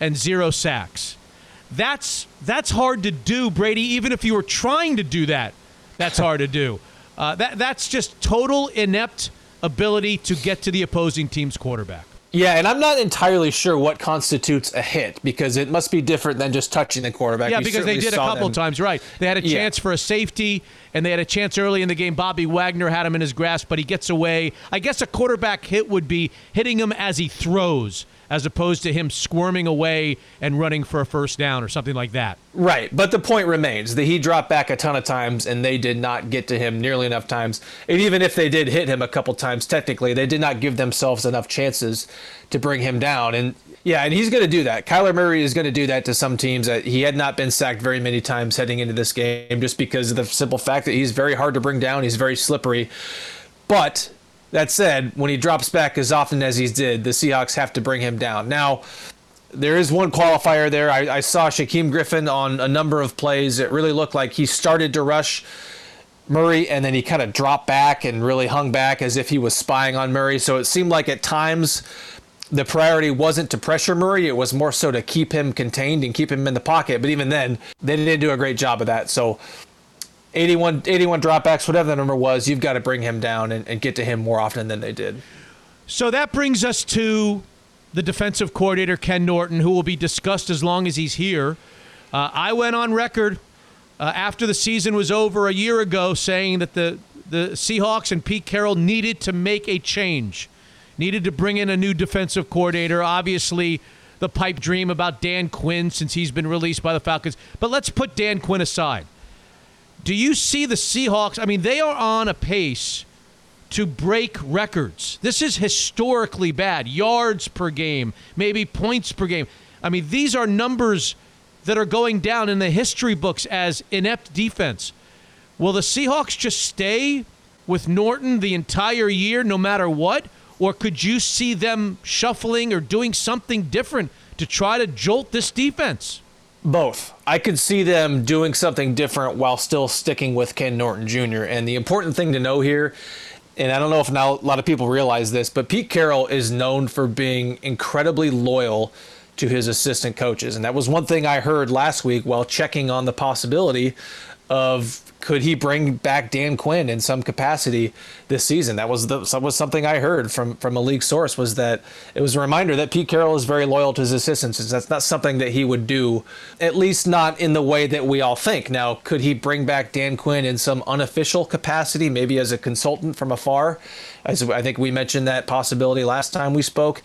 and zero sacks. That's that's hard to do, Brady. Even if you were trying to do that, that's hard to do. Uh, that that's just total inept ability to get to the opposing team's quarterback. Yeah, and I'm not entirely sure what constitutes a hit because it must be different than just touching the quarterback. Yeah, You because they did a couple them- times, right? They had a Yeah. chance for a safety, and they had a chance early in the game. Bobby Wagner had him in his grasp, but he gets away. I guess a quarterback hit would be hitting him as he throws, as opposed to him squirming away and running for a first down or something like that. Right, but the point remains that he dropped back a ton of times and they did not get to him nearly enough times. And even if they did hit him a couple times, technically, they did not give themselves enough chances to bring him down. And yeah, and he's going to do that. Kyler Murray is going to do that to some teams. That he had not been sacked very many times heading into this game, just because of the simple fact that he's very hard to bring down. He's very slippery. But that said, when he drops back as often as he did, the Seahawks have to bring him down. Now, there is one qualifier there. I, I saw Shaquem Griffin on a number of plays. It really looked like he started to rush Murray and then he kind of dropped back and really hung back as if he was spying on Murray. So it seemed like at times the priority wasn't to pressure Murray, it was more so to keep him contained and keep him in the pocket. But even then, they didn't do a great job of that. So 81, 81 dropbacks, whatever the number was, you've got to bring him down and, and get to him more often than they did. So that brings us to the defensive coordinator, Ken Norton, who will be discussed as long as he's here. Uh, I went on record uh, after the season was over a year ago saying that the, the Seahawks and Pete Carroll needed to make a change, needed to bring in a new defensive coordinator. Obviously, the pipe dream about Dan Quinn since he's been released by the Falcons. But let's put Dan Quinn aside. Do you see the Seahawks? I mean, they are on a pace to break records. This is historically bad. Yards per game, maybe points per game. I mean, these are numbers that are going down in the history books as inept defense. Will the Seahawks just stay with Norton the entire year, no matter what? Or could you see them shuffling or doing something different to try to jolt this defense? Both. I could see them doing something different while still sticking with Ken Norton Jr. And the important thing to know here, and I don't know if now a lot of people realize this, but Pete Carroll is known for being incredibly loyal to his assistant coaches. And that was one thing I heard last week while checking on the possibility of could he bring back Dan Quinn in some capacity this season? That was the was something I heard from from a league source was that it was a reminder that Pete Carroll is very loyal to his assistants. That's not something that he would do, at least not in the way that we all think. Now, could he bring back Dan Quinn in some unofficial capacity, maybe as a consultant from afar? As I think we mentioned that possibility last time we spoke.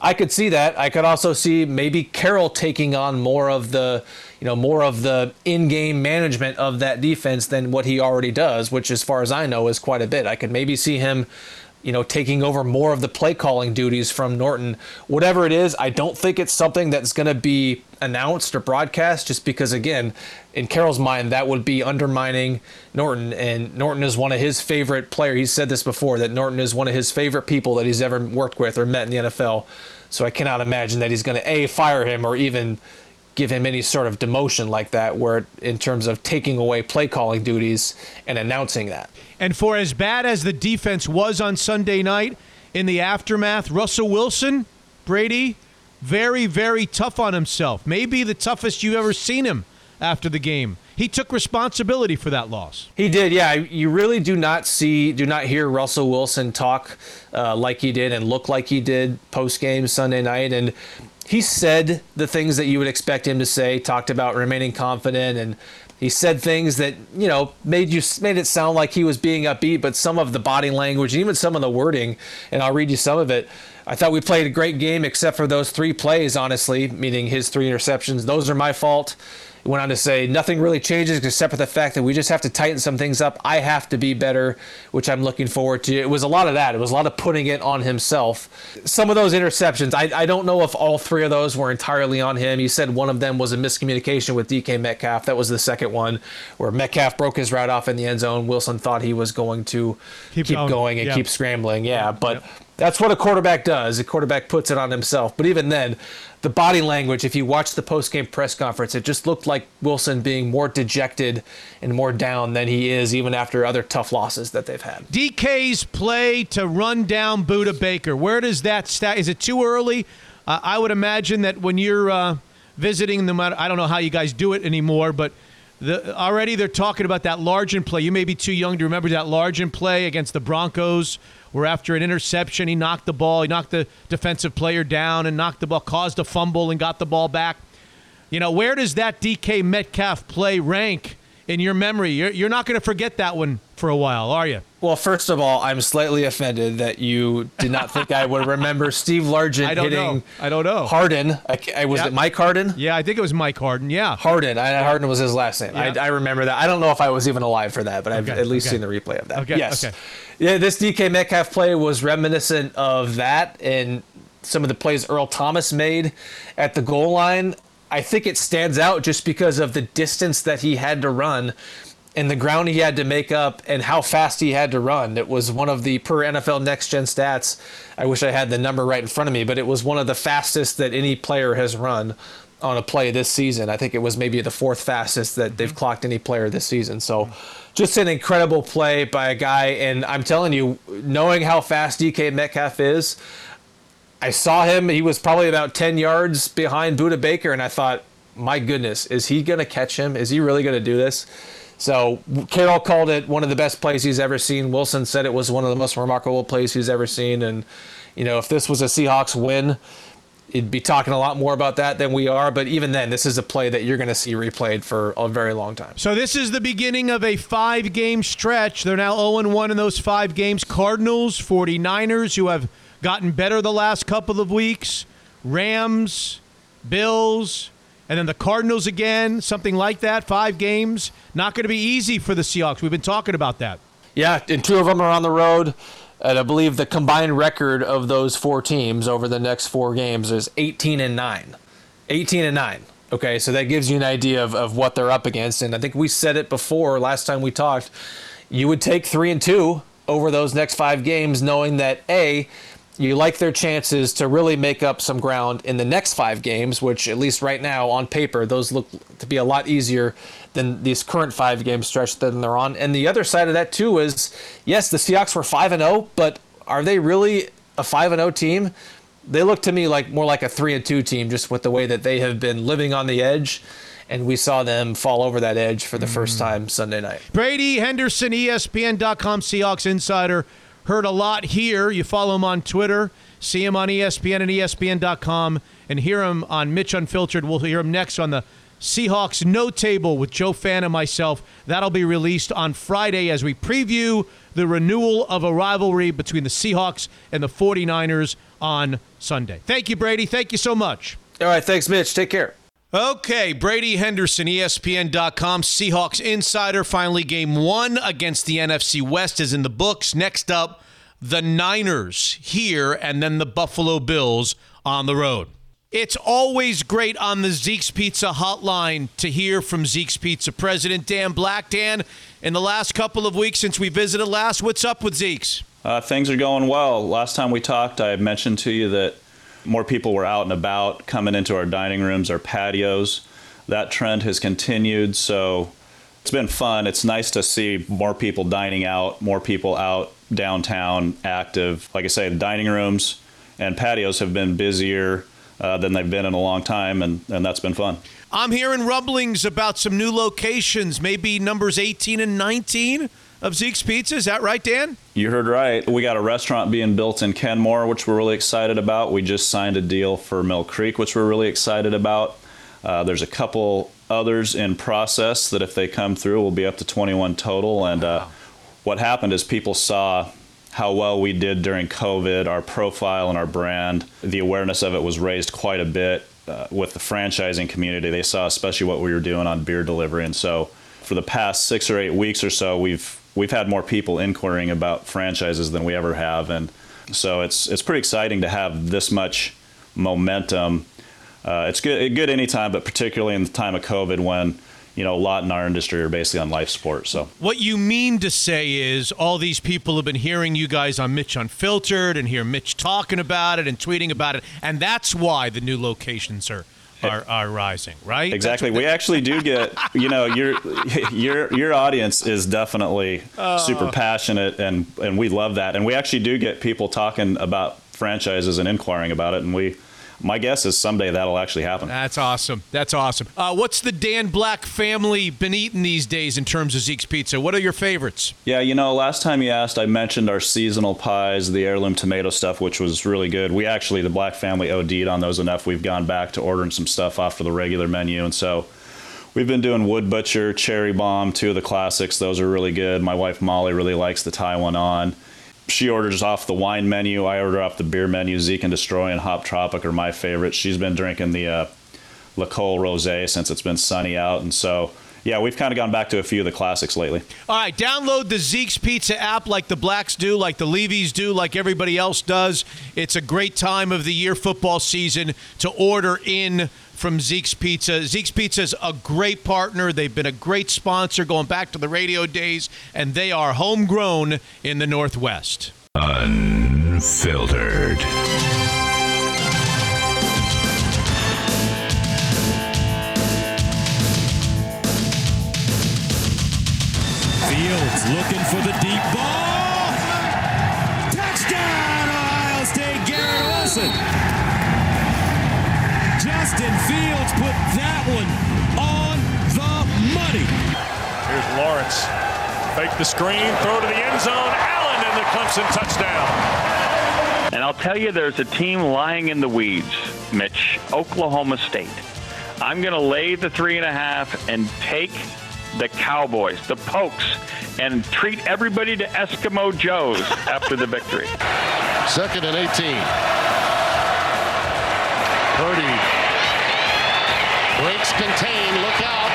I could see that. I could also see maybe Carroll taking on more of the, you know, more of the in-game management of that defense than what he already does, which, as far as I know, is quite a bit. I could maybe see him, you know, taking over more of the play calling duties from Norton. Whatever it is, I don't think it's something that's going to be announced or broadcast, just because, again, in Carroll's mind, that would be undermining Norton. And Norton is one of his favorite players. He's said this before that Norton is one of his favorite people that he's ever worked with or met in the NFL. So I cannot imagine that he's going to a fire him or even give him any sort of demotion like that, where in terms of taking away play calling duties and announcing that. And for as bad as the defense was on Sunday night, in the aftermath, Russell Wilson, Brady, very, very tough on himself. Maybe the toughest you've ever seen him after the game. He took responsibility for that loss. He did, yeah. You really do not see, do not hear Russell Wilson talk uh, like he did and look like he did post game Sunday night. And he said the things that you would expect him to say. Talked about remaining confident, and he said things that you know made you made it sound like he was being upbeat. But some of the body language, and even some of the wording, and I'll read you some of it. I thought we played a great game, except for those three plays. Honestly, meaning his three interceptions. Those are my fault. Went on to say nothing really changes except for the fact that we just have to tighten some things up. I have to be better, which I'm looking forward to. It was a lot of that. It was a lot of putting it on himself. Some of those interceptions, I, I don't know if all three of those were entirely on him. He said one of them was a miscommunication with DK Metcalf. That was the second one where Metcalf broke his route off in the end zone. Wilson thought he was going to Keep keep, going. going, and keep scrambling. Yeah, but That's what a quarterback does. A quarterback puts it on himself. But even then, the body language, if you watch the post-game press conference, it just looked like Wilson being more dejected and more down than he is even after other tough losses that they've had. DK's play to run down Budda Baker. Where does that stack? Is it too early? Uh, I would imagine that when you're uh, visiting them, I don't know how you guys do it anymore, but the, already they're talking about that Largent play. You may be too young to remember that Largent play against the Broncos where after an interception, he knocked the ball, he knocked the defensive player down and knocked the ball, caused a fumble and got the ball back. You know, where does that DK Metcalf play rank in your memory? You're, you're not going to forget that one for a while, are you? Well, first of all, I'm slightly offended that you did not think I would remember Steve Largent I don't hitting know. I don't know. Harden. I, I- was Yep. it Mike Harden? Yeah, I think it was Mike Harden. Yeah. Harden. I, Harden was his last name. I, I remember that. I don't know if I was even alive for that, but I've at least okay. seen the replay of that. Okay, Yes. okay. Yeah, this DK Metcalf play was reminiscent of that and some of the plays Earl Thomas made at the goal line. I think it stands out just because of the distance that he had to run and the ground he had to make up and how fast he had to run. It was one of the per NFL next gen stats. I wish I had the number right in front of me, but it was one of the fastest that any player has run on a play this season. I think it was maybe the fourth fastest that they've mm-hmm. clocked any player this season. So just an incredible play by a guy. And I'm telling you, knowing how fast DK Metcalf is, I saw him. He was probably about 10 yards behind Budda Baker, and I thought, my goodness, is he going to catch him? Is he really going to do this? So Carroll called it one of the best plays he's ever seen. Wilson said it was one of the most remarkable plays he's ever seen. And, you know, if this was a Seahawks win, it'd be talking a lot more about that than we are. But even then, this is a play that you're going to see replayed for a very long time. So this is the beginning of a five game stretch. They're now 0 1 in those five games. Cardinals, 49ers, who have gotten better the last couple of weeks, Rams, Bills, and then the Cardinals again, something like that. Five games. Not going to be easy for the Seahawks. We've been talking about that. Yeah, and two of them are on the road. And I believe the combined record of those four teams over the next four games is 18 and 9. 18 and 9. Okay, so that gives you an idea of, of what they're up against. And I think we said it before last time we talked. You would take three and two over those next five games, knowing that A, you like their chances to really make up some ground in the next five games, which at least right now on paper, those look to be a lot easier than these current five game stretch that they're on. And the other side of that too is yes, the Seahawks were five and zero, but are they really a five and zero team? They look to me like more like a three and two team, just with the way that they have been living on the edge. And we saw them fall over that edge for the first mm. time Sunday night. Brady Henderson, ESPN.com Seahawks insider. Heard a lot here. You follow him on Twitter, see him on ESPN and ESPN.com, and hear him on Mitch Unfiltered. We'll hear him next on the Seahawks No Table with Joe Fan and myself. That'll be released on Friday as we preview the renewal of a rivalry between the Seahawks and the 49ers on Sunday. Thank you, Brady. Thank you so much. All right, thanks, Mitch. Take care. Okay, Brady Henderson, ESPN.com, Seahawks insider. Finally, game one against the NFC West is in the books. Next up, the Niners here, and then the Buffalo Bills on the road. It's always great on the Zeke's Pizza hotline to hear from Zeke's Pizza president Dan Black. Dan, in the last couple of weeks since we visited last, what's up with Zeke's? Uh, things are going well. Last time we talked, I mentioned to you that more people were out and about coming into our dining rooms, our patios. That trend has continued, so it's been fun. It's nice to see more people dining out, more people out downtown active. Like I say, the dining rooms and patios have been busier uh, than they've been in a long time, and, and that's been fun. I'm hearing rumblings about some new locations, maybe numbers 18 and 19 of Zeke's Pizza. Is that right, Dan? You heard right. We got a restaurant being built in Kenmore, which we're really excited about. We just signed a deal for Mill Creek, which we're really excited about. Uh, there's a couple others in process that, if they come through, will be up to 21 total. And uh, what happened is people saw how well we did during COVID, our profile and our brand. The awareness of it was raised quite a bit uh, with the franchising community. They saw especially what we were doing on beer delivery, and so for the past six or eight weeks or so, we've we've had more people inquiring about franchises than we ever have, and so it's it's pretty exciting to have this much momentum. Uh, it's good good anytime, but particularly in the time of COVID when you know, a lot in our industry are basically on life support. So What you mean to say is all these people have been hearing you guys on Mitch Unfiltered and hear Mitch talking about it and tweeting about it, and that's why the new locations are are, are rising, right? Exactly. We actually do get, you know, your your your audience is definitely super uh. passionate, and and we love that. And we actually do get people talking about franchises and inquiring about it. And we, my guess is someday that'll actually happen. That's awesome. That's awesome. Uh, what's the Dan Black family been eating these days in terms of Zeke's Pizza? What are your favorites? Yeah, you know, last time you asked, I mentioned our seasonal pies, the heirloom tomato stuff, which was really good. We actually, the Black family OD'd on those enough. We've gone back to ordering some stuff off of the regular menu. And so we've been doing Wood Butcher, Cherry Bomb, two of the classics. Those are really good. My wife Molly really likes the Taiwan on. She orders off the wine menu. I order off the beer menu. Zeke and Destroy and Hop Tropic are my favorites. She's been drinking the uh, La Cole Rosé since it's been sunny out. And so, yeah, we've kind of gone back to a few of the classics lately. All right, download the Zeke's Pizza app like the Blacks do, like the Levies do, like everybody else does. It's a great time of the year, football season, to order in from Zeke's Pizza. Zeke's Pizza is a great partner. They've been a great sponsor going back to the radio days, and they are homegrown in the Northwest. Unfiltered. Fake the screen, throw to the end zone. Allen and the Clemson touchdown. And I'll tell you, there's a team lying in the weeds, Mitch, Oklahoma State. I'm going to lay the three and a half and take the Cowboys, the Pokes, and treat everybody to Eskimo Joes after the victory. Second and 18. Purdy breaks contain. Look out.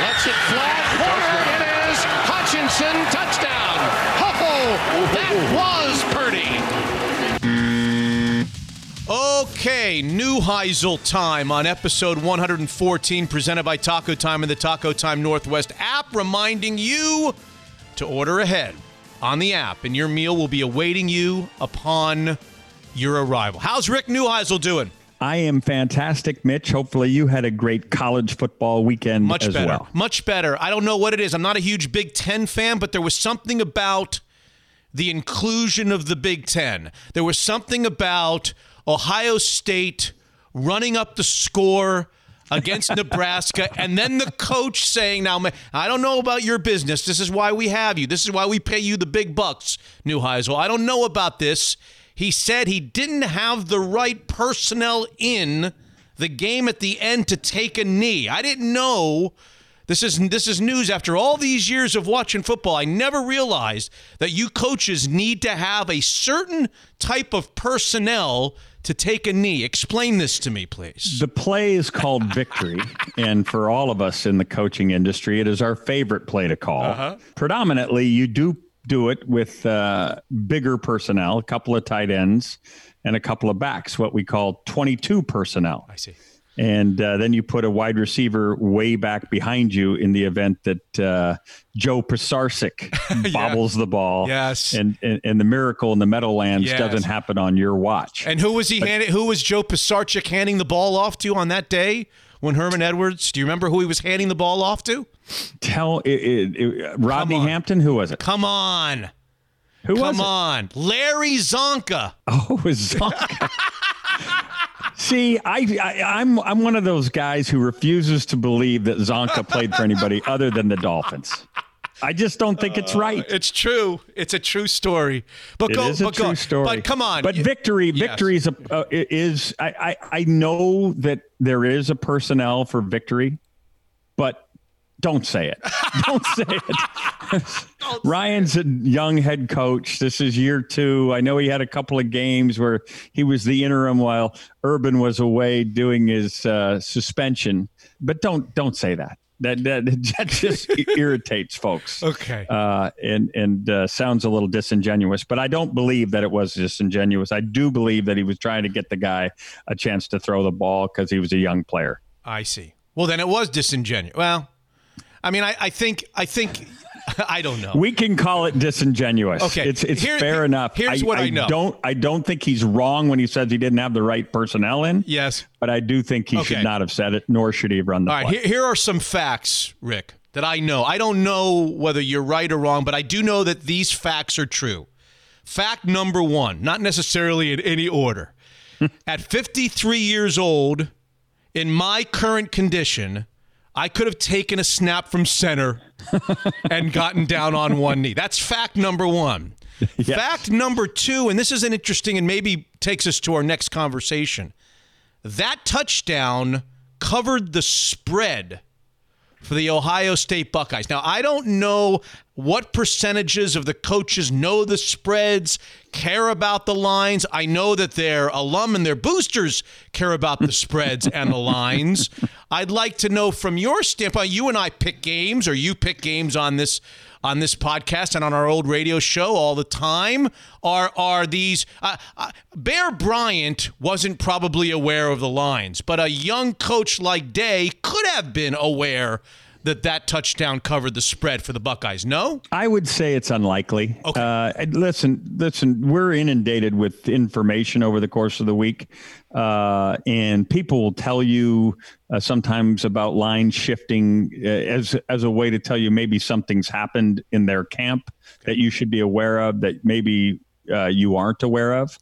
Lets it fly. Corner. It is Hutchinson. Touchdown. Ho That was Purdy. Okay, Neuheisel time on episode 114, presented by Taco Time and the Taco Time Northwest app, reminding you to order ahead on the app, and your meal will be awaiting you upon your arrival. How's Rick Neuheisel doing? I am fantastic, Mitch. Hopefully, you had a great college football weekend Much as better. well. Much better. I don't know what it is. I'm not a huge Big Ten fan, but there was something about the inclusion of the Big Ten. There was something about Ohio State running up the score against Nebraska, and then the coach saying, "Now, I don't know about your business. This is why we have you. This is why we pay you the big bucks, Neuheisel. I don't know about this." He said he didn't have the right personnel in the game at the end to take a knee. I didn't know. This is this is news after all these years of watching football. I never realized that you coaches need to have a certain type of personnel to take a knee. Explain this to me, please. The play is called victory. and for all of us in the coaching industry, it is our favorite play to call. Uh-huh. Predominantly, you do do it with uh, bigger personnel, a couple of tight ends and a couple of backs, what we call 22 personnel. I see. And uh, then you put a wide receiver way back behind you in the event that uh, Joe Pisarcik bobbles the ball. Yes. And, and, and the miracle in the Meadowlands Yes. doesn't happen on your watch. And who was he handing, who was Joe Pisarcik handing the ball off to on that day when Herman Edwards? Do you remember who he was handing the ball off to? Tell it, it, it- Rodney Hampton, who was it? Come on. Who Come was it? on. Larry Csonka. Oh, Csonka. See, I, I I'm I'm one of those guys who refuses to believe that Csonka played for anybody other than the Dolphins. I just don't think it's right. It's true. It's a true story. But It go, is a but true go. story. But come on. But victory, Yes. victory is a uh, is I, I I know that there is a personnel for victory, but don't say it. Don't say it. Ryan's a young head coach. This is year two. I know he had a couple of games where he was the interim while Urban was away doing his uh, suspension. But don't don't say that. That that, that just irritates folks. Okay. Uh, and and uh, sounds a little disingenuous, but I don't believe that it was disingenuous. I do believe that he was trying to get the guy a chance to throw the ball because he was a young player. I see. Well, then it was disingenuous. Well, I mean, I, I think I think I don't know. We can call it disingenuous. Okay. it's it's Here- fair enough. here's what I know. Don't I don't think he's wrong when he says he didn't have the right personnel in. Yes. but I do think he Okay. should not have said it, nor should he have run the All right, play. here, here are some facts, Rick, that I know. I don't know whether you're right or wrong, but I do know that these facts are true. Fact number one, not necessarily in any order. At 53 years old, in my current condition, I could have taken a snap from center and gotten down on one knee. That's fact number one. Fact number two, and this is an interesting and maybe takes us to our next conversation. That touchdown covered the spread for the Ohio State Buckeyes. Now, I don't know what percentages of the coaches know the spreads, care about the lines. I know that their alum and their boosters care about the spreads and the lines. I'd like to know from your standpoint, you and I pick games or you pick games on this on this podcast and on our old radio show all the time are are these uh, uh, Bear Bryant wasn't probably aware of the lines but a young coach like Day could have been aware that that touchdown covered the spread for the Buckeyes no I would say it's unlikely. Okay. Uh, listen, listen, we're inundated with information over the course of the week, uh, and people will tell you uh, sometimes about line shifting uh, as as a way to tell you maybe something's happened in their camp that you should be aware of that maybe uh, you aren't aware of.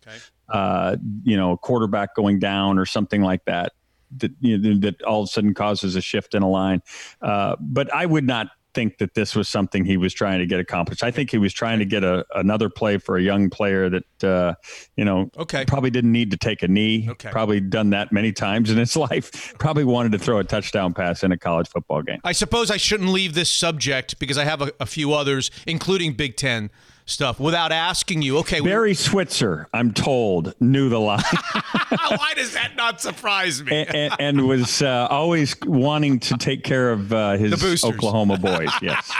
Uh, you know, a quarterback going down or something like that. That you know, that all of a sudden causes a shift in a line, uh, but I would not think that this was something he was trying to get accomplished. I think he was trying to get a another play for a young player that uh, you know okay. probably didn't need to take a knee. Okay. Probably done that many times in his life. Probably wanted to throw a touchdown pass in a college football game. I suppose I shouldn't leave this subject because I have a, a few others including Big 10 stuff without asking you okay Barry Switzer, I'm told, knew the line. why does that not surprise me and, and, and was uh, always wanting to take care of uh, his Oklahoma boys. Yes.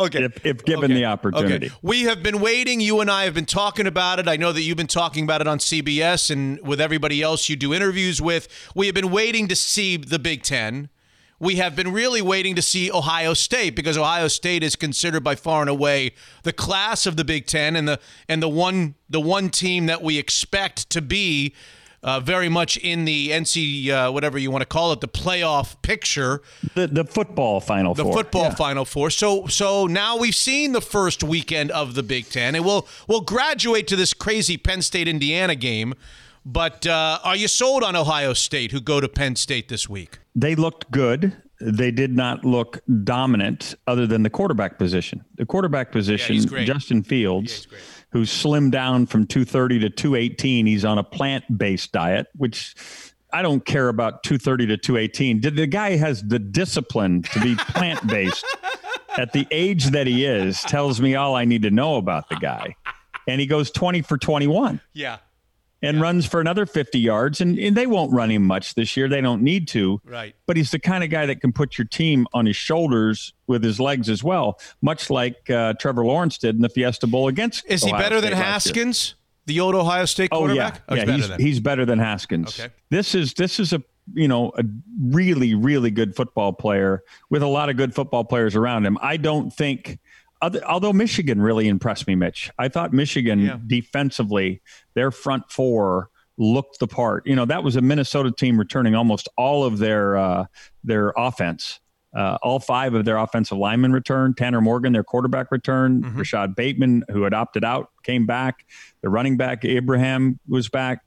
okay. If, if given the opportunity. Okay. We have been waiting. You and I have been talking about it. I know that you've been talking about it on CBS and with everybody else you do interviews with. We have been waiting to see the Big Ten. We have been really waiting to see Ohio State because Ohio State is considered by far and away the class of the Big Ten and the and the one the one team that we expect to be uh, very much in the NC uh, whatever you want to call it the playoff picture The the football final the four. football Yeah. final four. So so now we've seen the first weekend of the Big Ten, and we'll we'll graduate to this crazy Penn State Indiana game. But uh, are you sold on Ohio State, who go to Penn State this week? They looked good. They did not look dominant other than the quarterback position. The quarterback position, great. Justin Fields, who slimmed down from 230 to 218. He's on a plant based diet, which I don't care about 230 to 218. The- The guy has the discipline to be plant based at the age that he is, tells me all I need to know about the guy. And he goes 20 for 21 Yeah. And runs for another 50 yards. And, and they won't run him much this year. They don't need to. Right. But he's the kind of guy that can put your team on his shoulders with his legs as well, much like uh, Trevor Lawrence did in the Fiesta Bowl against. Is he Ohio better than State year. Haskins, the old Ohio State Oh yeah, quarterback? Oh, yeah, better he's, than- he's better than Haskins. Okay. This is this is a you know a really really good football player with a lot of good football players around him. I don't think. Other- Although Michigan really impressed me, Mitch. I thought Michigan Yeah. defensively, their front four looked the part. You know, that was a Minnesota team returning almost all of their uh, their offense. Uh, all five of their offensive linemen returned. Tanner Morgan, their quarterback, returned. Rashad Bateman, who had opted out, came back. The running back Ibrahim was back.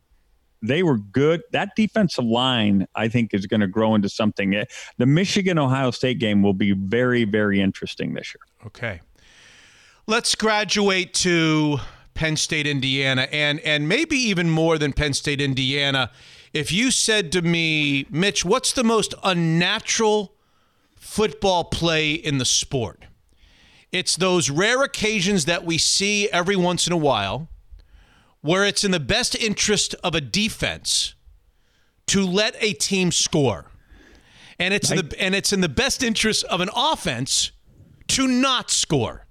They were good. That defensive line, I think, is going to grow into something. The Michigan Ohio State game will be very, very interesting this year. Okay. Let's graduate to Penn State, Indiana, and and maybe even more than Penn State, Indiana. If you said to me, Mitch, what's the most unnatural football play in the sport? It's those rare occasions that we see every once in a while where it's in the best interest of a defense to let a team score. And it's in the and it's in the best interest of an offense to not score.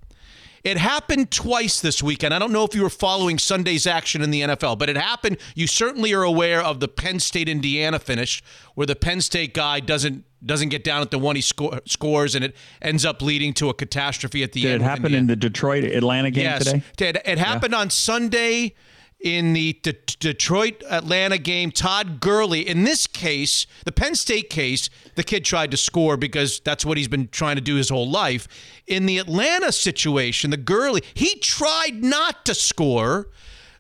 It happened twice this weekend. I don't know if you were following Sunday's action in the NFL, but it happened. You certainly are aware of the Penn State Indiana finish, where the Penn State guy doesn't doesn't get down at the one he sco- scores, and it ends up leading to a catastrophe at the Did end. Did it happen in the Detroit Atlanta game yes, today? Did. It happened on Sunday in the D- Detroit Atlanta game. Todd Gurley, in this case, the Penn State case, the kid tried to score because that's what he's been trying to do his whole life. In the Atlanta situation, the Gurley, he tried not to score.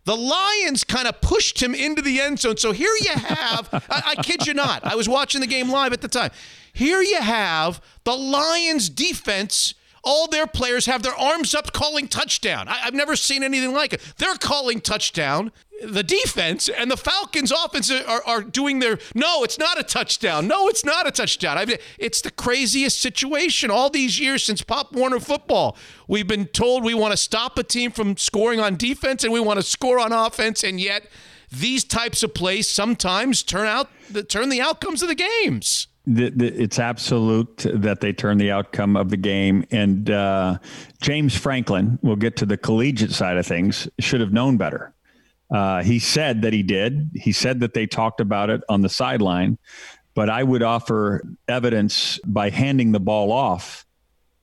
The Lions kind of pushed him into the end zone. So here you have, I, I kid you not, I was watching the game live at the time. Here you have the Lions defense all their players have their arms up calling touchdown. I, have never seen anything like it. They're calling touchdown. The defense and the Falcons' offense are, are doing their no, it's not a touchdown. No, it's not a touchdown. I mean, it's the craziest situation all these years since Pop Warner football. We've been told we want to stop a team from scoring on defense and we want to score on offense, and yet these types of plays sometimes turn out turn the outcomes of the games the, the, it's absolute that they turn the outcome of the game. And uh, James Franklin, we'll get to the collegiate side of things, should have known better. Uh, he said that he did. He said that they talked about it on the sideline. But I would offer evidence by handing the ball off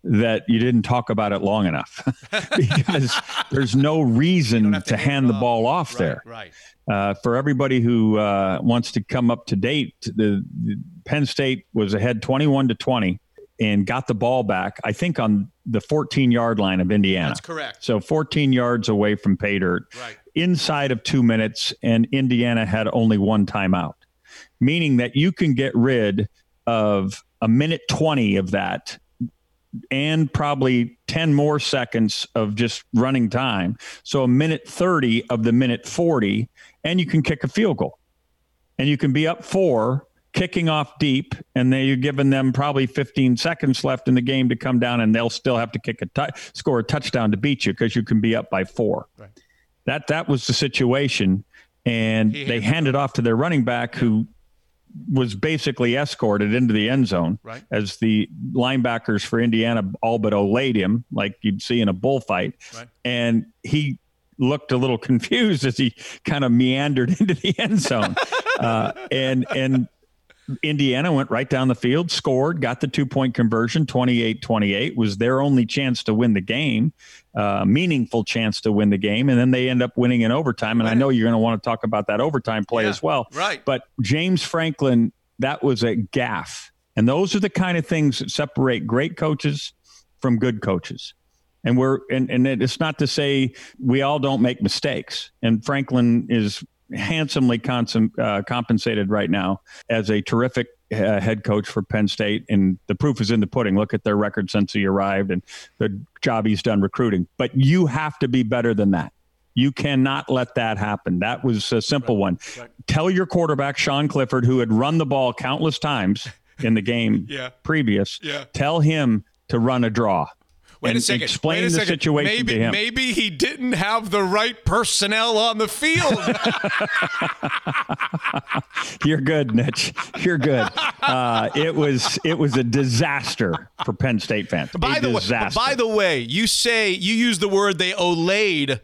that you didn't talk about it long enough because there's no reason to, to hand the ball off right, there. Right. Uh, for everybody who uh, wants to come up to date, the, the, Penn State was ahead 21 to 20 and got the ball back. I think on the 14 yard line of Indiana. That's correct. So 14 yards away from pay dirt, right. inside of two minutes, and Indiana had only one timeout, meaning that you can get rid of a minute 20 of that and probably 10 more seconds of just running time. So a minute 30 of the minute 40, and you can kick a field goal. And you can be up four, kicking off deep, and then you're giving them probably 15 seconds left in the game to come down, and they'll still have to kick a t- score a touchdown to beat you because you can be up by four. Right. That that was the situation, and He they handed handed off to their running back who was basically escorted into the end zone Right. as the linebackers for Indiana all but olayed him like you'd see in a bullfight. Right. And he looked a little confused as he kind of meandered into the end zone. uh, and and Indiana went right down the field, scored, got the two point conversion, 28 28, was their only chance to win the game, uh, meaningful chance to win the game. And then they end up winning in overtime. And I know you're going to want to talk about that overtime play Yeah, as well. right. But James Franklin, that was a gaff. And those are the kind of things that separate great coaches from good coaches. And we're and, and it's not to say we all don't make mistakes. And Franklin is handsomely consum, uh, compensated right now as a terrific uh, head coach for Penn State. And the proof is in the pudding. Look at their record since he arrived and the job he's done recruiting. But you have to be better than that. You cannot let that happen. That was a simple one. Tell your quarterback, Sean Clifford, who had run the ball countless times in the game Yeah. previous, Yeah. tell him to run a draw. Wait and a second. Explain Wait a the second. situation maybe, to him. Maybe he didn't have the right personnel on the field. You're good, Mitch. You're good. Uh, it was it was a disaster for Penn State fans. by a the way, by the way, you say you use the word they olayed.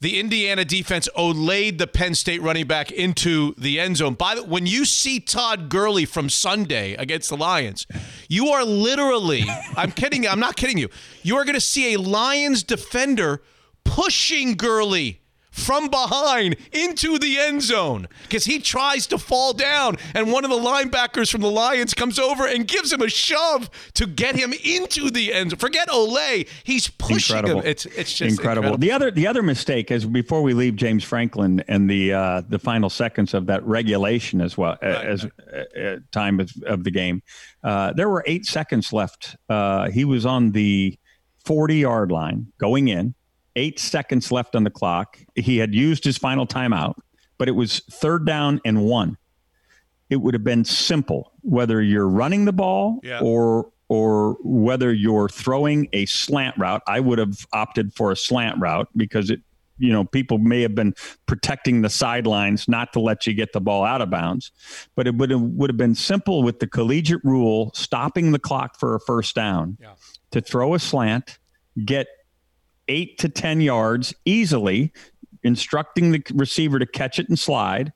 The Indiana defense olayed the Penn State running back into the end zone. By the when you see Todd Gurley from Sunday against the Lions, you are literally I'm kidding I'm not kidding you. You are going to see a Lions defender pushing Gurley from behind into the end zone because he tries to fall down and one of the linebackers from the Lions comes over and gives him a shove to get him into the end zone. Forget Olay, he's pushing incredible. him. It's it's just incredible. incredible. The other the other mistake is before we leave James Franklin and the uh, the final seconds of that regulation as well as uh, uh, time of, of the game. Uh, there were eight seconds left. Uh, he was on the forty yard line going in. Eight seconds left on the clock. He had used his final timeout, but it was third down and one. It would have been simple whether you're running the ball Yeah. or or whether you're throwing a slant route. I would have opted for a slant route because it, you know, people may have been protecting the sidelines not to let you get the ball out of bounds. But it would have, would have been simple with the collegiate rule stopping the clock for a first down to throw a slant, get eight to 10 yards easily, instructing the receiver to catch it and slide,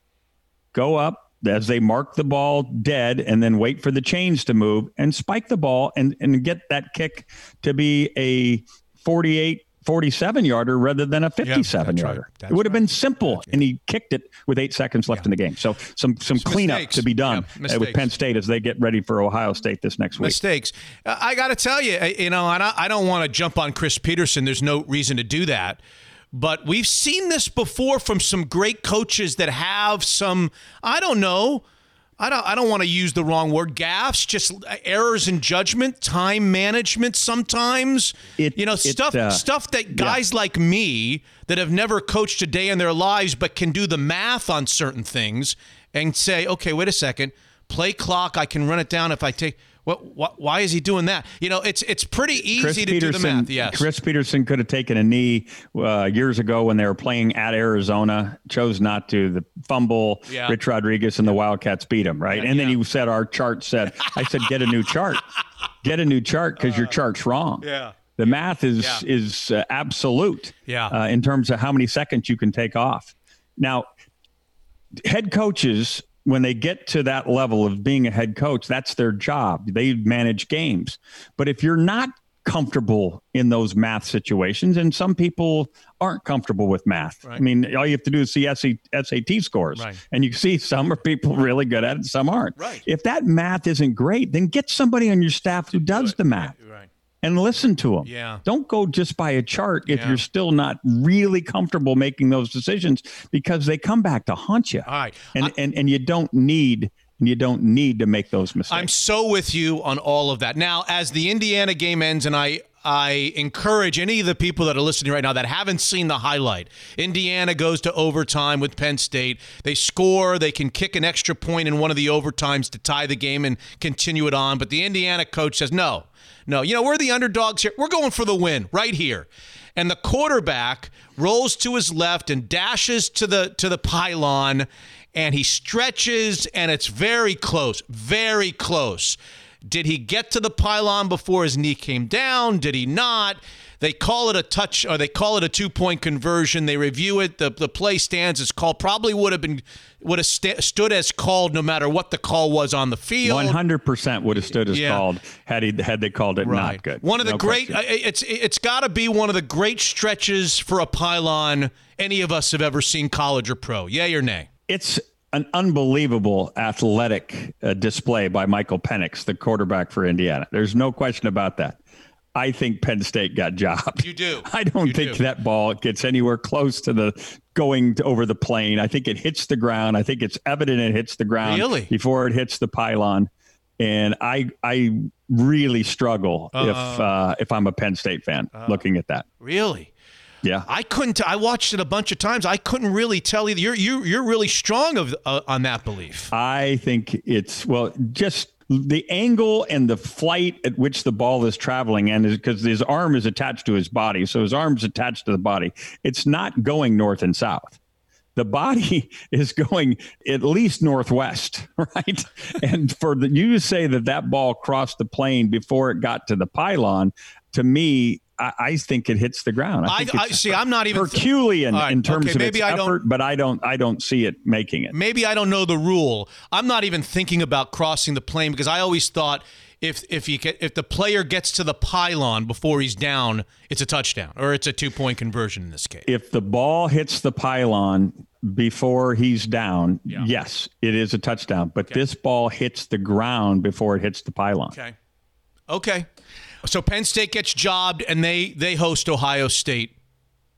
go up as they mark the ball dead, and then wait for the chains to move and spike the ball and, and get that kick to be a 48 47 yarder rather than a 57 that's yarder. right. It would have been simple, and he kicked it with eight seconds left in the game. So some some cleanup mistakes. to be done Yeah, uh, with. Penn State as they get ready for Ohio State this next week. mistakes. Uh, I got to tell you, uh, you know, and I, I don't want to jump on Chris Petersen. There's no reason to do that. But we've seen this before from some great coaches that have some, I don't know, I don't, I don't want to use the wrong word, gaffes, just errors in judgment, time management sometimes. you know, stuff uh, stuff that guys like me that have never coached a day in their lives but can do the math on certain things and say, okay, wait a second, play clock, I can run it down if I take. What, what, why is he doing that? You know, it's it's pretty easy Chris to Petersen, do the math. Yes. Chris Petersen could have taken a knee uh, years ago when they were playing at Arizona, chose not to. The fumble, Yeah. Rich Rodriguez and the Wildcats beat him, right? and then he said, Our chart said, I said, get a new chart. Get a new chart because your chart's wrong. Uh, yeah. The math is Yeah. is uh, absolute Yeah. uh, in terms of how many seconds you can take off. Now, head coaches when they get to that level of being a head coach that's their job. They manage games. But if you're not comfortable in those math situations and some people aren't comfortable with math. I mean all you have to do is see SAT, scores Right. and you see some are people really good at it some aren't. Right. if that math isn't great then get somebody on your staff who does the math. Right. And listen to them. Yeah. Don't go just by a chart if Yeah. you're still not really comfortable making those decisions because they come back to haunt you. All right. And and and you don't need and you don't need to make those mistakes. I'm so with you on all of that. Now, as the Indiana game ends, and I I encourage any of the people that are listening right now that haven't seen the highlight. Indiana goes to overtime with Penn State. They score. They can kick an extra point in one of the overtimes to tie the game and continue it on. But the Indiana coach says, no, no. You know, we're the underdogs here. We're going for the win right here. And the quarterback rolls to his left and dashes to the to the pylon and he stretches and it's very close, very close. Did he get to the pylon before his knee came down? Did he not? They call it a touch or they call it a two point conversion. They review it. The, the play stands as called. Probably would have been would have sta stood as called no matter what the call was on the field. One hundred percent would have stood as Yeah. called had he had they called it not good. One of the No great. question. It's it's got to be one of the great stretches for a pylon any of us have ever seen, college or pro. Yay or nay? It's an unbelievable athletic uh, display by Michael Penix, the quarterback for Indiana. There's no question about that. I think Penn State got jobbed. You do. I don't You think do. that ball gets anywhere close to the going to, over the plane. I think it hits the ground. I think it's evident it hits the ground Really? before it hits the pylon. And I I really struggle if Uh. uh, if I'm a Penn State fan looking at that. Really? Yeah. I couldn't. I watched it a bunch of times. I couldn't really tell you. You're you you're really strong of uh, on that belief. I think it's well, just the angle and the flight at which the ball is traveling, and because his arm is attached to his body, so his arm's attached to the body. It's not going north and south. The body is going at least northwest, right? and for the, you to say that that ball crossed the plane before it got to the pylon, to me, I, I think it hits the ground. I, I, think I it's see. I'm not even Herculean right, in terms okay, of its effort, but I don't, I don't see it making it. maybe I don't know the rule. I'm not even thinking about crossing the plane because I always thought if if you get if the player gets to the pylon before he's down, it's a touchdown or it's a two point conversion in this case. if the ball hits the pylon before he's down, yes, it is a touchdown. But this ball hits the ground before it hits the pylon. Okay. Okay. So Penn State gets jobbed and they they host Ohio State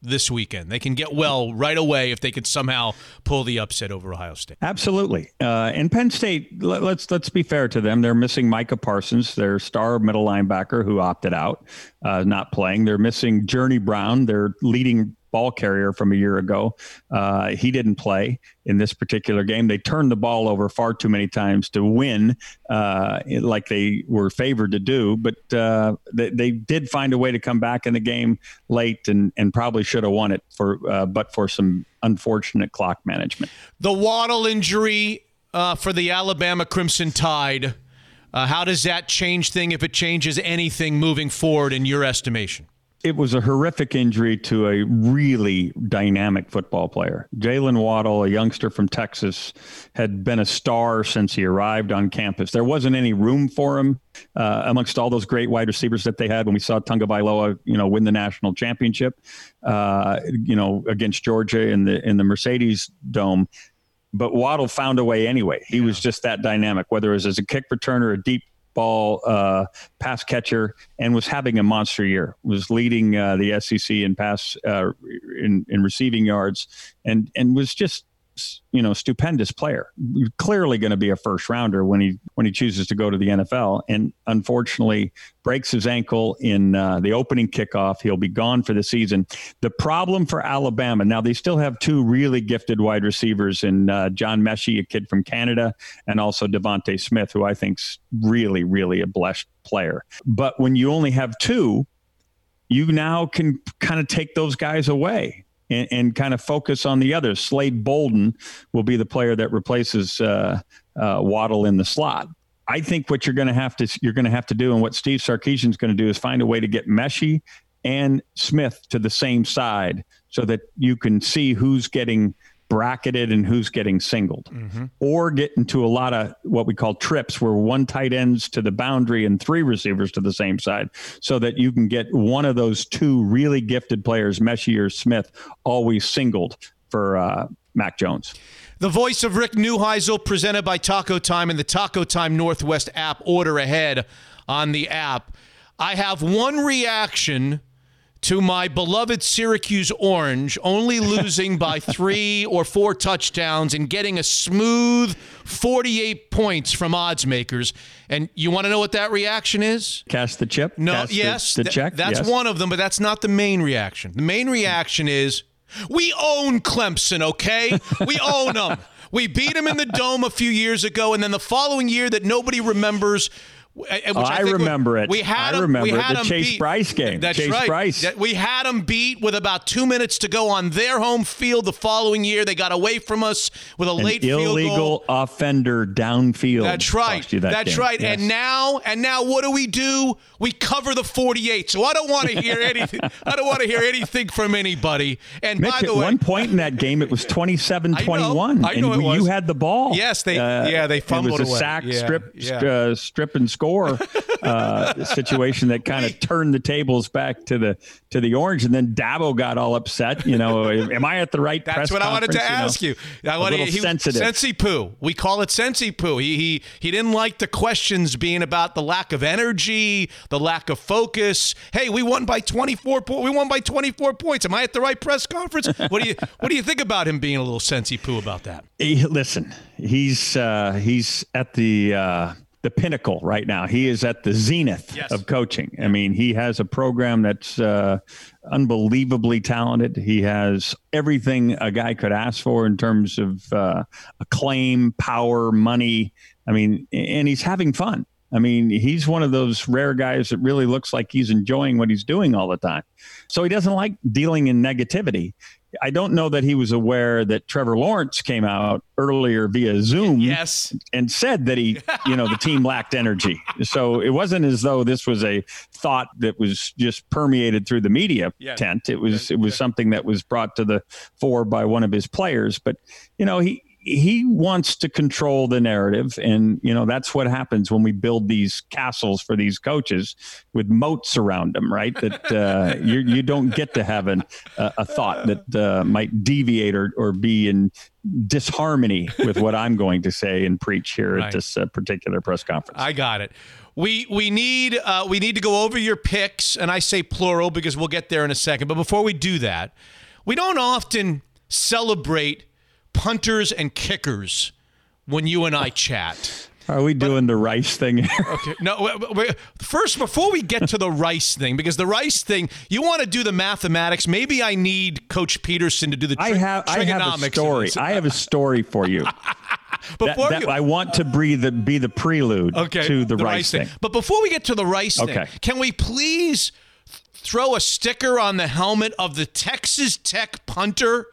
this weekend. They can get well right away if they could somehow pull the upset over Ohio State. Absolutely. Uh, and Penn State, let, let's let's be fair to them. They're missing Micah Parsons, their star middle linebacker, who opted out, uh, not playing. They're missing Journey Brown, their leading ball carrier from a year ago. Uh, he didn't play in this particular game. They turned the ball over far too many times to win, uh, like they were favored to do. But uh, they, they did find a way to come back in the game late, and and probably should have won it for, uh, but for some unfortunate clock management. The Waddle injury uh, for the Alabama Crimson Tide. Uh, how does that change thing if it changes anything moving forward in your estimation? It was a horrific injury to a really dynamic football player. Jalen Waddle, a youngster from Texas, had been a star since he arrived on campus. There wasn't any room for him uh, amongst all those great wide receivers that they had when we saw Tagovailoa, you know, win the national championship, uh, you know, against Georgia in the in the Mercedes Dome. But Waddle found a way anyway. He was just that dynamic, whether it was as a kick returner, or a deep ball uh, pass catcher and was having a monster year. Was leading uh, the SEC in pass uh, in in receiving yards, and and was just you know stupendous player. Clearly going to be a first rounder when he when he chooses to go to the NFL, and unfortunately breaks his ankle in uh, the opening kickoff. He'll be gone for the season. The problem for Alabama now they still have two really gifted wide receivers in uh, John Metchie, a kid from Canada, and also DeVonta Smith, who I think's really really a blessed player. But when you only have two, you now can kind of take those guys away and, and, kind of focus on the others. Slade Bolden will be the player that replaces uh, uh, Waddle in the slot. I think what you're going to have to you're going to have to do, and what Steve Sarkisian is going to do, is find a way to get Metchie and Smith to the same side, so that you can see who's getting bracketed and who's getting singled, mm-hmm. or get into a lot of what we call trips, where one tight ends to the boundary and three receivers to the same side, so that you can get one of those two really gifted players, Metchie or Smith, always singled for uh, Mac Jones. The voice of Rick Neuheisel, presented by Taco Time and the Taco Time Northwest app. Order ahead on the app. I have one reaction to my beloved Syracuse Orange only losing by three or four touchdowns and getting a smooth 48 points from odds makers. And you want to know what that reaction is? Cast the chip? No, Cast yes. The, the check? Th- that's yes. one of them, but that's not the main reaction. The main reaction is we own Clemson, okay? We own them. We beat them in the dome a few years ago, and then the following year that nobody remembers, Oh, I, I remember it. We had I remember we had the Chase beat. Brice game. That's Chase right. Brice. We had them beat with about two minutes to go on their home field. The following year, they got away from us with a An late illegal field goal. offender downfield. That's right. that That's game. right. Yes. And now, and now, what do we do? We cover the 48. So I don't want to hear anything. I don't want to hear anything from anybody. And Mitch, by the way, at one point in that game, it was 27-21. I know and it was. you had the ball. Yes, they- yeah, they fumbled It was a away. sack, Yeah, strip, yeah. Uh, strip and score uh, situation that kind of turned the tables back to the to the orange. And then Dabo got all upset. You know, am I at the right? That's what I wanted to ask you. I a wanted, little he, sensitive. Sensi poo. We call it sensi poo. He, he he didn't like the questions being about the lack of energy, the lack of focus. Hey, we won by 24 po- We won by 24 points. Am I at the right press conference? What do you what do you think about him being a little sensi poo about that? He- listen, he's uh, he's at the uh, the pinnacle right now. He is at the zenith Yes. of coaching. I mean, he has a program that's uh, unbelievably talented. He has everything a guy could ask for in terms of uh, acclaim, power, money. I mean, and he's having fun. I mean, he's one of those rare guys that really looks like he's enjoying what he's doing all the time. So he doesn't like dealing in negativity. I don't know that he was aware that Trevor Lawrence came out earlier via Zoom Yes. and said that he, you know, the team lacked energy. So it wasn't as though this was a thought that was just permeated through the media Yeah. tent. It was it was something that was brought to the fore by one of his players. But you know, he he wants to control the narrative and you know that's what happens when we build these castles for these coaches with moats around them right that uh, you, you don't get to have an, a, a thought that uh, might deviate or, or be in disharmony with what i'm going to say and preach here Right. at this uh, particular press conference I got it. We we need uh, we need to go over your picks, and I say plural because we'll get there in a second. But before we do that, we don't often celebrate punters and kickers when you and I chat. are we doing the rice thing here Okay. No, first, before we get to the rice thing, because the rice thing, you want to do the mathematics. Maybe I need Coach Petersen to do the. Tri- I have I have a story. I have a story for you. Before that you- I want to be the be the prelude okay, to the, rice thing. But before we get to the rice thing, can we please throw a sticker on the helmet of the Texas Tech punter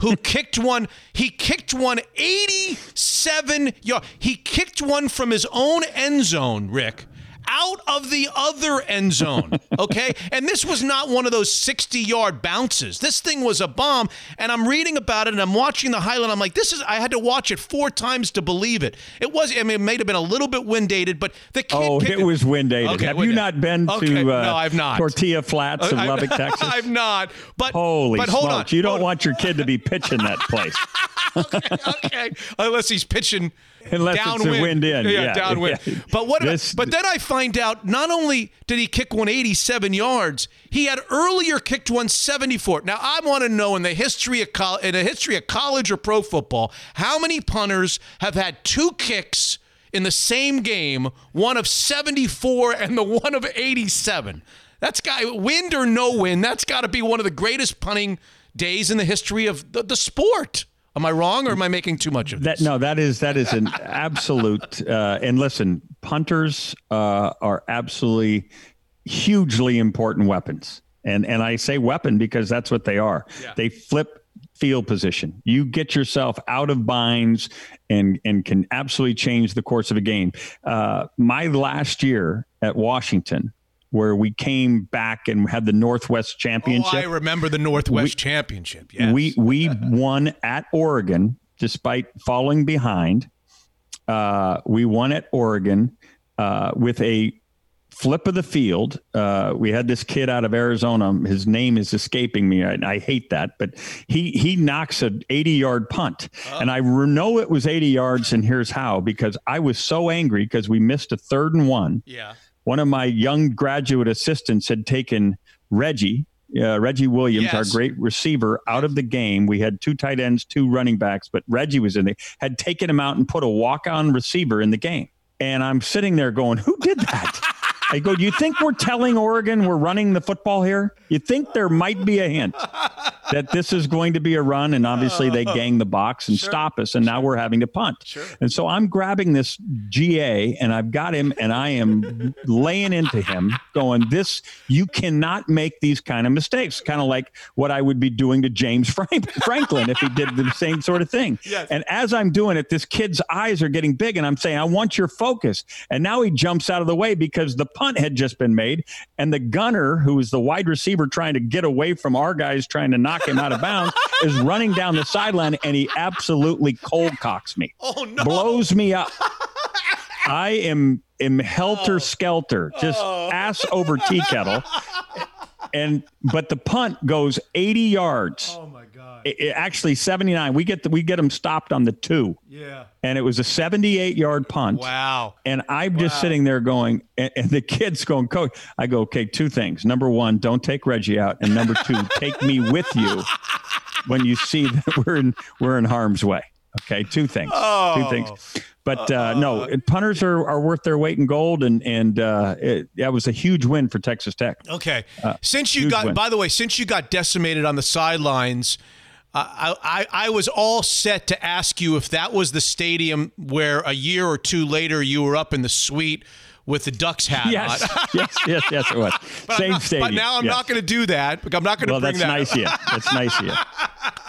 who kicked one? He kicked one 87 yard. He kicked one from his own end zone, Rick. Out of the other end zone. Okay. and this was not one of those 60 yard bounces. This thing was a bomb. And I'm reading about it and I'm watching the highlight. I'm like, this is, I had to watch it four times to believe it. It was, I mean, it may have been a little bit wind dated, but the kid. Oh, kicked it was wind dated. Okay, Have wind you not been Okay, to uh, no, I've not. Tortilla Flats in Lubbock, Texas? I've not. But Holy but hold smokes! on. You don't want your kid to be pitching that place. okay. okay, unless he's pitching Unless it's a downwind. wind in, Yeah, yeah, downwind. yeah. But what? This- but then I find out not only did he kick 187 yards, he had earlier kicked 174. Now I want to know in the history of col- in the history of college or pro football, how many punters have had two kicks in the same game, one of 74 and the one of 87? That's wind or no wind, That's got to be one of the greatest punting days in the history of the, the sport. Am I wrong, or am I making too much of this? That no, that is that is an absolute. Uh, and listen, punters uh, are absolutely hugely important weapons. And and I say weapon because that's what they are. They flip field position. You get yourself out of binds and and can absolutely change the course of a game. Uh, my last year at Washington, where we came back and had the Northwest Oh, Championship. I remember the Northwest Championship. Yes. We we won at Oregon despite falling behind. Uh, we won at Oregon uh, with a flip of the field. Uh, we had this kid out of Arizona. His name is escaping me. I, I hate that, but he he knocks an 80 yard punt, and I re- know it was 80 yards. And here's how: because I was so angry because we missed a third and one yeah. One of my young graduate assistants had taken Reggie, uh, Reggie Williams, Yes. our great receiver, out of the game. We had two tight ends, two running backs, but Reggie was in there, had taken him out and put a walk on receiver in the game. And I'm sitting there going, Who did that? I go, Do you think we're telling Oregon we're running the football here? You think there might be a hint that this is going to be a run? And obviously they oh. gang the box and stop us. And now we're having to punt. And so I'm grabbing this GA and I've got him and I am laying into him, going, This, you cannot make these kind of mistakes. Kind of like what I would be doing to James Franklin if he did the same sort of thing. Yes. And as I'm doing it, this kid's eyes are getting big and I'm saying, I want your focus. And now he jumps out of the way because the punt had just been made. And the gunner, who is the wide receiver trying to get away from our guys trying to knock him out of bounds, is running down the sideline and he absolutely cold cocks me. Oh no. Blows me up. I am am helter oh. skelter, just oh. ass over tea kettle. And but the punt goes 80 yards. Oh my God. It- it- actually 79. We get the, we get them stopped on the two. Yeah. And it was a 78 yard punt. Wow. And I'm just sitting there going, and, and the kid's going, Coach. I go, okay, two things. Number one, don't take Reggie out, and number two, take me with you when you see that we're in we're in harm's way. Okay, two things. Two things. But uh, no, punters are, are worth their weight in gold, and and uh, it, that was a huge win for Texas Tech. Okay. Uh, since you got, win. by the way, since you got decimated on the sidelines, uh, I, I I was all set to ask you if that was the stadium where a year or two later you were up in the suite with the Ducks hat Yes, on. yes, yes, yes, it was. But, Same not- stadium. but now I'm yes. not going to do that. Because I'm not going to Well, bring that's nice of you. That's nice of you.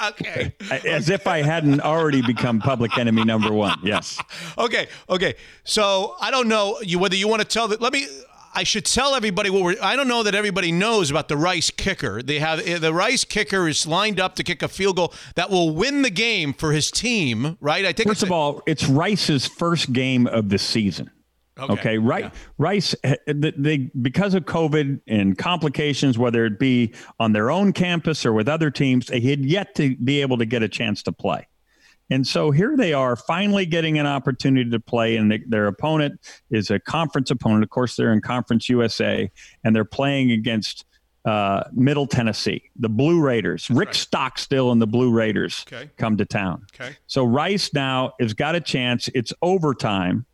okay. As if I hadn't already become public enemy number one. Yes. Okay, okay. So I don't know you whether you want to tell that. Let me. I should tell everybody what we're. I don't know that everybody knows about the Rice kicker. They have eh, the Rice kicker is lined up to kick a field goal that will win the game for his team. Right? I think. First of all, it's Rice's first game of the season. Okay, Okay, right. Rice, eh, they, they because of COVID and complications, whether it be on their own campus or with other teams, they had yet to be able to get a chance to play. And so here they are, finally getting an opportunity to play, and their opponent is a conference opponent. Of course, they're in Conference USA, and they're playing against uh, Middle Tennessee, the Blue Raiders. Rick Stockstill and the Blue Raiders Okay. come to town. Okay. So Rice now has got a chance. It's overtime,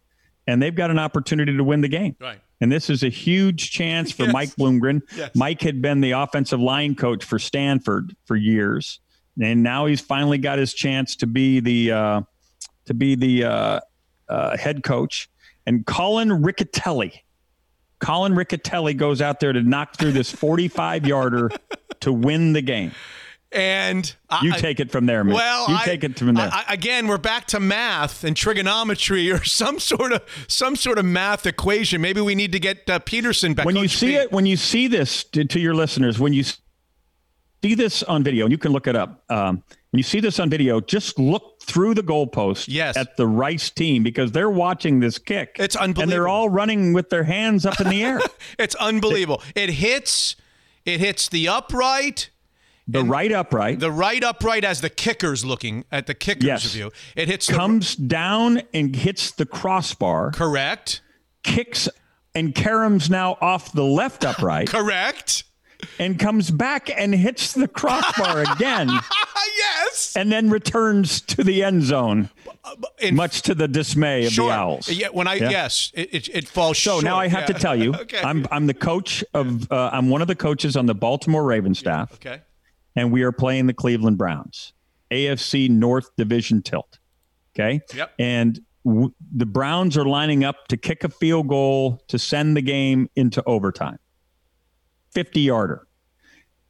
and they've got an opportunity to win the game. Right. And this is a huge chance for Yes. Mike Bloomgren. Yes. Mike had been the offensive line coach for Stanford for years, and now he's finally got his chance to be the uh, to be the uh, uh, head coach. And Colin Riccitelli, Colin Riccitelli goes out there to knock through this 45 yarder to win the game. And I, You take it from there, Mitch. Well, you I- take it from there. I- I- again, we're back to math and trigonometry or some sort of some sort of math equation. Maybe we need to get uh, Petersen back. when you see P. it, when you see this to, to your listeners, when you see this on video, and you can look it up. Um, when you see this on video, just look through the goalpost Yes. at the Rice team because they're watching this kick. It's unbelievable. and they're all running with their hands up in the air. it's unbelievable. It hits. It hits the upright. the right upright The right upright as the kicker's looking at the kicker's Yes. view. It hits the comes down and hits the crossbar, correct. kicks and caroms now off the left upright, Correct. And comes back and hits the crossbar again. yes. and then returns to the end zone, in- much to the dismay of Sure. the Owls. Yeah. When I Yeah. yes, it, it, it falls So short. now I have Yeah. to tell you, okay. I'm I'm the coach of uh, I'm one of the coaches on the Baltimore Ravens staff, okay. and we are playing the Cleveland Browns, AFC North Division tilt. Okay. Yep. And w- the Browns are lining up to kick a field goal to send the game into overtime. 50 yarder.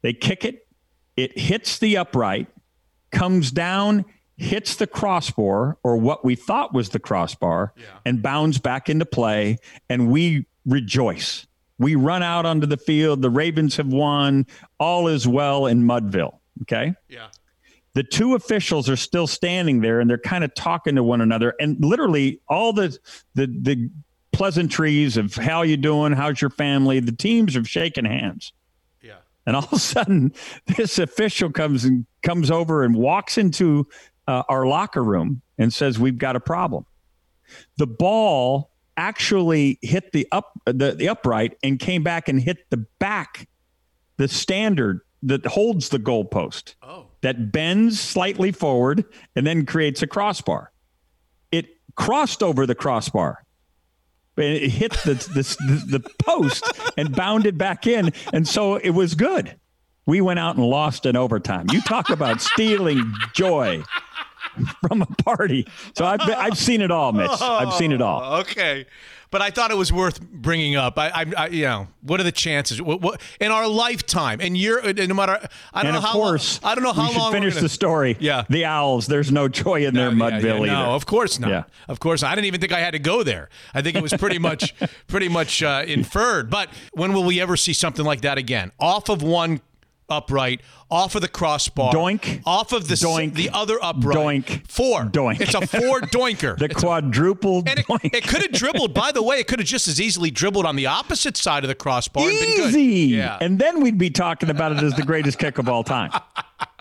They kick it, it hits the upright, comes down, hits the crossbar, or what we thought was the crossbar, and bounds back into play. And we rejoice. We run out onto the field. The Ravens have won. All is well in Mudville. Okay Yeah. the two officials are still standing there and they're kind of talking to one another and literally all the the the pleasantries of how you doing how's your family the teams have shaken hands Yeah. and all of a sudden this official comes and comes over and walks into uh, our locker room and says we've got a problem the ball actually hit the up the, the upright and came back and hit the back the standard that holds the goalpost Oh. that bends slightly forward and then creates a crossbar. It crossed over the crossbar. It hit the, the, the post and bounded back in. And so it was good. We went out and lost in overtime. You talk about stealing joy from a party. So I've, I've seen it all, Mitch. I've seen it all. Oh, Okay. But I thought it was worth bringing up. I, I, I you know, what are the chances? What, what, in our lifetime, and you're no matter. I don't and know of how. course, long, I don't know how should long. finish gonna- the story. Yeah. the Owls. There's no joy in their Yeah, Mudville yeah, either. No, of course not. Yeah. Of course not. I didn't even think I had to go there. I think it was pretty much pretty much uh, inferred. But when will we ever see something like that again? Off of one upright, off of the crossbar, Doink. off of the Doink. the other upright, Doink. four, Doink. It's a four doinker. The It's a- quadruple and it, it could have dribbled. By the way, it could have just as easily dribbled on the opposite side of the crossbar. and been good. Easy. Yeah. And then we'd be talking about it as the greatest kick of all time.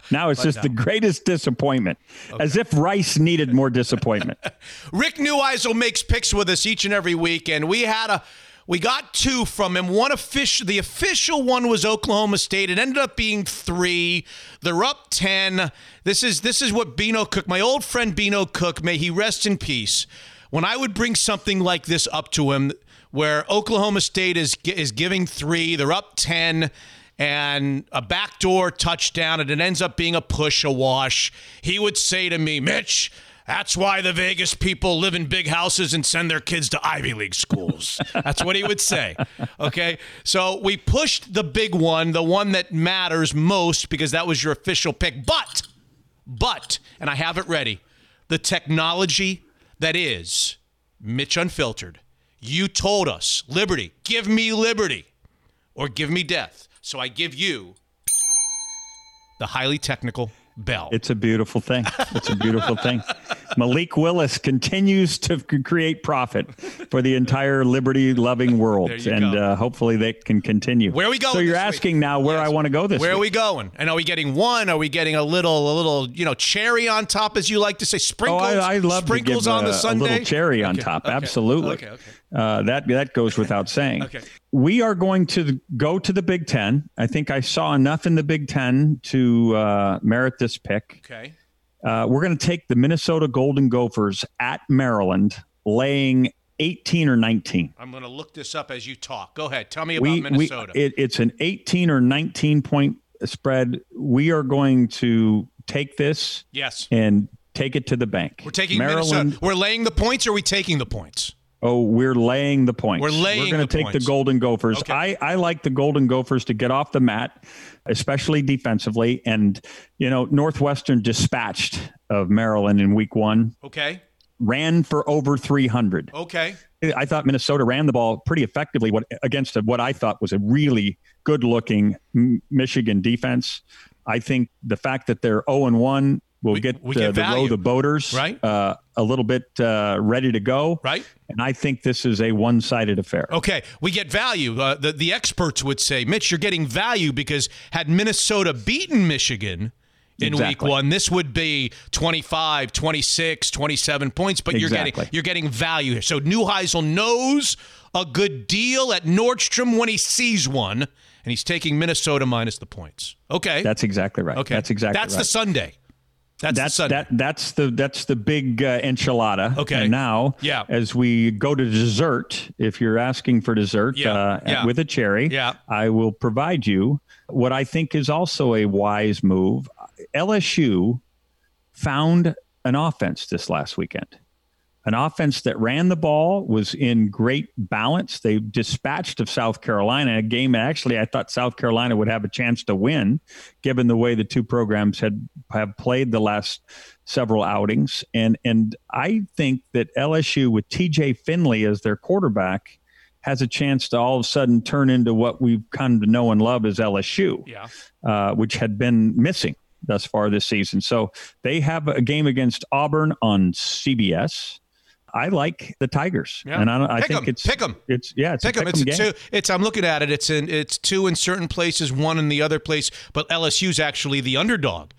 Now it's just the greatest disappointment, as if Rice needed more disappointment. Rick Neuheisel makes picks with us each and every week, and we had a we got two from him. One official, the official one was Oklahoma State. It ended up being three. They're up ten. This is this is what Bino Cook, my old friend Bino Cook, may he rest in peace. When I would bring something like this up to him, where Oklahoma State is is giving three, they're up ten and a backdoor touchdown, and it ends up being a push, a wash. He would say to me, Mitch, that's why the Vegas people live in big houses and send their kids to Ivy League schools. That's what he would say. Okay. So we pushed the big one, the one that matters most, because that was your official pick. But, but, and I have it ready, the technology that is Mitch Unfiltered. You told us, Liberty, give me liberty or give me death. So I give you the highly technical bell. It's a beautiful thing. It's a beautiful thing. Malik Willis continues to create profit for the entire liberty loving world. And uh, hopefully they can continue. Where are we going So you're this week? asking now where I want to go this Where are we going? And are we getting one? Are we getting a little, a little, you know, cherry on top, as you like to say? Sprinkles, Oh. I, I love sprinkles to give on a, the a Sunday. little cherry on Okay, top. okay, Absolutely. Okay, okay. Uh, that that goes without saying. Okay. We are going to go to the Big Ten. I think I saw enough in the Big Ten to uh, merit this pick. Okay. Uh, we're going to take the Minnesota Golden Gophers at Maryland, laying 18 or 19. I'm going to look this up as you talk. Go ahead. Tell me about We, we Minnesota. it, it's an 18 or 19 point spread. We are going to take this yes. and take it to the bank. We're taking Maryland. Minnesota. We're laying the points or are we taking the points? Oh, we're laying the points. We're laying We're going to take points. the Golden Gophers. Okay. I, I like the Golden Gophers to get off the mat, especially defensively. And, you know, Northwestern dispatched of Maryland in week one, Okay. ran for over 300. Okay. I thought Minnesota ran the ball pretty effectively what, against a, what I thought was a really good looking Michigan defense. I think the fact that they're 0 and 1 will get, we uh, get the row the boaters Right. uh, a little bit uh, ready to go. Right. And I think this is a one sided affair. Okay, we get value. Uh, the the experts would say, Mitch, you're getting value because had Minnesota beaten Michigan in week 1, this would be 25, 26, 27 points, but you're getting you're getting value here. So Neuheisel knows a good deal at Nordstrom when he sees one, and he's taking Minnesota minus the points. Okay. That's exactly right. okay. That's exactly That's right. the Sunday. That's, the that's Sunday. that that's the that's the big uh, enchilada. Okay. And now, Yeah. as we go to dessert, if you're asking for dessert Yeah. uh, Yeah. with a cherry, Yeah. I will provide you what I think is also a wise move. LSU found an offense this last weekend. An offense that ran the ball was in great balance. They dispatched of South Carolina, a game actually I thought South Carolina would have a chance to win, given the way the two programs had have played the last several outings. And and I think that LSU with TJ Finley as their quarterback has a chance to all of a sudden turn into what we've come to know and love as LSU yeah. uh, which had been missing thus far this season. So they have a game against Auburn on CBS. I like the Tigers, Yeah. and I, don't, I think 'em. it's Pick 'em. It's yeah, it's Pick a 'em. pick It's 'em a game. two. It's I'm looking at it. It's in it's two in certain places, one in the other place. But LSU's actually the underdog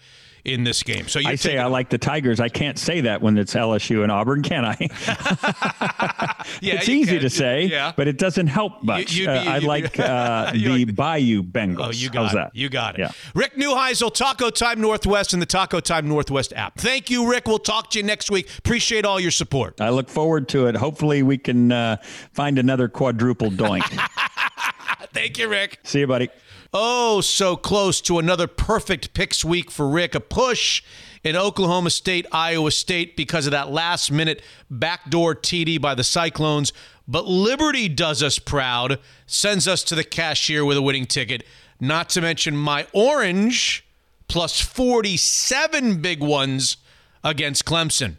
in this game. So you I say I like the Tigers. I can't say that when it's LSU and Auburn, can I? Yeah, it's easy can. to say, Yeah. but it doesn't help much. you- Uh, you- I you- like uh, you the Bayou Bengals. Oh, you got How's it. that? You got it. Yeah. Rick Neuheisel, Taco Time Northwest, and the Taco Time Northwest app. Thank you, Rick. We'll talk to you next week. Appreciate all your support. I look forward to it. Hopefully, we can uh, find another quadruple doink. Thank you, Rick. See you, buddy. Oh, so close to another perfect picks week for Rick. A push in Oklahoma State, Iowa State because of that last minute backdoor TD by the Cyclones. But Liberty does us proud, sends us to the cashier with a winning ticket. Not to mention my orange plus 47 big ones against Clemson.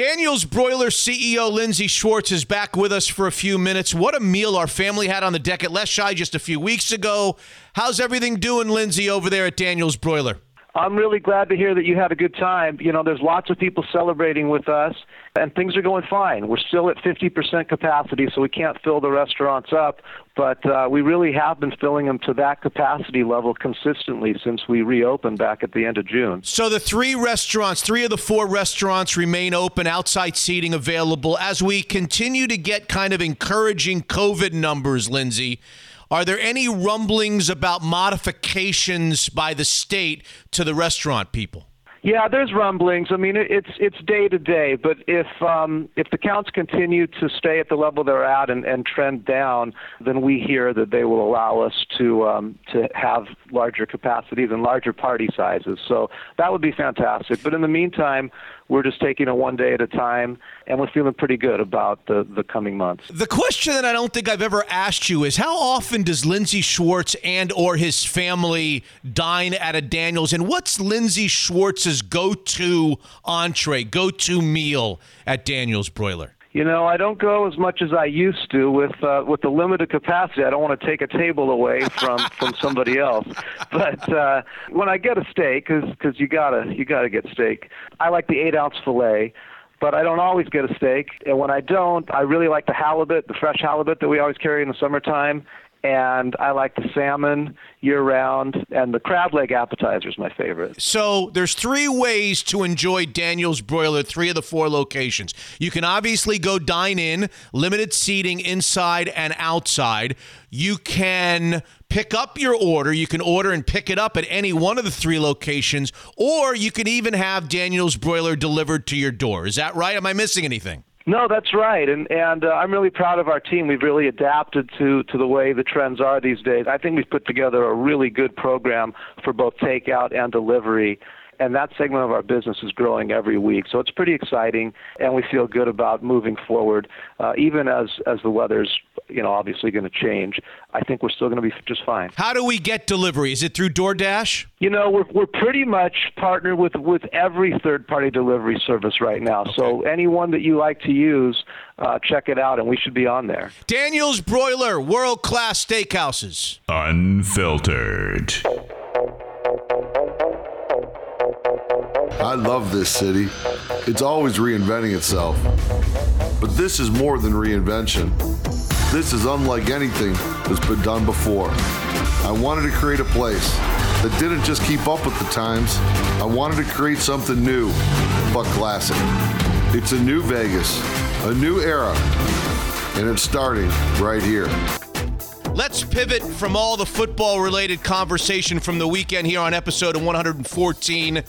Daniels Broiler CEO Lindsay Schwartz is back with us for a few minutes. What a meal our family had on the deck at Leschi just a few weeks ago. How's everything doing, Lindsay, over there at Daniels Broiler? I'm really glad to hear that you had a good time. You know, there's lots of people celebrating with us, and things are going fine. We're still at 50% capacity, so we can't fill the restaurants up, but uh, we really have been filling them to that capacity level consistently since we reopened back at the end of June. So the three restaurants, three of the four restaurants remain open, outside seating available. As we continue to get kind of encouraging COVID numbers, Lindsay, are there any rumblings about modifications by the state to the restaurant people? Yeah, there's rumblings. I mean, it's it's day to day, but if um, if the counts continue to stay at the level they're at and, and trend down, then we hear that they will allow us to um, to have larger capacities and larger party sizes. So that would be fantastic. But in the meantime, we're just taking it one day at a time, and we're feeling pretty good about the the coming months. The question that I don't think I've ever asked you is how often does Lindsay Schwartz and or his family dine at a Daniels and what's Lindsay Schwartz's go-to entree, go-to meal at Daniels Broiler? You know, I don't go as much as I used to with uh, with the limited capacity. I don't want to take a table away from from somebody else. But uh, when I get a steak, because you gotta you gotta get steak, I like the eight ounce fillet. But I don't always get a steak, and when I don't, I really like the halibut, the fresh halibut that we always carry in the summertime, and I like the salmon year round, and the crab leg appetizer is my favorite. So there's three ways to enjoy Daniel's Broiler, three of the four locations. You can obviously go dine in, limited seating inside and outside. You can pick up your order. You can order and pick it up at any one of the three locations, or you can even have Daniel's Broiler delivered to your door. Is that right? Am I missing anything? No, that's right, and and uh, I'm really proud of our team. We've really adapted to to the way the trends are these days. I think we've put together a really good program for both takeout and delivery. and that segment of our business is growing every week. So it's pretty exciting, and we feel good about moving forward, uh, even as as the weather's you know obviously going to change. I think we're still going to be just fine. How do we get delivery? Is it through DoorDash? You know, we're we're pretty much partnered with with every third party delivery service right now. Okay. So anyone that you like to use, uh, check it out, and we should be on there. Daniel's Broiler, world class steakhouses, unfiltered. I love this city. It's always reinventing itself. But this is more than reinvention. This is unlike anything that's been done before. I wanted to create a place that didn't just keep up with the times. I wanted to create something new, but classic. It's a new Vegas, a new era, and it's starting right here. Let's pivot from all the football related conversation from the weekend here on episode 114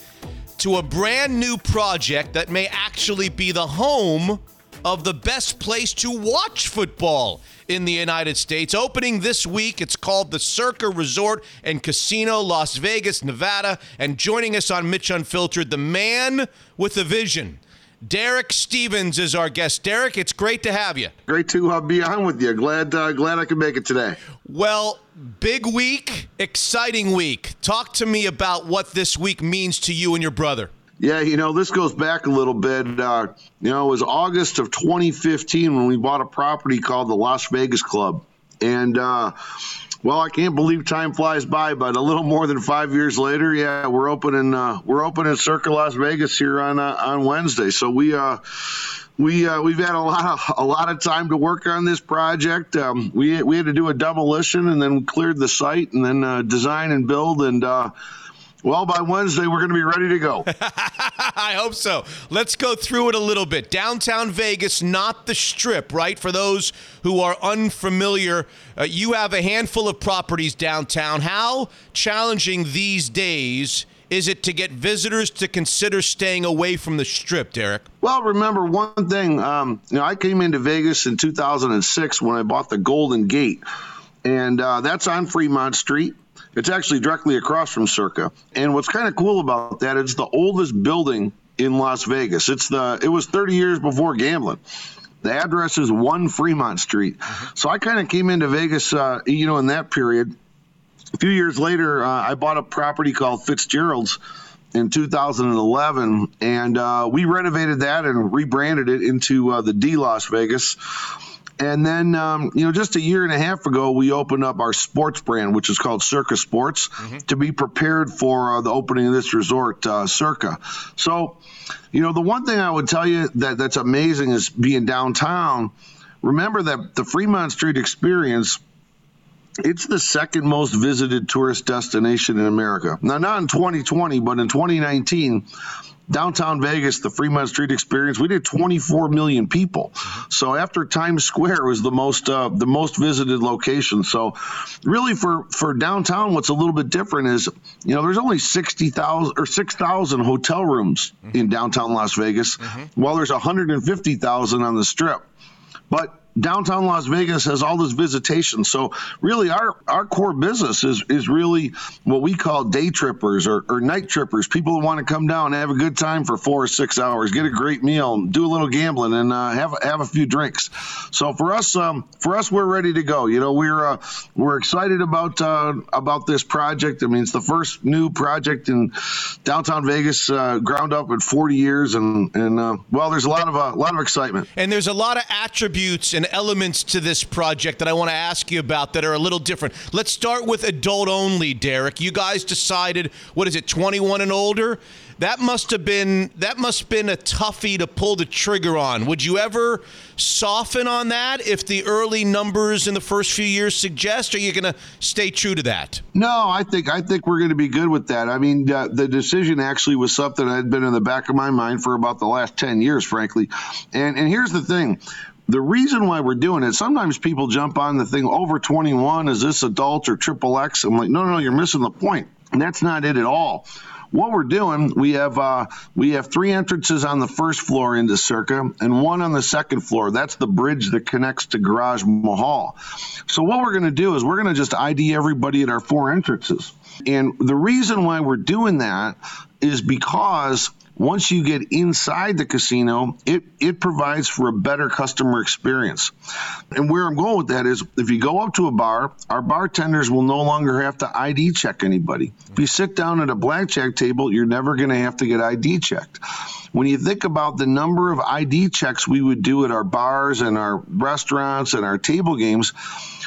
to a brand new project that may actually be the home of the best place to watch football in the United States. Opening this week, it's called the Circa Resort and Casino, Las Vegas, Nevada. And joining us on Mitch Unfiltered, the man with a vision. Derek Stevens is our guest. Derek, it's great to have you. Great to uh, be on with you. Glad, uh, glad I could make it today. Well, big week, exciting week. Talk to me about what this week means to you and your brother. Yeah, you know, this goes back a little bit. Uh, you know, it was August of 2015 when we bought a property called the Las Vegas Club. And, uh, well, I can't believe time flies by, but a little more than five years later, yeah, we're opening uh, we're opening Circa Las Vegas here on uh, on Wednesday. So we uh, we uh, we've had a lot of a lot of time to work on this project. Um, we we had to do a demolition and then cleared the site and then uh, design and build and. Well, by Wednesday, we're going to be ready to go. I hope so. Let's go through it a little bit. Downtown Vegas, not the strip, right? For those who are unfamiliar, uh, you have a handful of properties downtown. How challenging these days is it to get visitors to consider staying away from the strip, Derek? Well, remember one thing. Um, you know, I came into Vegas in 2006 when I bought the Golden Gate, and uh, that's on Fremont Street. It's actually directly across from Circa. And what's kind of cool about that, it's the oldest building in Las Vegas. It's the it was 30 years before gambling. The address is one Fremont Street. So I kind of came into Vegas, uh, you know, in that period, a few years later, uh, I bought a property called Fitzgerald's in 2011, and uh, we renovated that and rebranded it into uh, the D Las Vegas. And then, um, you know, just a year and a half ago, we opened up our sports brand, which is called Circa Sports, mm-hmm. to be prepared for uh, the opening of this resort, uh, Circa. So, you know, the one thing I would tell you that that's amazing is being downtown. Remember that the Fremont Street experience it's the second most visited tourist destination in America. Now, not in 2020, but in 2019, downtown Vegas, the Fremont Street Experience, we did 24 million people. So after Times Square was the most uh, the most visited location. So really for for downtown, what's a little bit different is you know there's only 60,000 or 6,000 hotel rooms mm-hmm. in downtown Las Vegas, mm-hmm. while there's 150,000 on the Strip. But downtown Las Vegas has all this visitation. So really our, our core business is, is really what we call day trippers or, or night trippers, people who want to come down and have a good time for four or six hours, get a great meal, do a little gambling and uh, have, have a few drinks. So for us, um, for us, we're ready to go. You know, we're, uh, we're excited about, uh, about this project. I mean, it's the first new project in downtown Vegas, uh, ground up in 40 years. And, and uh, well, there's a lot of, a uh, lot of excitement. And there's a lot of attributes and elements to this project that I want to ask you about that are a little different. Let's start with adult only, Derek. You guys decided, what is it, 21 and older? that must have been that must have been a toughie to pull the trigger on. Would you ever soften on that if the early numbers in the first few years suggest? Are you going to stay true to that? No, I think I think we're going to be good with that. I mean, uh, the decision actually was something that had been in the back of my mind for about the last ten years, frankly. And and here's the thing. The reason why we're doing it, sometimes people jump on the thing over 21, is this adult or triple X? I'm like, no, no, no, you're missing the point. And that's not it at all what we're doing, we have uh, we have three entrances on the first floor into Circa and one on the second floor. That's the bridge that connects to Garage Mahal. So what we're going to do is we're going to just ID everybody at our four entrances. And the reason why we're doing that is because once you get inside the casino, it, it provides for a better customer experience. And where I'm going with that is if you go up to a bar, our bartenders will no longer have to ID check anybody. If you sit down at a blackjack table, you're never going to have to get ID checked. When you think about the number of ID checks we would do at our bars and our restaurants and our table games,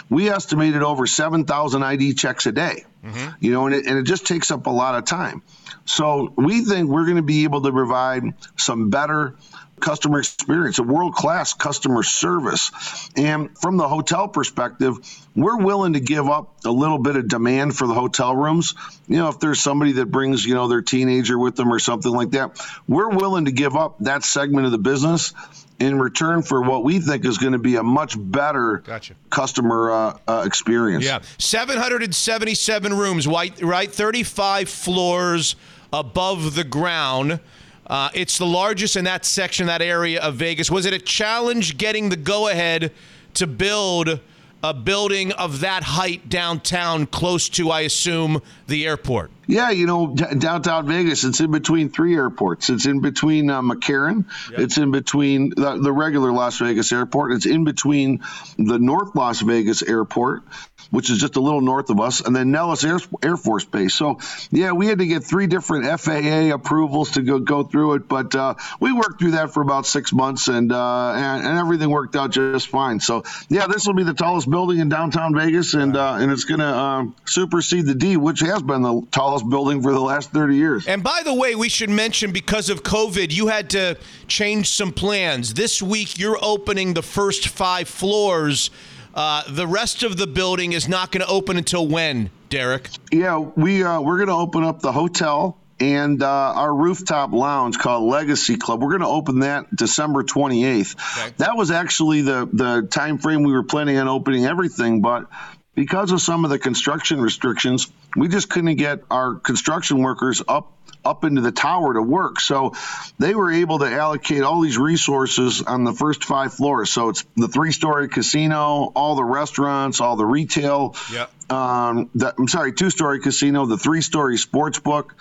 we estimated over 7,000 ID checks a day. Mm-hmm. You know, and it, and it just takes up a lot of time. So we think we're going to be able to provide some better customer experience, a world class customer service. And from the hotel perspective, we're willing to give up a little bit of demand for the hotel rooms. You know, if there's somebody that brings, you know, their teenager with them or something like that, we're willing to give up that segment of the business in return for what we think is going to be a much better Gotcha. customer uh, uh, experience. Yeah, 777 rooms, right? Right, 35 floors above the ground. Uh, it's the largest in that section, that area of Vegas. Was it a challenge getting the go-ahead to build a building of that height downtown, close to, I assume, the airport? Yeah, you know, d- downtown Vegas, it's in between three airports. It's in between uh, McCarran. It's in between the, the regular Las Vegas airport. It's in between the North Las Vegas airport, which is just a little north of us, and then Nellis Air, Air Force Base. So, yeah, we had to get three different FAA approvals to go, go through it, but uh, we worked through that for about six months, and, uh, and and everything worked out just fine. So, yeah, this will be the tallest building in downtown Vegas, and uh, and it's going to uh, supersede the D, which has been the tallest building for the last 30 years. And by the way, we should mention because of COVID, you had to change some plans. This week, you're opening the first five floors. Uh, the rest of the building is not going to open until when, Derek? Yeah, we uh, we're going to open up the hotel and uh, our rooftop lounge called Legacy Club. We're going to open that December 28th. That was actually the the time frame we were planning on opening everything, but because of some of the construction restrictions, we just couldn't get our construction workers up up into the tower to work. So they were able to allocate all these resources on the first five floors. So it's the three-story casino, all the restaurants, all the retail. Yeah. Um, the, I'm sorry, two-story casino, the three-story sports book.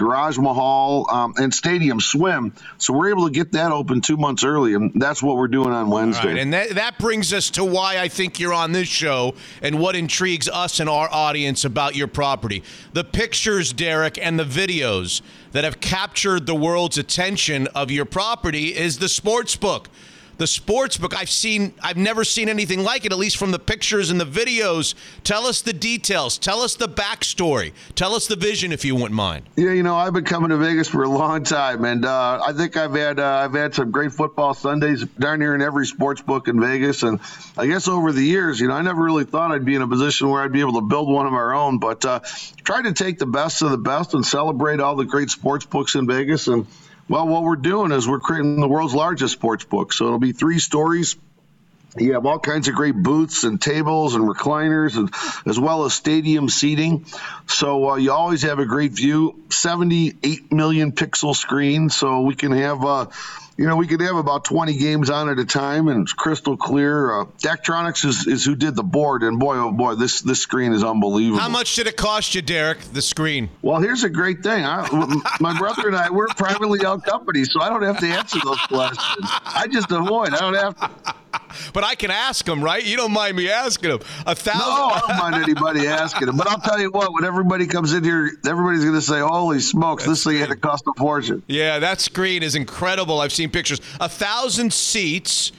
Garage Mahal um, and Stadium Swim, so we're able to get that open two months early, and that's what we're doing on Wednesday. Right, and that, that brings us to why I think you're on this show and what intrigues us and our audience about your property. The pictures, Derek, and the videos that have captured the world's attention of your property is the sports book. The sports book, I've seen, I've never seen anything like it, at least from the pictures and the videos. Tell us the details. Tell us the backstory. Tell us the vision, if you wouldn't mind. Yeah, you know, I've been coming to Vegas for a long time, and uh, I think I've had uh, I've had some great football Sundays down here in every sports book in Vegas, and I guess over the years, you know, I never really thought I'd be in a position where I'd be able to build one of our own, but uh, try to take the best of the best and celebrate all the great sports books in Vegas. And well, what we're doing is we're creating the world's largest sports book, so it'll be three stories. You have all kinds of great booths and tables and recliners, and, as well as stadium seating. So uh, you always have a great view. 78 million pixel screen, so we can have, uh, you know, we could have about 20 games on at a time, and it's crystal clear. Uh, Daktronics is, is who did the board, and boy, oh boy, this this screen is unbelievable. How much did it cost you, Derek, the screen? Well, here's a great thing. I, my brother and I, we're privately owned company, so I don't have to answer those questions. I just avoid. I don't have to. But I can ask him, right? You don't mind me asking him. A thousand. No, I don't mind anybody asking him. But I'll tell you what, when everybody comes in here, everybody's going to say, "Holy smokes, this thing had to cost a fortune." Yeah, that screen is incredible. I've seen pictures. A thousand seats.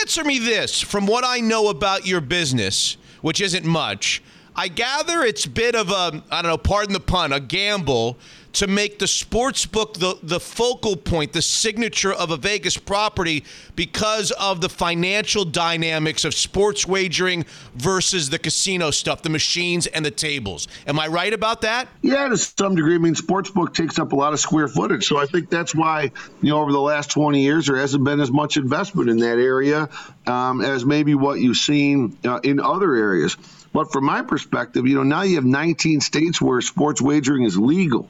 Answer me this: from what I know about your business, which isn't much, I gather it's a bit of a I don't know, pardon the pun, a gamble to make the sports book the, the focal point, the signature of a Vegas property because of the financial dynamics of sports wagering versus the casino stuff, the machines and the tables. Am I right about that? Yeah, to some degree. I mean, sportsbook takes up a lot of square footage, so I think that's why you know over the last 20 years there hasn't been as much investment in that area um, as maybe what you've seen uh, in other areas. But from my perspective, you know, now you have 19 states where sports wagering is legal.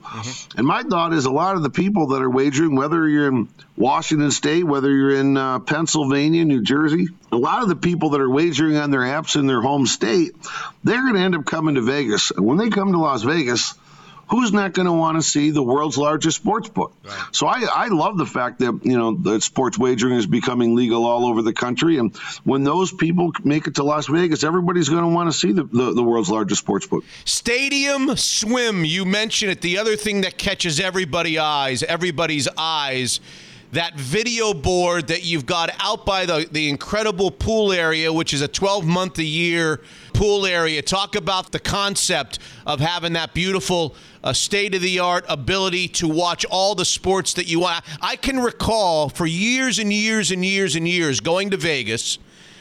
And my thought is a lot of the people that are wagering, whether you're in Washington State, whether you're in uh, Pennsylvania, New Jersey, a lot of the people that are wagering on their apps in their home state, they're going to end up coming to Vegas. And when they come to Las Vegas, who's not going to want to see the world's largest sports book? So I, I love the fact that you know that sports wagering is becoming legal all over the country, and when those people make it to Las Vegas, everybody's going to want to see the, the, the world's largest sports book. Stadium swim. You mentioned it. The other thing that catches everybody's eyes, everybody's eyes, that video board that you've got out by the, the incredible pool area, which is a 12 month a year pool area. Talk about the concept of having that beautiful uh, state of the art ability to watch all the sports that you want. I can recall for years and years and years and years going to Vegas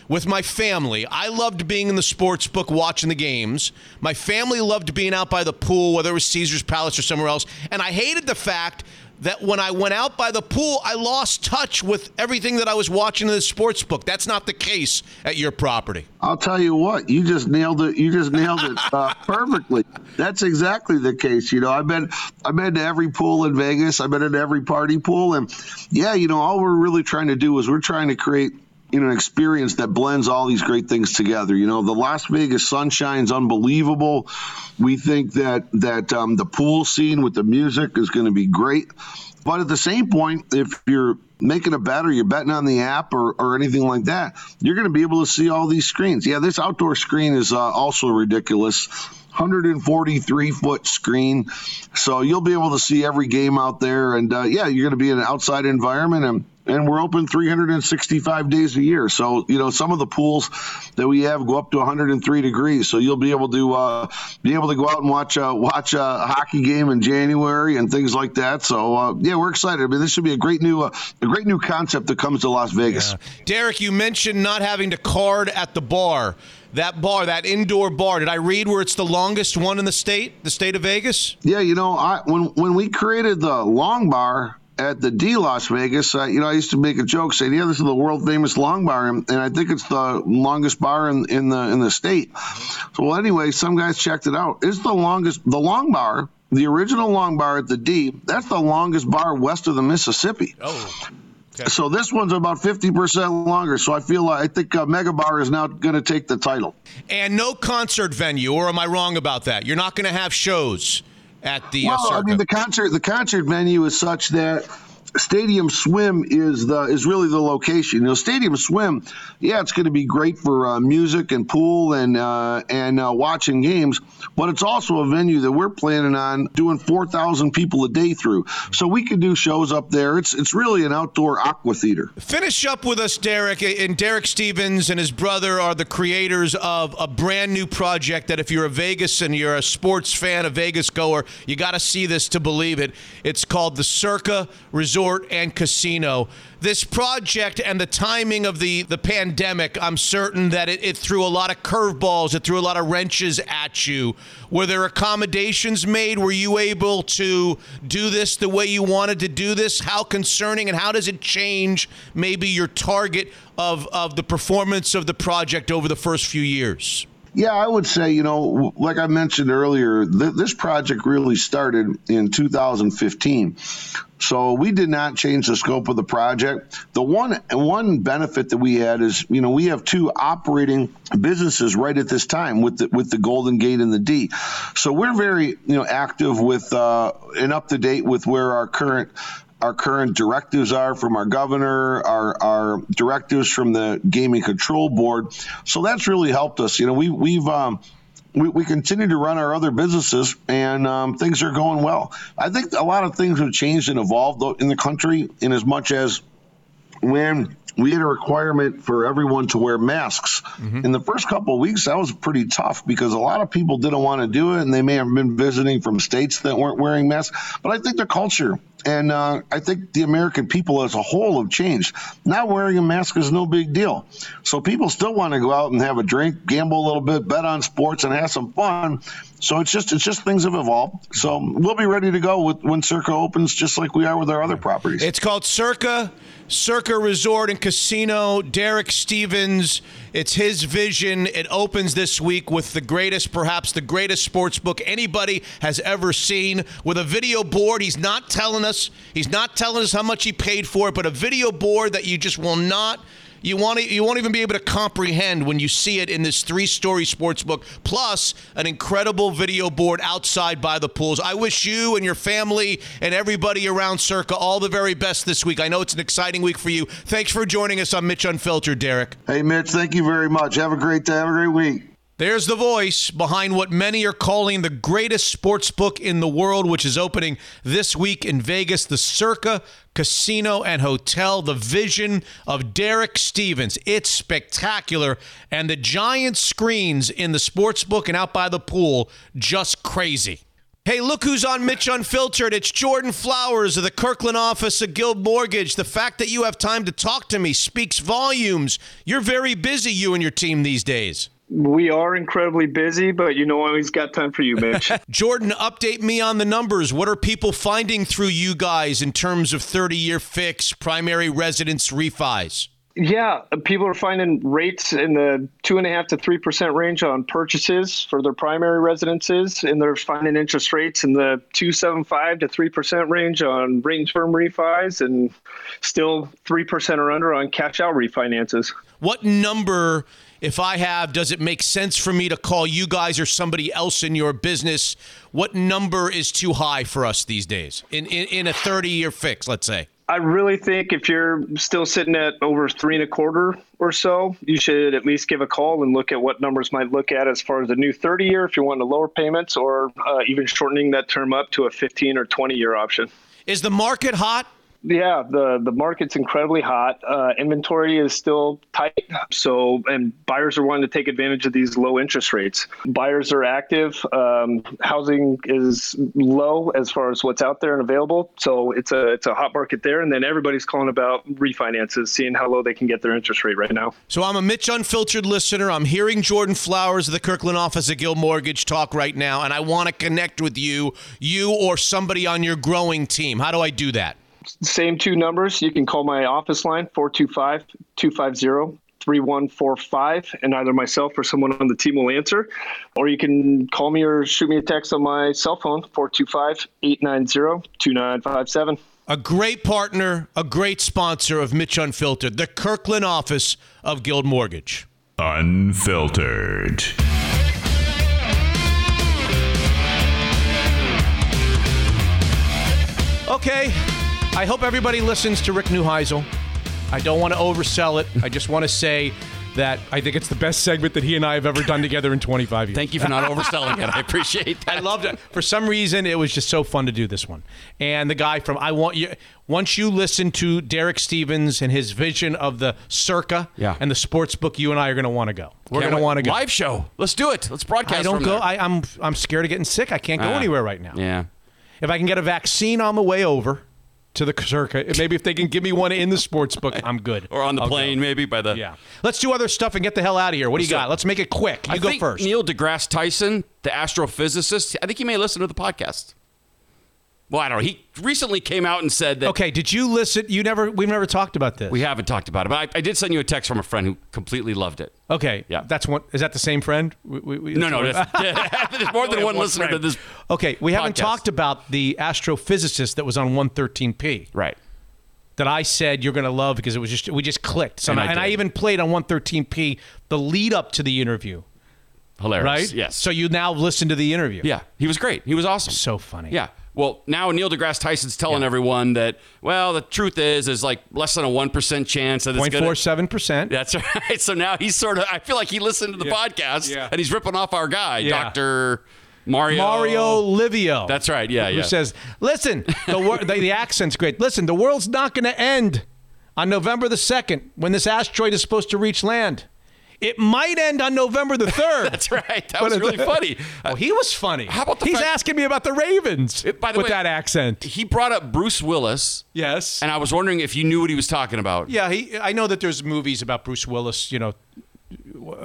with my family. I loved being in the sports book watching the games. My family loved being out by the pool, whether it was Caesar's Palace or somewhere else. And I hated the fact that when I went out by the pool, I lost touch with everything that I was watching in the sports book. That's not the case at your property. I'll tell you what, you just nailed it. You just nailed it uh, perfectly. That's exactly the case. You know, I've been I've been to every pool in Vegas. I've been to every party pool, and yeah, you know, all we're really trying to do is we're trying to create know, an experience that blends all these great things together. You know, the Las Vegas sunshine's unbelievable. We think that that um, the pool scene with the music is going to be great. But at the same point, if you're making a bet or you're betting on the app or, or anything like that, you're going to be able to see all these screens. Yeah, this outdoor screen is uh, also ridiculous. 143 foot screen. So you'll be able to see every game out there. And uh, yeah, you're going to be in an outside environment. And and we're open 365 days a year. So you know some of the pools that we have go up to 103 degrees. So you'll be able to uh, be able to go out and watch uh, watch a hockey game in January and things like that. So uh, yeah, we're excited. I mean, this should be a great new uh, a great new concept that comes to Las Vegas. Yeah. Derek, you mentioned not having to card at the bar. That bar, that indoor bar, did I read where it's the longest one in the state, the state of Vegas? Yeah, you know, I when when we created the long bar, at the D Las Vegas, uh, you know, I used to make a joke saying, "Yeah, this is the world famous long bar," and, and I think it's the longest bar in, in the in the state. So, well, anyway, some guys checked it out. It's the longest, the long bar, the original long bar at the D. That's the longest bar west of the Mississippi. Oh. Okay. So this one's about 50% longer. So I feel like I think uh, Mega Bar is now going to take the title. And no concert venue, or am I wrong about that? You're not going to have shows at the well, uh, I mean the concert the concert venue is such that Stadium Swim is the is really the location. You know, Stadium Swim, yeah, it's going to be great for uh, music and pool and uh, and uh, watching games, but it's also a venue that we're planning on doing four thousand people a day through. So we could do shows up there. It's it's really an outdoor aqua theater. Finish up with us, Derek. And Derek Stevens and his brother are the creators of a brand new project that if you're a Vegas and you're a sports fan, a Vegas goer, you got to see this to believe it. It's called the Circa Resort and Casino. This project and the timing of the, the pandemic, I'm certain that it, it threw a lot of curveballs, it threw a lot of wrenches at you. Were there accommodations made? Were you able to do this the way you wanted to do this? How concerning and how does it change maybe your target of, of the performance of the project over the first few years? Yeah, I would say, you know, like I mentioned earlier, th- this project really started in 2015. So we did not change the scope of the project. The one one benefit that we had is, you know, we have two operating businesses right at this time with the with the Golden Gate and the D. So we're very, you know, active with uh, and up to date with where our current our current directives are from our governor, our, our directives from the Gaming Control Board. So that's really helped us. You know, we, we've um, we, we continue to run our other businesses, and um, things are going well. I think a lot of things have changed and evolved in the country in as much as when we had a requirement for everyone to wear masks. Mm-hmm. In the first couple of weeks, that was pretty tough because a lot of people didn't want to do it, and they may have been visiting from states that weren't wearing masks. But I think the culture and uh, I think the American people as a whole have changed. Now wearing a mask is no big deal. So people still want to go out and have a drink, gamble a little bit, bet on sports, and have some fun. So it's just it's just things have evolved. So we'll be ready to go with when Circa opens, just like we are with our other properties. It's called Circa Circa Resort and Casino. Derek Stevens. It's his vision. It opens this week with the greatest, perhaps the greatest sports book anybody has ever seen. With a video board, he's not telling us. He's not telling us how much he paid for it, but a video board that you just will not you want to, you won't even be able to comprehend when you see it in this three-story sports book, plus an incredible video board outside by the pools. I wish you and your family and everybody around Circa all the very best this week. I know it's an exciting week for you. Thanks for joining us on Mitch Unfiltered, Derek. Hey, Mitch, thank you very much. Have a great day. Have a great week. There's the voice behind what many are calling the greatest sports book in the world, which is opening this week in Vegas, the Circa Casino and Hotel. The vision of Derek Stevens. It's spectacular. And the giant screens in the sports book and out by the pool, just crazy. Hey, look who's on Mitch Unfiltered. It's Jordan Flowers of the Kirkland office of Guild Mortgage. The fact that you have time to talk to me speaks volumes. You're very busy, you and your team these days. We are incredibly busy, but you know, I always got time for you, Mitch. Jordan, update me on the numbers. What are people finding through you guys in terms of 30 year fix, primary residence refis? Yeah, people are finding rates in the two and a half to three percent range on purchases for their primary residences, and they're finding interest rates in the two seven five to three percent range on and term refis, and still three percent or under on cash out refinances. What number, if I have, does it make sense for me to call you guys or somebody else in your business? What number is too high for us these days in in, in a 30 year fix, let's say? I really think if you're still sitting at over three and a quarter or so, you should at least give a call and look at what numbers might look at as far as a new 30 year if you're wanting to lower payments or uh, even shortening that term up to a 15 or 20 year option. Is the market hot? Yeah, the the market's incredibly hot. Uh, inventory is still tight, so and buyers are wanting to take advantage of these low interest rates. Buyers are active. Um, housing is low as far as what's out there and available, so it's a it's a hot market there. And then everybody's calling about refinances, seeing how low they can get their interest rate right now. So I'm a Mitch Unfiltered listener. I'm hearing Jordan Flowers of the Kirkland office of Guild Mortgage talk right now, and I want to connect with you, you or somebody on your growing team. How do I do that? Same two numbers. You can call my office line 425 250 3145 and either myself or someone on the team will answer or you can call me or shoot me a text on my cell phone 425-890-2957 a great partner a great sponsor of mitch unfiltered the kirkland office of guild mortgage Unfiltered. okay i hope everybody listens to rick neuheisel i don't want to oversell it i just want to say that I think it's the best segment that he and I have ever done together in 25 years. Thank you for not overselling it. I appreciate that. I loved it. For some reason, it was just so fun to do this one. And the guy from I Want You, once you listen to Derek Stevens and his vision of the circa Yeah. and the sports book, you and I are going to want to go. We're going to want to go. Live show. Let's do it. Let's broadcast. It. I don't go. there. I, I'm I'm scared of getting sick. I can't go Ah, anywhere right now. Yeah. If I can get a vaccine on the way over to the circa, maybe if they can give me one in the sports book, I'm good. Or on the I'll go. plane, maybe by the. Yeah. Let's do other stuff and get the hell out of here. What do you Let's got? Let's make it quick. You I go think first. Neil deGrasse Tyson, the astrophysicist, I think he may listen to the podcast. Well, I don't know. He recently came out and said that. Okay, did you listen? You never. We've never talked about this. We haven't talked about it, but I, I did send you a text from a friend who completely loved it. Okay. Yeah. That's one. Is that the same friend? We, we, we- No, no, that's- there's more than one listener to this Okay, we haven't talked about the astrophysicist that was on 113p. Right. That I said you're going to love because it was just we just clicked. So And I, and I even played on 113p the lead up to the interview. Hilarious. Right? Yes. So you now listen to the interview. Yeah, he was great. He was awesome. So funny. Yeah. Well, now Neil deGrasse Tyson's telling everyone that well, the truth is is like less than a one percent chance that it's four seven percent. That's right. So now he's sort of. I feel like he listened to the podcast Yeah. and he's ripping off our guy, Yeah. Doctor Mario. Mario Livio. That's right. Yeah. who yeah. says, "Listen, the, wor- the the accent's great. Listen, the world's not going to end on November the second when this asteroid is supposed to reach land. It might end on November the third. That's right. That was really funny. Oh, he was funny. How about the He's fact- asking me about the Ravens by the with way- that accent. he brought up Bruce Willis, Yes. and I was wondering if you knew what he was talking about. Yeah, he. I know that there's movies about Bruce Willis. You know,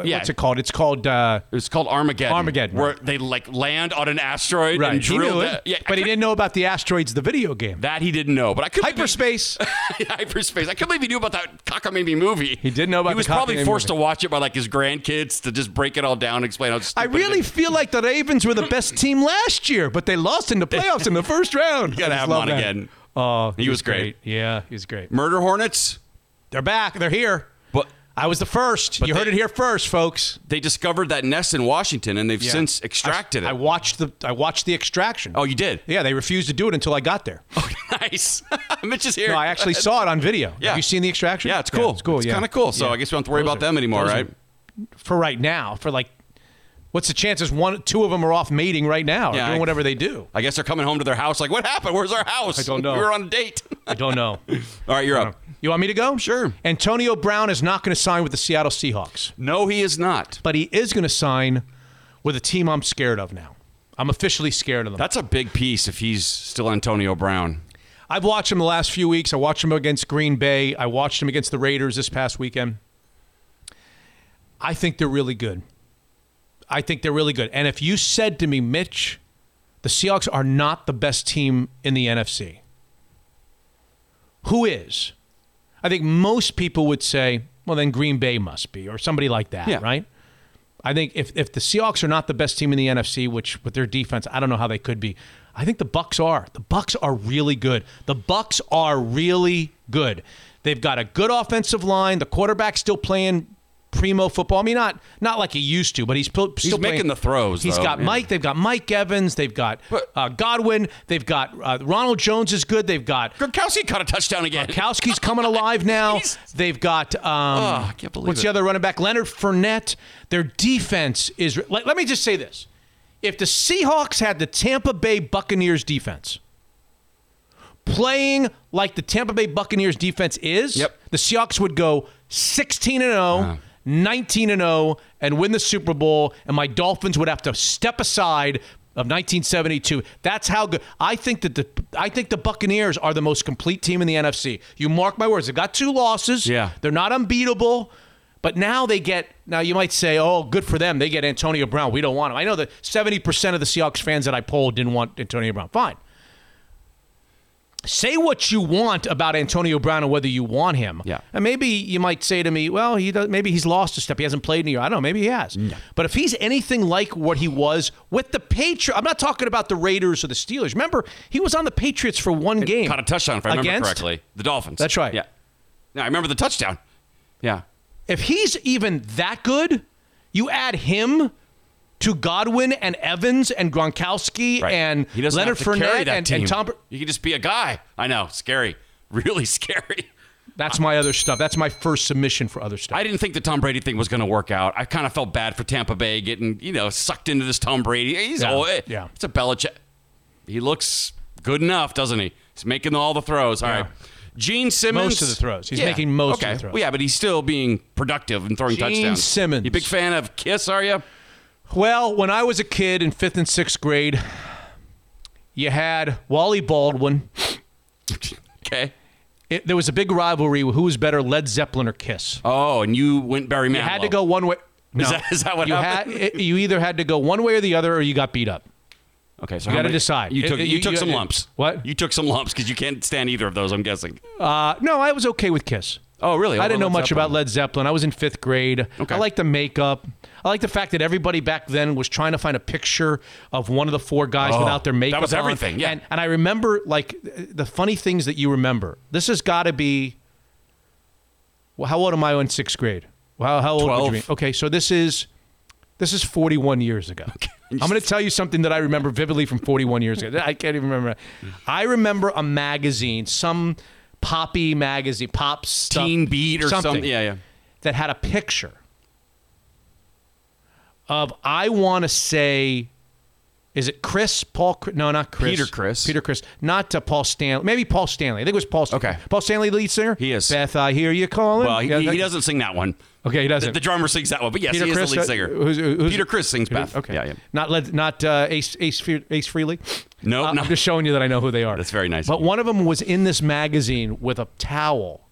Yeah. what's it called? It's called. Uh, It's called Armageddon. Armageddon, where right. they like land on an asteroid right. and He drill it, Yeah, but he didn't know about the asteroids, the video game. that he didn't know. But I could Hyperspace. hyperspace. I couldn't believe he knew about that cockamamie movie. He didn't know about He was probably forced movie. to watch it by like his grandkids to just break it all down and explain how I really it feel like the Ravens were the best team last year, but they lost in the playoffs in the first round. You gotta have him on that. again. Oh, He was great. Yeah, he was great. Murder Hornets. They're back. They're here. But I was the first. But you heard it here first, folks. they discovered that nest in Washington, and they've Yeah. since extracted I, it. I watched the I watched the extraction. oh, you did? Yeah, they refused to do it until I got there. Oh, nice. Mitch is here. No, I actually saw it on video. Yeah. Have you seen the extraction? Yeah, it's cool. it's cool. It's yeah. kind of cool. So Yeah. I guess we don't have to worry Those about are- them anymore, right? are- for right now, for like, what's the chances one, two of them are off mating right now, or Yeah, doing I- whatever they do? I guess they're coming home to their house. Like, what happened? Where's our house? I don't know. We were on a date. I don't know. All right, you're up. You want me to go? Sure. Antonio Brown is not going to sign with the Seattle Seahawks, No, he is not. but he is going to sign with a team I'm scared of now. I'm officially scared of them. That's a big piece if he's still Antonio Brown. I've watched him the last few weeks. I watched him against Green Bay. I watched him against the Raiders this past weekend. I think they're really good. I think they're really good. And if you said to me, Mitch, the Seahawks are not the best team in the NFC, who is? I think most people would say, well, then Green Bay must be, or somebody like that, Yeah. right? I think if, if the Seahawks are not the best team in the NFC, which with their defense, I don't know how they could be. I think the Bucs are. The Bucs are really good. The Bucs are really good. They've got a good offensive line. The quarterback's still playing primo football. I mean, not not like he used to, but he's still, making playing- the throws, He's though. got Yeah. Mike. They've got Mike Evans. They've got uh, Godwin. They've got uh, Ronald Jones is good. They've got Gronkowski caught a touchdown again. Gronkowski's coming alive now. They've got um, Oh, I can't believe what's it. the other running back? Leonard Fournette. Their defense is. Let, let me just say this: if the Seahawks had the Tampa Bay Buccaneers defense playing like the Tampa Bay Buccaneers defense is, Yep. the Seahawks would go 16 and 0. 19 and 0 and win the Super Bowl and my Dolphins would have to step aside of 1972. That's how good I think that the I think the Buccaneers are the most complete team in the NFC. You mark my words. They've got two losses. Yeah. They're not unbeatable. But now they get now you might say, oh, good for them. They get Antonio Brown. We don't want him. I know that 70% of the Seahawks fans that I polled didn't want Antonio Brown. Fine. Say what you want about Antonio Brown and whether you want him. Yeah. And maybe you might say to me, well, he does, maybe he's lost a step. He hasn't played in a year. I don't know. Maybe he has. But if he's anything like what he was with the Patriots, I'm not talking about the Raiders or the Steelers. Remember, he was on the Patriots for one game. Caught a touchdown, if I remember Against? correctly. The Dolphins. That's right. Yeah. Now, I remember the touchdown. Yeah. If he's even that good, you add him to Godwin and Evans and Gronkowski and He Leonard have to carry Fournette and, and Tom. You can just be a guy. I know. Scary. Really scary. That's my other stuff. That's my first submission for other stuff. I didn't think the Tom Brady thing was going to work out. I kind of felt bad for Tampa Bay getting, you know, sucked into this Tom Brady. He's Yeah, old. yeah. It's a Belichick. He looks good enough, doesn't he? He's making all the throws. All Yeah. right. Gene Simmons. Most of the throws. He's making most of the throws. Well, yeah, but he's still being productive and throwing Gene touchdowns. Simmons. You big fan of Kiss, are you? Well, when I was a kid in fifth and sixth grade, you had Wally Baldwin. Okay. It, there was a big rivalry. Who was better, Led Zeppelin or Kiss? Oh, and you went Barry Manilow. You had to go one way. No. that- is that what you happened? Had, it- you either had to go one way or the other, or you got beat up. Okay, so You gotta decide. You took it- you, you- took you- some lumps. What? You took some lumps because you can't stand either of those. I'm guessing. Uh, no, I was okay with Kiss. Oh, really? I didn't know Led much Zeppelin. about Led Zeppelin. I was in fifth grade. Okay. I like the makeup. I like the fact that everybody back then was trying to find a picture of one of the four guys Oh, without their makeup. that was on. everything, yeah. And, and I remember like the funny things that you remember. This has got to be. Well, how old am I in sixth grade? How, how old would you 12. be? Okay, so this is this is 41 years ago. I'm going to tell you something that I remember vividly from 41 years ago. I can't even remember. Mm. I remember a magazine, some poppy magazine, pop stuff, Teen Beat or something. Yeah, yeah. that had a picture of I want to say, is it Chris Paul? No, not Chris. Peter Criss. Peter Criss. Not uh, Paul Stanley. Maybe Paul Stanley. I think it was Paul. Stanley. Okay. Paul Stanley, lead singer. He is. Beth, I hear you calling. Well, he, Yeah, he doesn't sing that one. Okay, he doesn't. the drummer sings that one, but yes, Peter he Criss, is the lead uh, singer. who's- who's- Peter Criss sings Peter- Beth. Okay. Yeah, yeah. Not led, not uh, Ace Ace Ace Frehley. No, Uh, no. I'm just showing you that I know who they are. That's very nice. But one of them was in this magazine with a towel,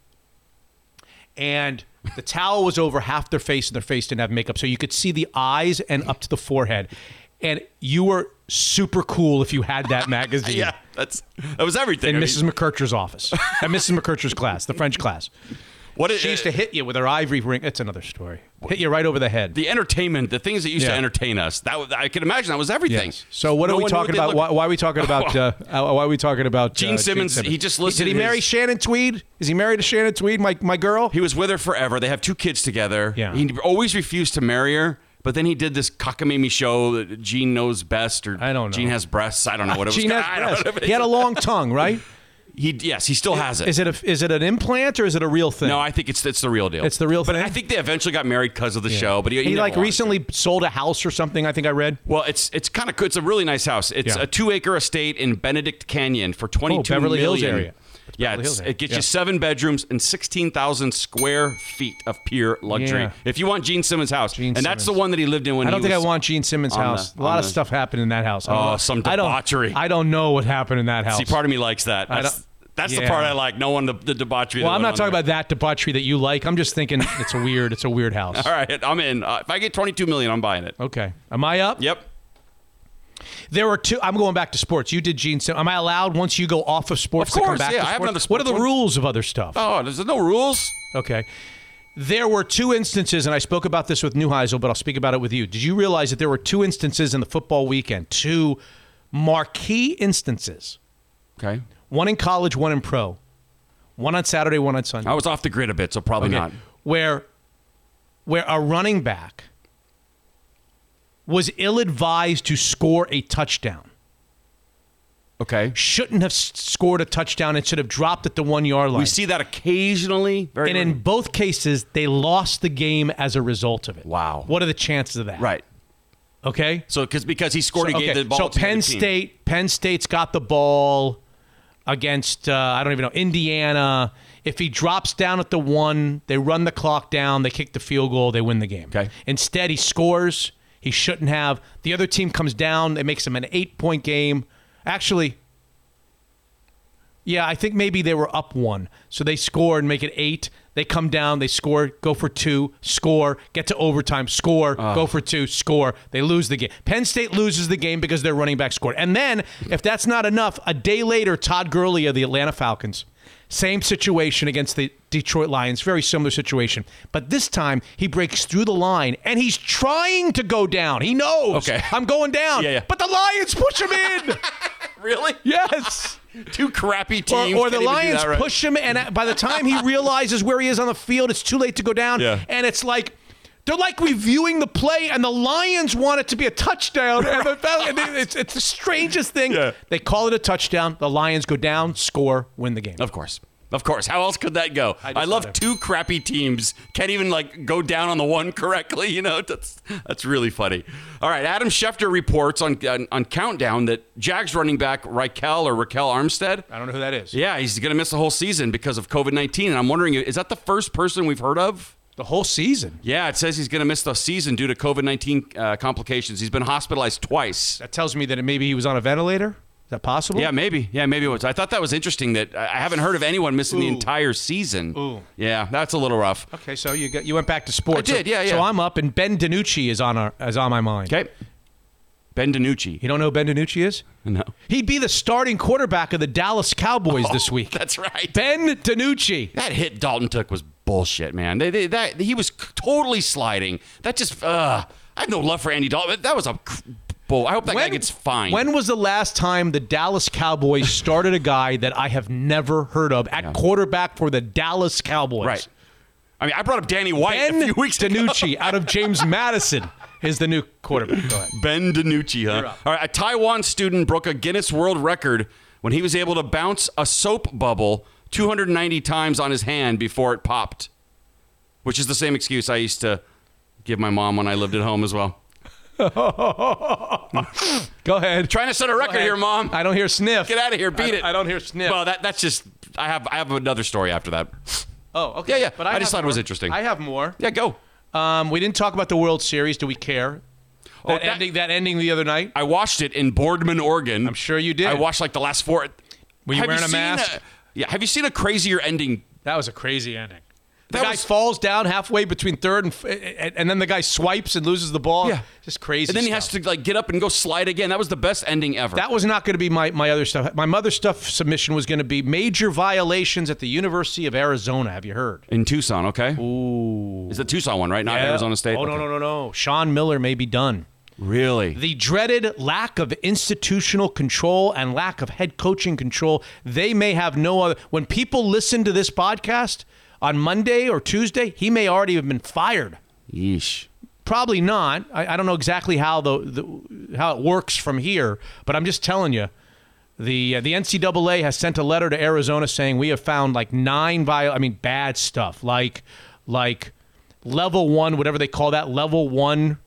and the towel was over half their face, and their face didn't have makeup, so you could see the eyes and up to the forehead. And you were super cool if you had that magazine. yeah, that's that was everything. In I mean, Mrs. McKercher's office, at Mrs. McKercher's class, the French class. What is- she used to hit you with her ivory ring. It's another story. Hit you right over the head. The entertainment, the things that used to entertain us. That I can imagine that was everything. Yes. So what No are we talking about? Why, why are we talking about? Uh, uh, why are we talking about Gene uh, Simmons, he just listed Did he marry his- Shannon Tweed? Is he married to Shannon Tweed? My my girl. He was with her forever. They have two kids together. Yeah. He always refused to marry her. But then he did this cockamamie show that Gene knows best, or I don't know. Gene has breasts. I don't know what it was. Gene has I don't know breasts. what it He had a long tongue, right? He yes, he still has it. Is it a, is it an implant or is it a real thing? No, I think it's it's the real deal. It's the real thing. but thing. I think they eventually got married because of the show. But he, he, never like wanted recently sold a house or something. I think I read. Well, it's it's kind of it's a really nice house. It's Yeah. a two acre estate in Benedict Canyon for twenty two Oh, Beverly Hills area. Yeah, it gets Yeah. you seven bedrooms and sixteen thousand square feet of pure luxury. Yeah. If you want Gene Simmons' house, and that's the one that he lived in when he was. I don't think I want Gene Simmons' on the- house. a lot of the- stuff happened in that house. Oh, some I don't- debauchery. I don't know what happened in that house. See, part of me likes that. That's, that's the part I like. No one the, the debauchery. well, I'm not talking there. about that debauchery that you like. I'm just thinking it's a weird. It's a weird house. All right, I'm in. Uh, if I get twenty two million, I'm buying it. Okay. Am I up? Yep. There were two. I'm going back to sports. You did Gene. Sim- Am I allowed once you go off of sports Of to come course, back yeah, to I have sports? another what are the one. rules of other stuff? Oh, there's no rules. Okay. There were two instances, and I spoke about this with Neuheisel, but I'll speak about it with you. Did you realize that there were two instances in the football weekend, two marquee instances? Okay. One in college, one in pro. One on Saturday, one on Sunday. I was off the grid a bit, so probably Okay. not. Where, where a running back was ill-advised to score a touchdown. Okay. Shouldn't have scored a touchdown and should have dropped at the one yard line. We see that occasionally. Very and in both cases, they lost the game as a result of it. Wow. What are the chances of that? Right. Okay. So because because he scored, so, he gave okay, the ball so to Penn. State, Penn State's got the ball against uh, I don't even know Indiana. If he drops down at the one, they run the clock down, they kick the field goal, they win the game. Okay. Instead, he scores. He shouldn't have. The other team comes down. It makes him an eight-point game. Actually, yeah, I think maybe they were up one, so they score and make it eight. They come down, they score, go for two, score, get to overtime, score, ah. go for two, score. They lose the game. Penn State loses the game because their running back scored. And then, if that's not enough, a day later, Todd Gurley of the Atlanta Falcons, same situation against the Detroit Lions, very similar situation. But this time, he breaks through the line and he's trying to go down. He knows, Okay. I'm going down. Yeah, yeah. But the Lions push him in. Really? yes. Two crappy teams. or the even do Lions right. push him, and by the time he realizes where he is on the field, it's too late to go down. Yeah. And it's like they're like reviewing the play, and the Lions want it to be a touchdown. And the Fal- and they- it's, it's the strangest thing. Yeah. They call it a touchdown. The Lions go down, score, win the game. Of course. Of course. How else could that go? I I, love two crappy teams can't even like go down on the one correctly. You know, that's that's really funny. All right, Adam Schefter reports on on, on Countdown that Jags running back Raquel or Raquel Armstead. I don't know who that is. Yeah, he's going to miss the whole season because of COVID nineteen. And I'm wondering, is that the first person we've heard of? The whole season. Yeah, it says he's going to miss the season due to COVID nineteen uh, complications. He's been hospitalized twice. That tells me that maybe he was on a ventilator. Is that possible? Yeah, maybe. Yeah, maybe it was. I thought that was interesting that I I haven't heard of anyone missing the entire season. Ooh. Yeah, that's a little rough. Okay, so you got you went back to sports. I did, So- yeah, So. I'm up, and Ben DiNucci is on our is on my mind. Okay. Ben DiNucci. You don't know who Ben DiNucci is? No. He'd be the starting quarterback of the Dallas Cowboys this week. That's right. Ben DiNucci. That hit Dalton took was bullshit, man. They, they, that he was totally sliding. That just uh, I have no love for Andy Dalton. That was a bull. I hope that guy gets fined. When was the last time the Dallas Cowboys started a guy that I have never heard of at quarterback for the Dallas Cowboys? Right. I mean, I brought up Danny White Ben a few weeks ago. DiNucci out of James Madison is the new quarterback. Go ahead. Ben DiNucci, huh? All right, a Taiwan student broke a Guinness World Record when he was able to bounce a soap bubble 290 times on his hand before it popped, which is the same excuse I used to give my mom when I lived at home as well. Go ahead. Trying to set a record here, mom. I don't hear sniff. Get out of here, beat I- it. I don't hear sniff. Well, that that's just I have I have another story after that. Oh, okay. Yeah, yeah. But I I, just thought it was more. interesting. I have more. Yeah, go. Um, we didn't talk about the World Series. Do we care? Oh, That, that- ending, that ending the other night. I watched it in Boardman, Oregon. I'm sure you did. I watched like the last four. Were you Have wearing a seen mask? Yeah. Have you seen a crazier ending? That was a crazy ending. The That guy was- falls down halfway between third and, and and then the guy swipes and loses the ball. Yeah. just crazy. And then he has to like get up and go slide again. That was the best ending ever. That was not going to be my, my other stuff. My mother stuff submission was going to be major violations at the University of Arizona. Have you heard? in Tucson, okay? Ooh. Is the Tucson one, right? Not Yeah. Arizona State. Oh no Okay. no no no! Sean Miller may be done. Really? The dreaded lack of institutional control and lack of head coaching control. They may have no other. When people listen to this podcast on Monday or Tuesday, he may already have been fired. Yeesh. Probably not. I, I don't know exactly how the, the how it works from here, but I'm just telling you. The uh, the NCAA has sent a letter to Arizona saying we have found like nine viol I mean bad stuff like like level one whatever they call that level one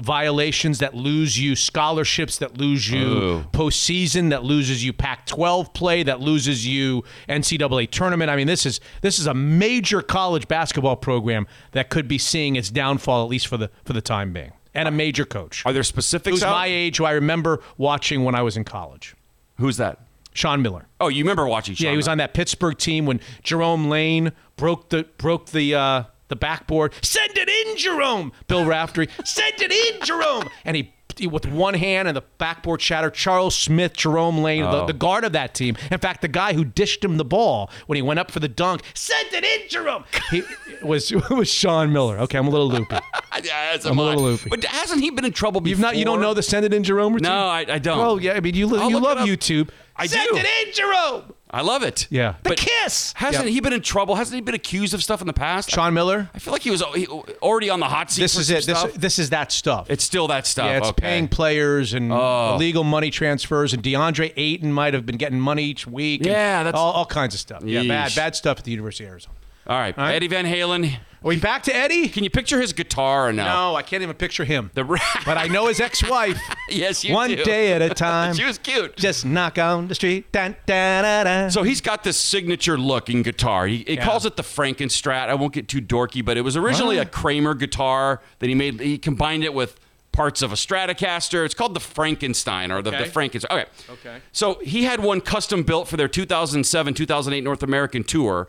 violations that lose you scholarships that lose you Ooh. postseason that loses you Pac-12 play that loses you NCAA tournament. I mean this is this is a major college basketball program that could be seeing its downfall at least for the for the time being and a major coach. Are there specifics Who's out? my age who I remember watching when I was in college. Who's that? Sean Miller. Oh, you remember watching Sean yeah, he was on that Pittsburgh team when Jerome Lane broke the broke the uh, the backboard. Send it in, Jerome. Bill Raftery. Send it in, Jerome. And he, with one hand and the backboard shatter. Charles Smith, Jerome Lane, the, Oh. the guard of that team. In fact, the guy who dished him the ball when he went up for the dunk. Send it in, Jerome. He was was Sean Miller. Okay, I'm a little loopy. yeah, I'm a little loopy. But hasn't he been in trouble before? You've not you don't know the send it in, Jerome routine? No, I, I don't. Oh yeah, I mean you, li- you love. YouTube. I Send do. it in, Jerome. I love it. Yeah. The But kiss. Hasn't Yeah. he been in trouble? Hasn't he been accused of stuff in the past? Sean Miller. I feel like he was he- already on the hot seat. This for is some it. This, stuff. this is that stuff. it's still that stuff. Yeah, it's okay. paying players and Oh. illegal money transfers, and DeAndre Ayton might have been getting money each week. and Yeah, that's- all, all kinds of stuff. Yeah, bad, Yeesh. bad stuff at the University of Arizona. All right. All right. Eddie Van Halen. Are we back to Eddie? Can you picture his guitar or no? No, I can't even picture him. The but I know his ex-wife. yes, you One do. day at a time. she was cute. Just knock on the street. Dun, dun, dun, dun. So he's got this signature looking guitar. He, he Yeah. calls it the Frankenstrat. I won't get too dorky, but it was originally a Kramer guitar that he made. He combined it with parts of a Stratocaster. It's called the Frankenstein or the, Okay. the Frankenstein. Okay. Okay. So he had one custom built for their 2007 2008 North American tour,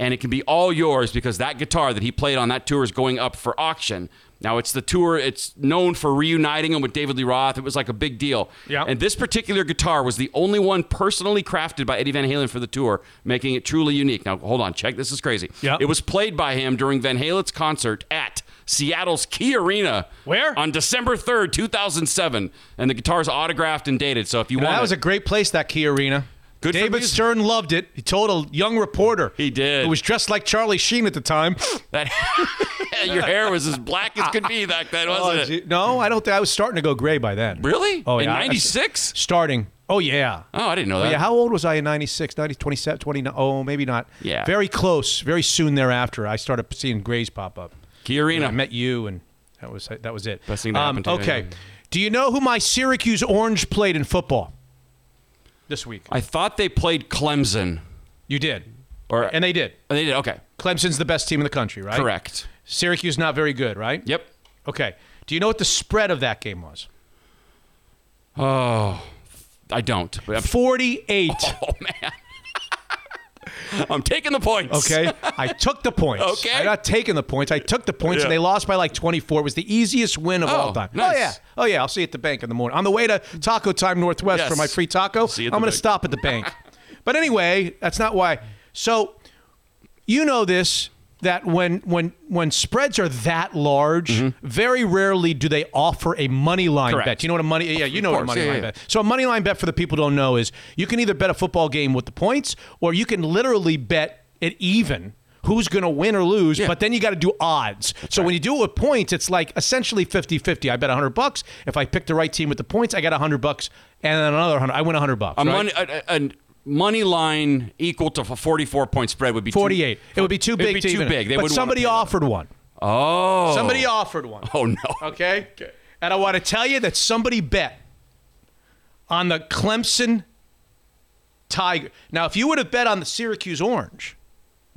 and it can be all yours because that guitar that he played on that tour is going up for auction. Now it's the tour. It's known for reuniting him with David Lee Roth. It was like a big deal. Yeah. And this particular guitar was the only one personally crafted by Eddie Van Halen for the tour, making it truly unique. Now hold on, check. This is crazy. Yeah. It was played by him during Van Halen's concert at Seattle's Key Arena. Where? On December 3rd, 2007. And the guitar's autographed and dated. So if you Yeah, want that was a great place, that Key Arena. Good David. Stern loved it. He told a young reporter. He did. Who was dressed like Charlie Sheen at the time. that your hair was as black as could be back then, wasn't Oh, it? No, I don't think I was starting to go gray by then. Really? Oh, In yeah. I- 96? Starting. Oh, yeah. Oh, I didn't know Oh, that. yeah. How old was I in 96? 90, 27, 29? Oh, maybe not. Yeah. Very close. Very soon thereafter, I started seeing grays pop up. Key Arena. I met you, and that was that was it. Best thing um, to happen to Okay. yeah. Do you know who my Syracuse Orange played in football this week? I thought they played Clemson. You did. Or And they did. they did. Okay. Clemson's the best team in the country, right? Correct. Syracuse not very good, right? Yep. Okay. Do you know what the spread of that game was? Oh, I don't. 48. Oh, man. I'm taking the points. Okay. I took the points. Okay. I'm not taking the points. I took the points Yeah. and they lost by like 24. It was the easiest win of Oh, all time. nice. Oh, yeah. Oh, yeah. I'll see you at the bank in the morning. On the way to Taco Time Northwest Yes. for my free taco, I'm going to stop at the bank. but anyway, that's not why. So, you know this that when when when spreads are that large, very rarely do they offer a money line Mm-hmm. Correct. bet. You know what a money? Yeah, you know what a money Yeah, line yeah. bet. So a money line bet for the people who don't know is you can either bet a football game with the points, or you can literally bet it even. Who's going to win or lose, but then you got to do odds. So when you do it with points, it's like essentially 50-50. I bet 100 bucks. If I pick the right team with the points, I got 100 bucks and then another 100. I win 100 bucks. A right? money, a, a money line equal to a 44 point spread would be too- 48. it would be too It'd big be to too even. big. They but somebody pay that. offered one. Oh. Somebody offered one. Oh no. Okay? Okay? And I want to tell you that somebody bet on the Clemson Tiger. Now, if you would have bet on the Syracuse Orange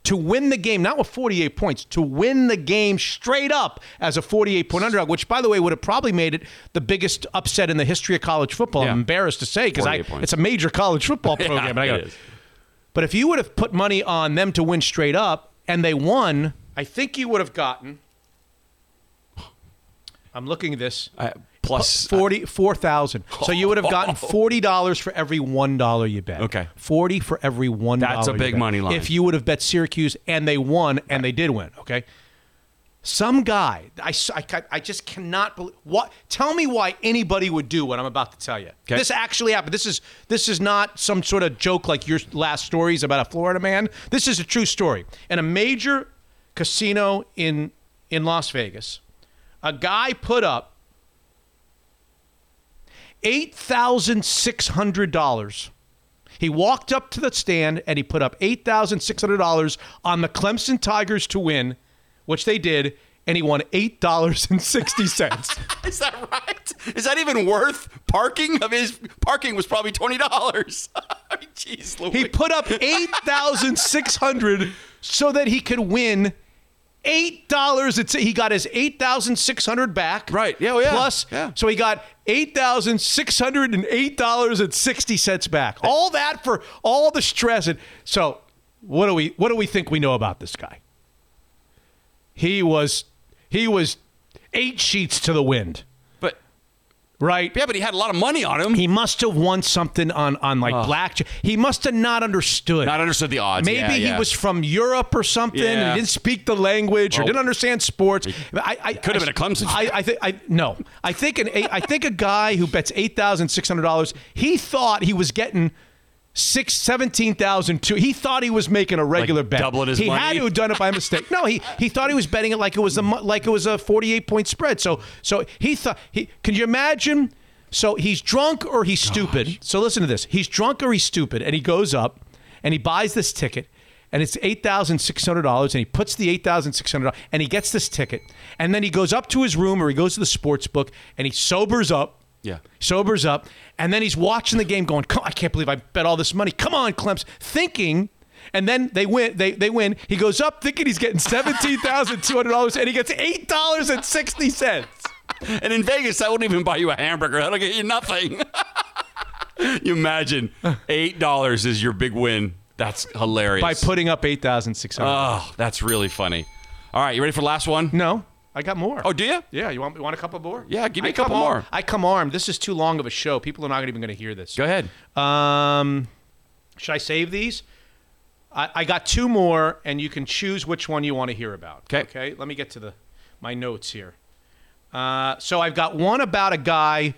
to win the game, not with 48 points, to win the game straight up as a 48 point underdog, which, by the way, would have probably made it the biggest upset in the history of college football. Yeah. I'm embarrassed to say because it's a major college football program. I gotta- But if you would have put money on them to win straight up and they won, I think you would have gotten. I'm looking at this. Uh, plus uh, forty four thousand. So you would have gotten oh. forty dollars for every one dollar you bet. Okay. forty for every one. That's a big money line. If you would have bet Syracuse and they won and they did win. Okay. Some guy, I, I I just cannot believe what. Tell me why anybody would do what I'm about to tell you. Okay. This actually happened. This is this is not some sort of joke like your last stories about a Florida man. This is a true story. In a major casino in in Las Vegas, a guy put up eight thousand six hundred dollars. He walked up to the stand and he put up eight thousand six hundred dollars on the Clemson Tigers to win, which they did, and he won eight dollars and sixty cents. Is that right? Is that even worth parking? I mean, his parking was probably twenty dollars. I mean, jeez, Louis. he put up eight thousand six hundred so that he could win eight dollars. It's he got his eight thousand six hundred back. Right. Yeah, oh, yeah. Plus, Yeah. so he got eight thousand six hundred and eight dollars and sixty cents back. All that for all the stress. And so, what do we what do we think we know about this guy? He was he was eight sheets to the wind. Right. Yeah, but he had a lot of money on him. He must have won something on on like blackjack. He must have not understood. Not understood the odds. Maybe Yeah, he yeah. was from Europe or something Yeah. and he didn't speak the language or Oh. didn't understand sports. I, I could have been a Clemson I, I think I no. I think an I think a guy who bets eight thousand six hundred dollars. He thought he was getting. Six seventeen thousand two. He thought he was making a regular bet. doubling his he had to have done it by mistake. No, he he thought he was betting it like it was a like it was a forty eight point spread. So so he thought he. Can you imagine? So he's drunk or he's stupid. So listen to this. He's drunk or he's stupid, and he goes up and he buys this ticket, and it's eight thousand six hundred dollars, and he puts the eight thousand six hundred dollars, and he gets this ticket, and then he goes up to his room or he goes to the sports book, and he sobers up. Yeah. Sobers up, and then he's watching the game, going, "I can't believe I bet all this money. Come on, Clemson!" Thinking, and then they win. They they win. He goes up thinking he's getting seventeen thousand two hundred dollars, and he gets eight dollars and sixty cents. And in Vegas, that wouldn't even buy you a hamburger. That'll get you nothing. you imagine eight dollars is your big win. That's hilarious. by putting up eight thousand six hundred. Oh, that's really funny. All right, you ready for the last one? No, I got more. Oh, do you? Yeah, you want you want a couple more? Yeah, give me I a couple more. armed. I come armed. This is too long of a show. People are not even going to hear this. Go ahead. Um, should I save these? I, I got two more, and you can choose which one you want to hear about. Okay. Okay. Let me get to the my notes here. Uh, so I've got one about a guy.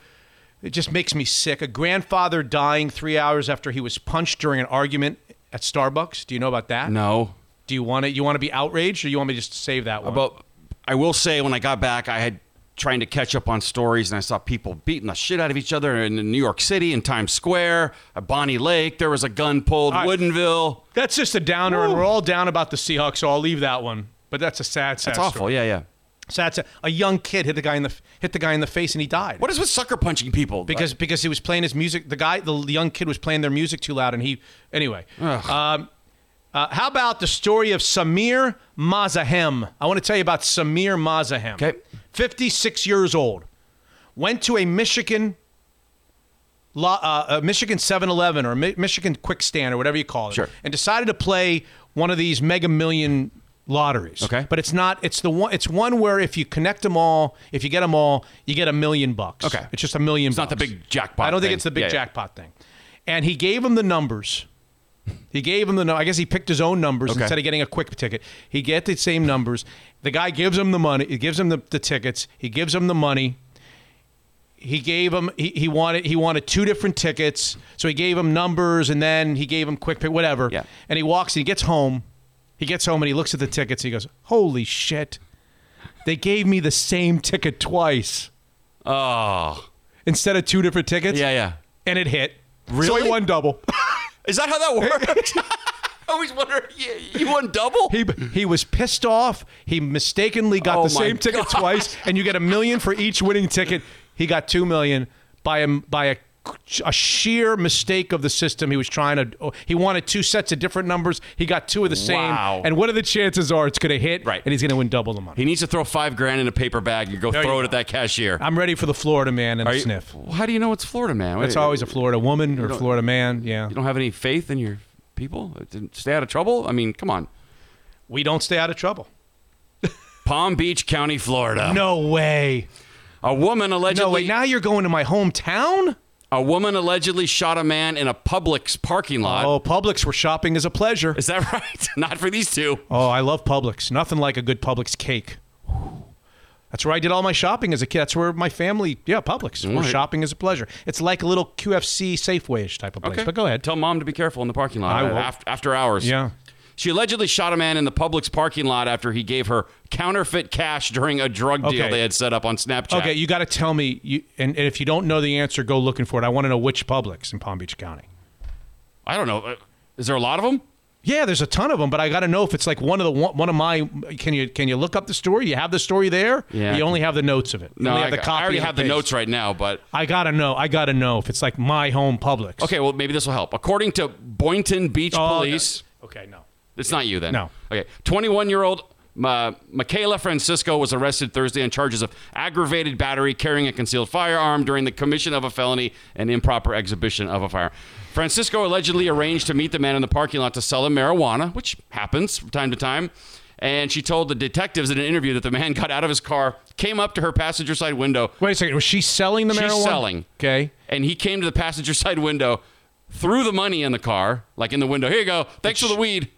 It just makes me sick. A grandfather dying three hours after he was punched during an argument at Starbucks. Do you know about that? No. Do you want to you want to be outraged, or you want me to just to save that one? About, I will say, when I got back, I had trying to catch up on stories, and I saw people beating the shit out of each other in New York City, in Times Square, at Bonney Lake. There was a gun pulled, All right. Woodinville. That's just a downer, and we're all down about the Seahawks, so I'll leave that one. But that's a sad, sad That's awful. story. Yeah, yeah. Sad, sad. A young kid hit the guy in the hit the guy in the face, and he died. What is with sucker punching people? Because because he was playing his music. The guy, the, the young kid, was playing their music too loud, and he. Anyway, um, uh, how about the story of Samir Mazahem? I want to tell you about Samir Mazahem. Okay. 56 years old, went to a Michigan. Uh, a Michigan 7-Eleven or Mi- Michigan Quick Stand or whatever you call it, Sure. and decided to play one of these Mega Million lotteries. Okay. but it's not. It's the one. It's one where if you connect them all, if you get them all, you get a million bucks. Okay. it's just a million. It's not the big jackpot I don't think thing. it's the big Yeah, yeah. jackpot thing. And he gave him the numbers. He gave him the. nu- I guess he picked his own numbers Okay. instead of getting a quick ticket. He get the same numbers. The guy gives him the money. He gives him the, the tickets. He gives him the money. He gave him. He, he wanted. He wanted two different tickets. So he gave him numbers, and then he gave him quick pick, whatever. Yeah. And he walks. And he gets home. He gets home and he looks at the tickets. He goes, "Holy shit! They gave me the same ticket twice Oh. instead of two different tickets." Yeah, yeah. And it hit. Really? So he won double. Is that how that works? I always wonder, you, you won double? He he was pissed off. He mistakenly got Oh the my same ticket God. twice, and you get a million for each winning ticket. He got two million by a by a, a sheer mistake of the system. He was trying to. He wanted two sets of different numbers. He got two of the same. Wow. And what are the chances are it's going to hit? Right. And he's going to win double the money. He needs to throw five grand in a paper bag and go There throw it at that cashier. I'm ready for the Florida man and Are the you- sniff. How do you know it's Florida man? It's always a Florida woman or Florida man. Yeah. You don't have any faith in your people? Stay out of trouble? I mean, come on. We don't stay out of trouble. Palm Beach County, Florida. No way. A woman allegedly. No, wait, now you're going to my hometown? A woman allegedly shot a man in a Publix parking lot. Oh, Publix, where shopping is a pleasure. Is that right? Not for these two. Oh, I love Publix. Nothing like a good Publix cake. That's where I did all my shopping as a kid. That's where my family, yeah, Publix. Where right. shopping is a pleasure. It's like a little QFC Safeway-ish type of place. Okay. But go ahead. Tell mom to be careful in the parking lot I uh, after hours. Yeah. She allegedly shot a man in the Publix parking lot after he gave her counterfeit cash during a drug deal Okay. they had set up on Snapchat. Okay, you got to tell me. You, and, and if you don't know the answer, go looking for it. I want to know which Publix in Palm Beach County. I don't know. Is there a lot of them? Yeah, there's a ton of them, but I got to know if it's like one of the one, one of my. Can you can you look up the story? You have the story there. Yeah. You only have the notes of it. You No, I, have the I already have the paste. notes right now, but I gotta know. I gotta know if it's like my home Publix. okay. Well, maybe this will help. According to Boynton Beach Oh, Police, Okay, no. It's not you then. No. Okay. 21 year old uh, Michaela Francisco was arrested Thursday on charges of aggravated battery, carrying a concealed firearm during the commission of a felony and improper exhibition of a firearm. Francisco allegedly arranged to meet the man in the parking lot to sell him marijuana, which happens from time to time. And she told the detectives in an interview that the man got out of his car, came up to her passenger side window. Wait a second. Was she selling the She's marijuana? selling. Okay. And he came to the passenger side window, threw the money in the car, like in the window. Here you go. Thanks for the weed.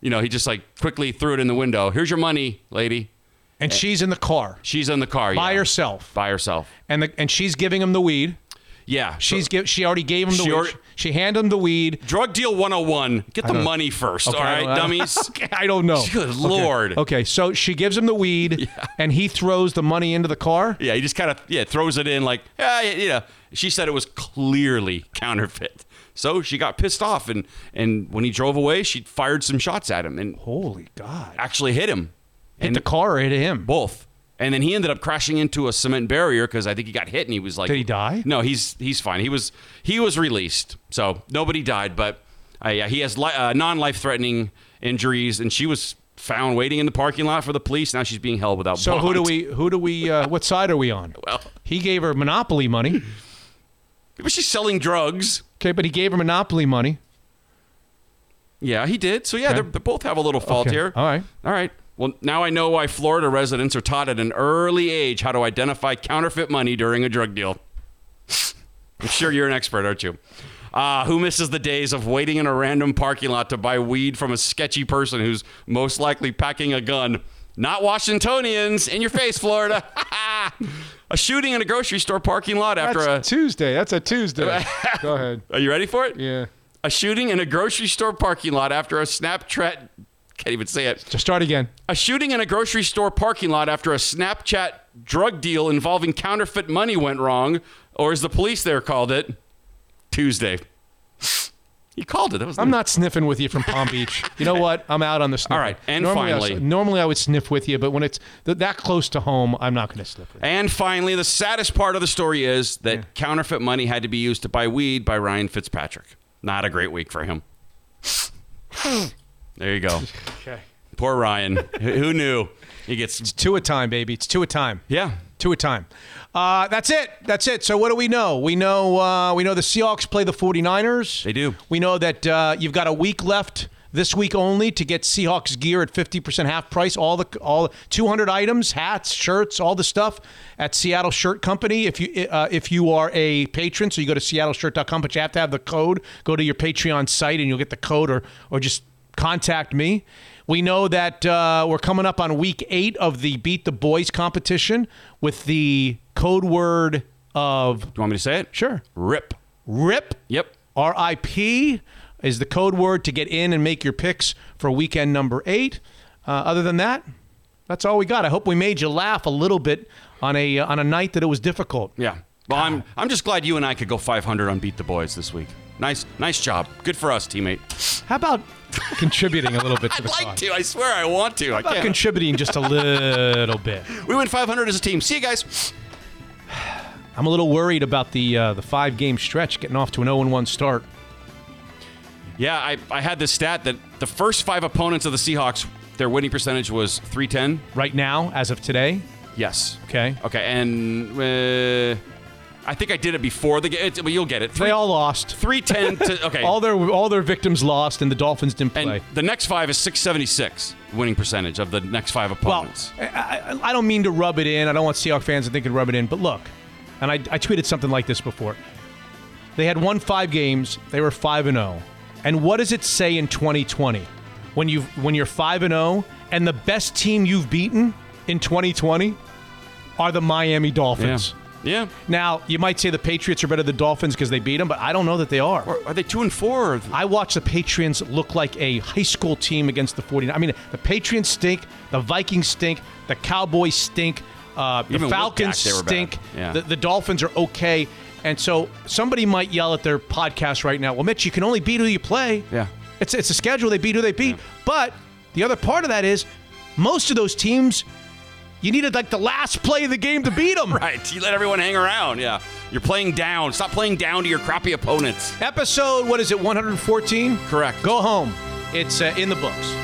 You know, he just like quickly threw it in the window. Here's your money, lady. And she's in the car She's in the car. by yeah. herself, By herself. and the and she's giving him the weed. Yeah. She's give, she already gave him the She weed. she handed him the weed. Drug deal 101. Get the money first, all I don't- I don't- dummies? Okay, I don't know. Good lord. Okay, so she gives him the weed, and he throws the money into the car. Yeah, he just kind of yeah throws it in like yeah, yeah. know. She said it was clearly counterfeit. So she got pissed off, and and when he drove away, she fired some shots at him, and Holy God! actually hit him. Hit and the car or hit him? both. And then he ended up crashing into a cement barrier because I think he got hit and he was like, Did he die? No, he's he's fine. He was he was released, so nobody died. But uh, yeah, he has li- uh, non-life threatening injuries, and she was found waiting in the parking lot for the police. Now she's being held without. So who do we who do we uh, what side are we on? Well, He gave her monopoly money. but she's selling drugs. Okay, but he gave her monopoly money. Yeah, he did. So yeah, Okay. they're, they both have a little fault Okay. here. All right. All right. Well, now I know why Florida residents are taught at an early age how to identify counterfeit money during a drug deal. I'm sure you're an expert, aren't you? Uh, who misses the days of waiting in a random parking lot to buy weed from a sketchy person who's most likely packing a gun? Not Washingtonians. In your face, Florida. a shooting in a grocery store parking lot after a. Tuesday. That's a Tuesday. Go ahead. Are you ready for it? Yeah. A shooting in a grocery store parking lot after a Snapchat. Can't even say it. Just start again. A shooting in a grocery store parking lot after a Snapchat drug deal involving counterfeit money went wrong, or as the police there called it, Tuesday. He called it. Was I'm not sniffing with you from Palm Beach. You know what? I'm out on the sniff. All right, and normally I- finally- normally I would sniff with you, but when it's th- that close to home, I'm not going to sniff with you. And finally, the saddest part of the story is that counterfeit money had to be used to buy weed by Ryan Fitzpatrick. Not a great week for him. there you go. Okay. Poor Ryan. Who knew? He gets It's two a time, baby. It's two a time. yeah. Two a time. Uh, that's it. That's it. So what do we know? We know uh, we know the Seahawks play the 49ers. They do. We know that uh, you've got a week left this week only to get Seahawks gear at 50% half price. All the all 200 items, hats, shirts, all the stuff at Seattle Shirt Company. If you uh, if you are a patron, so you go to seattleshirt.com, but you have to have the code. Go to your Patreon site and you'll get the code, or or just contact me. We know that uh, we're coming up on week eight of the Beat the Boys competition with the code word of. Do you want me to say it? Sure. RIP. RIP. Yep. R I P is the code word to get in and make your picks for weekend number eight. Uh, other than that, that's all we got. I hope we made you laugh a little bit on a uh, on a night that it was difficult. Yeah. Well, I'm I'm just glad you and I could go 500 on Beat the Boys this week. Nice nice job. Good for us, teammate. How about contributing a little bit to I'd the like cause? to. I swear I want to. I How about can't. contributing just a little bit? we win 500 as a team. See you guys. I'm a little worried about the uh, the five game stretch getting off to an 0 1 start. Yeah, I, I had this stat that the first five opponents of the Seahawks, their winning percentage was 310. Right now, as of today, Yes. okay. Okay, and uh, I think I did it before the game. But you'll get it. They all lost. Three ten to okay. all their all their victims lost, and the Dolphins didn't play. and the next five is six seventy six winning percentage of the next five opponents. I, I, I don't mean to rub it in. I don't want Seahawks fans to think it rub it in. But look, and I, I tweeted something like this before. They had won five games. They were five and zero. And what does it say in 2020 when you when you're five and zero and the best team you've beaten in 2020 are the Miami Dolphins? Yeah. Now you might say the Patriots are better than the Dolphins because they beat them, but I don't know that they are. are they two and four? I watched the Patriots look like a high school team against the 49. I mean, the Patriots stink. The Vikings stink. The Cowboys stink. Uh, the Even Falcons Dak, they were bad. stink. Yeah. The, the Dolphins are okay. And so somebody might yell at their podcast right now. Well, Mitch, you can only beat who you play. Yeah. It's it's a schedule. They beat who they beat. But the other part of that is most of those teams, you needed like the last play of the game to beat them. Right. You let everyone hang around. Yeah. You're playing down. Stop playing down to your crappy opponents. Episode what is it? 114. Correct. Go home. It's uh, in the books.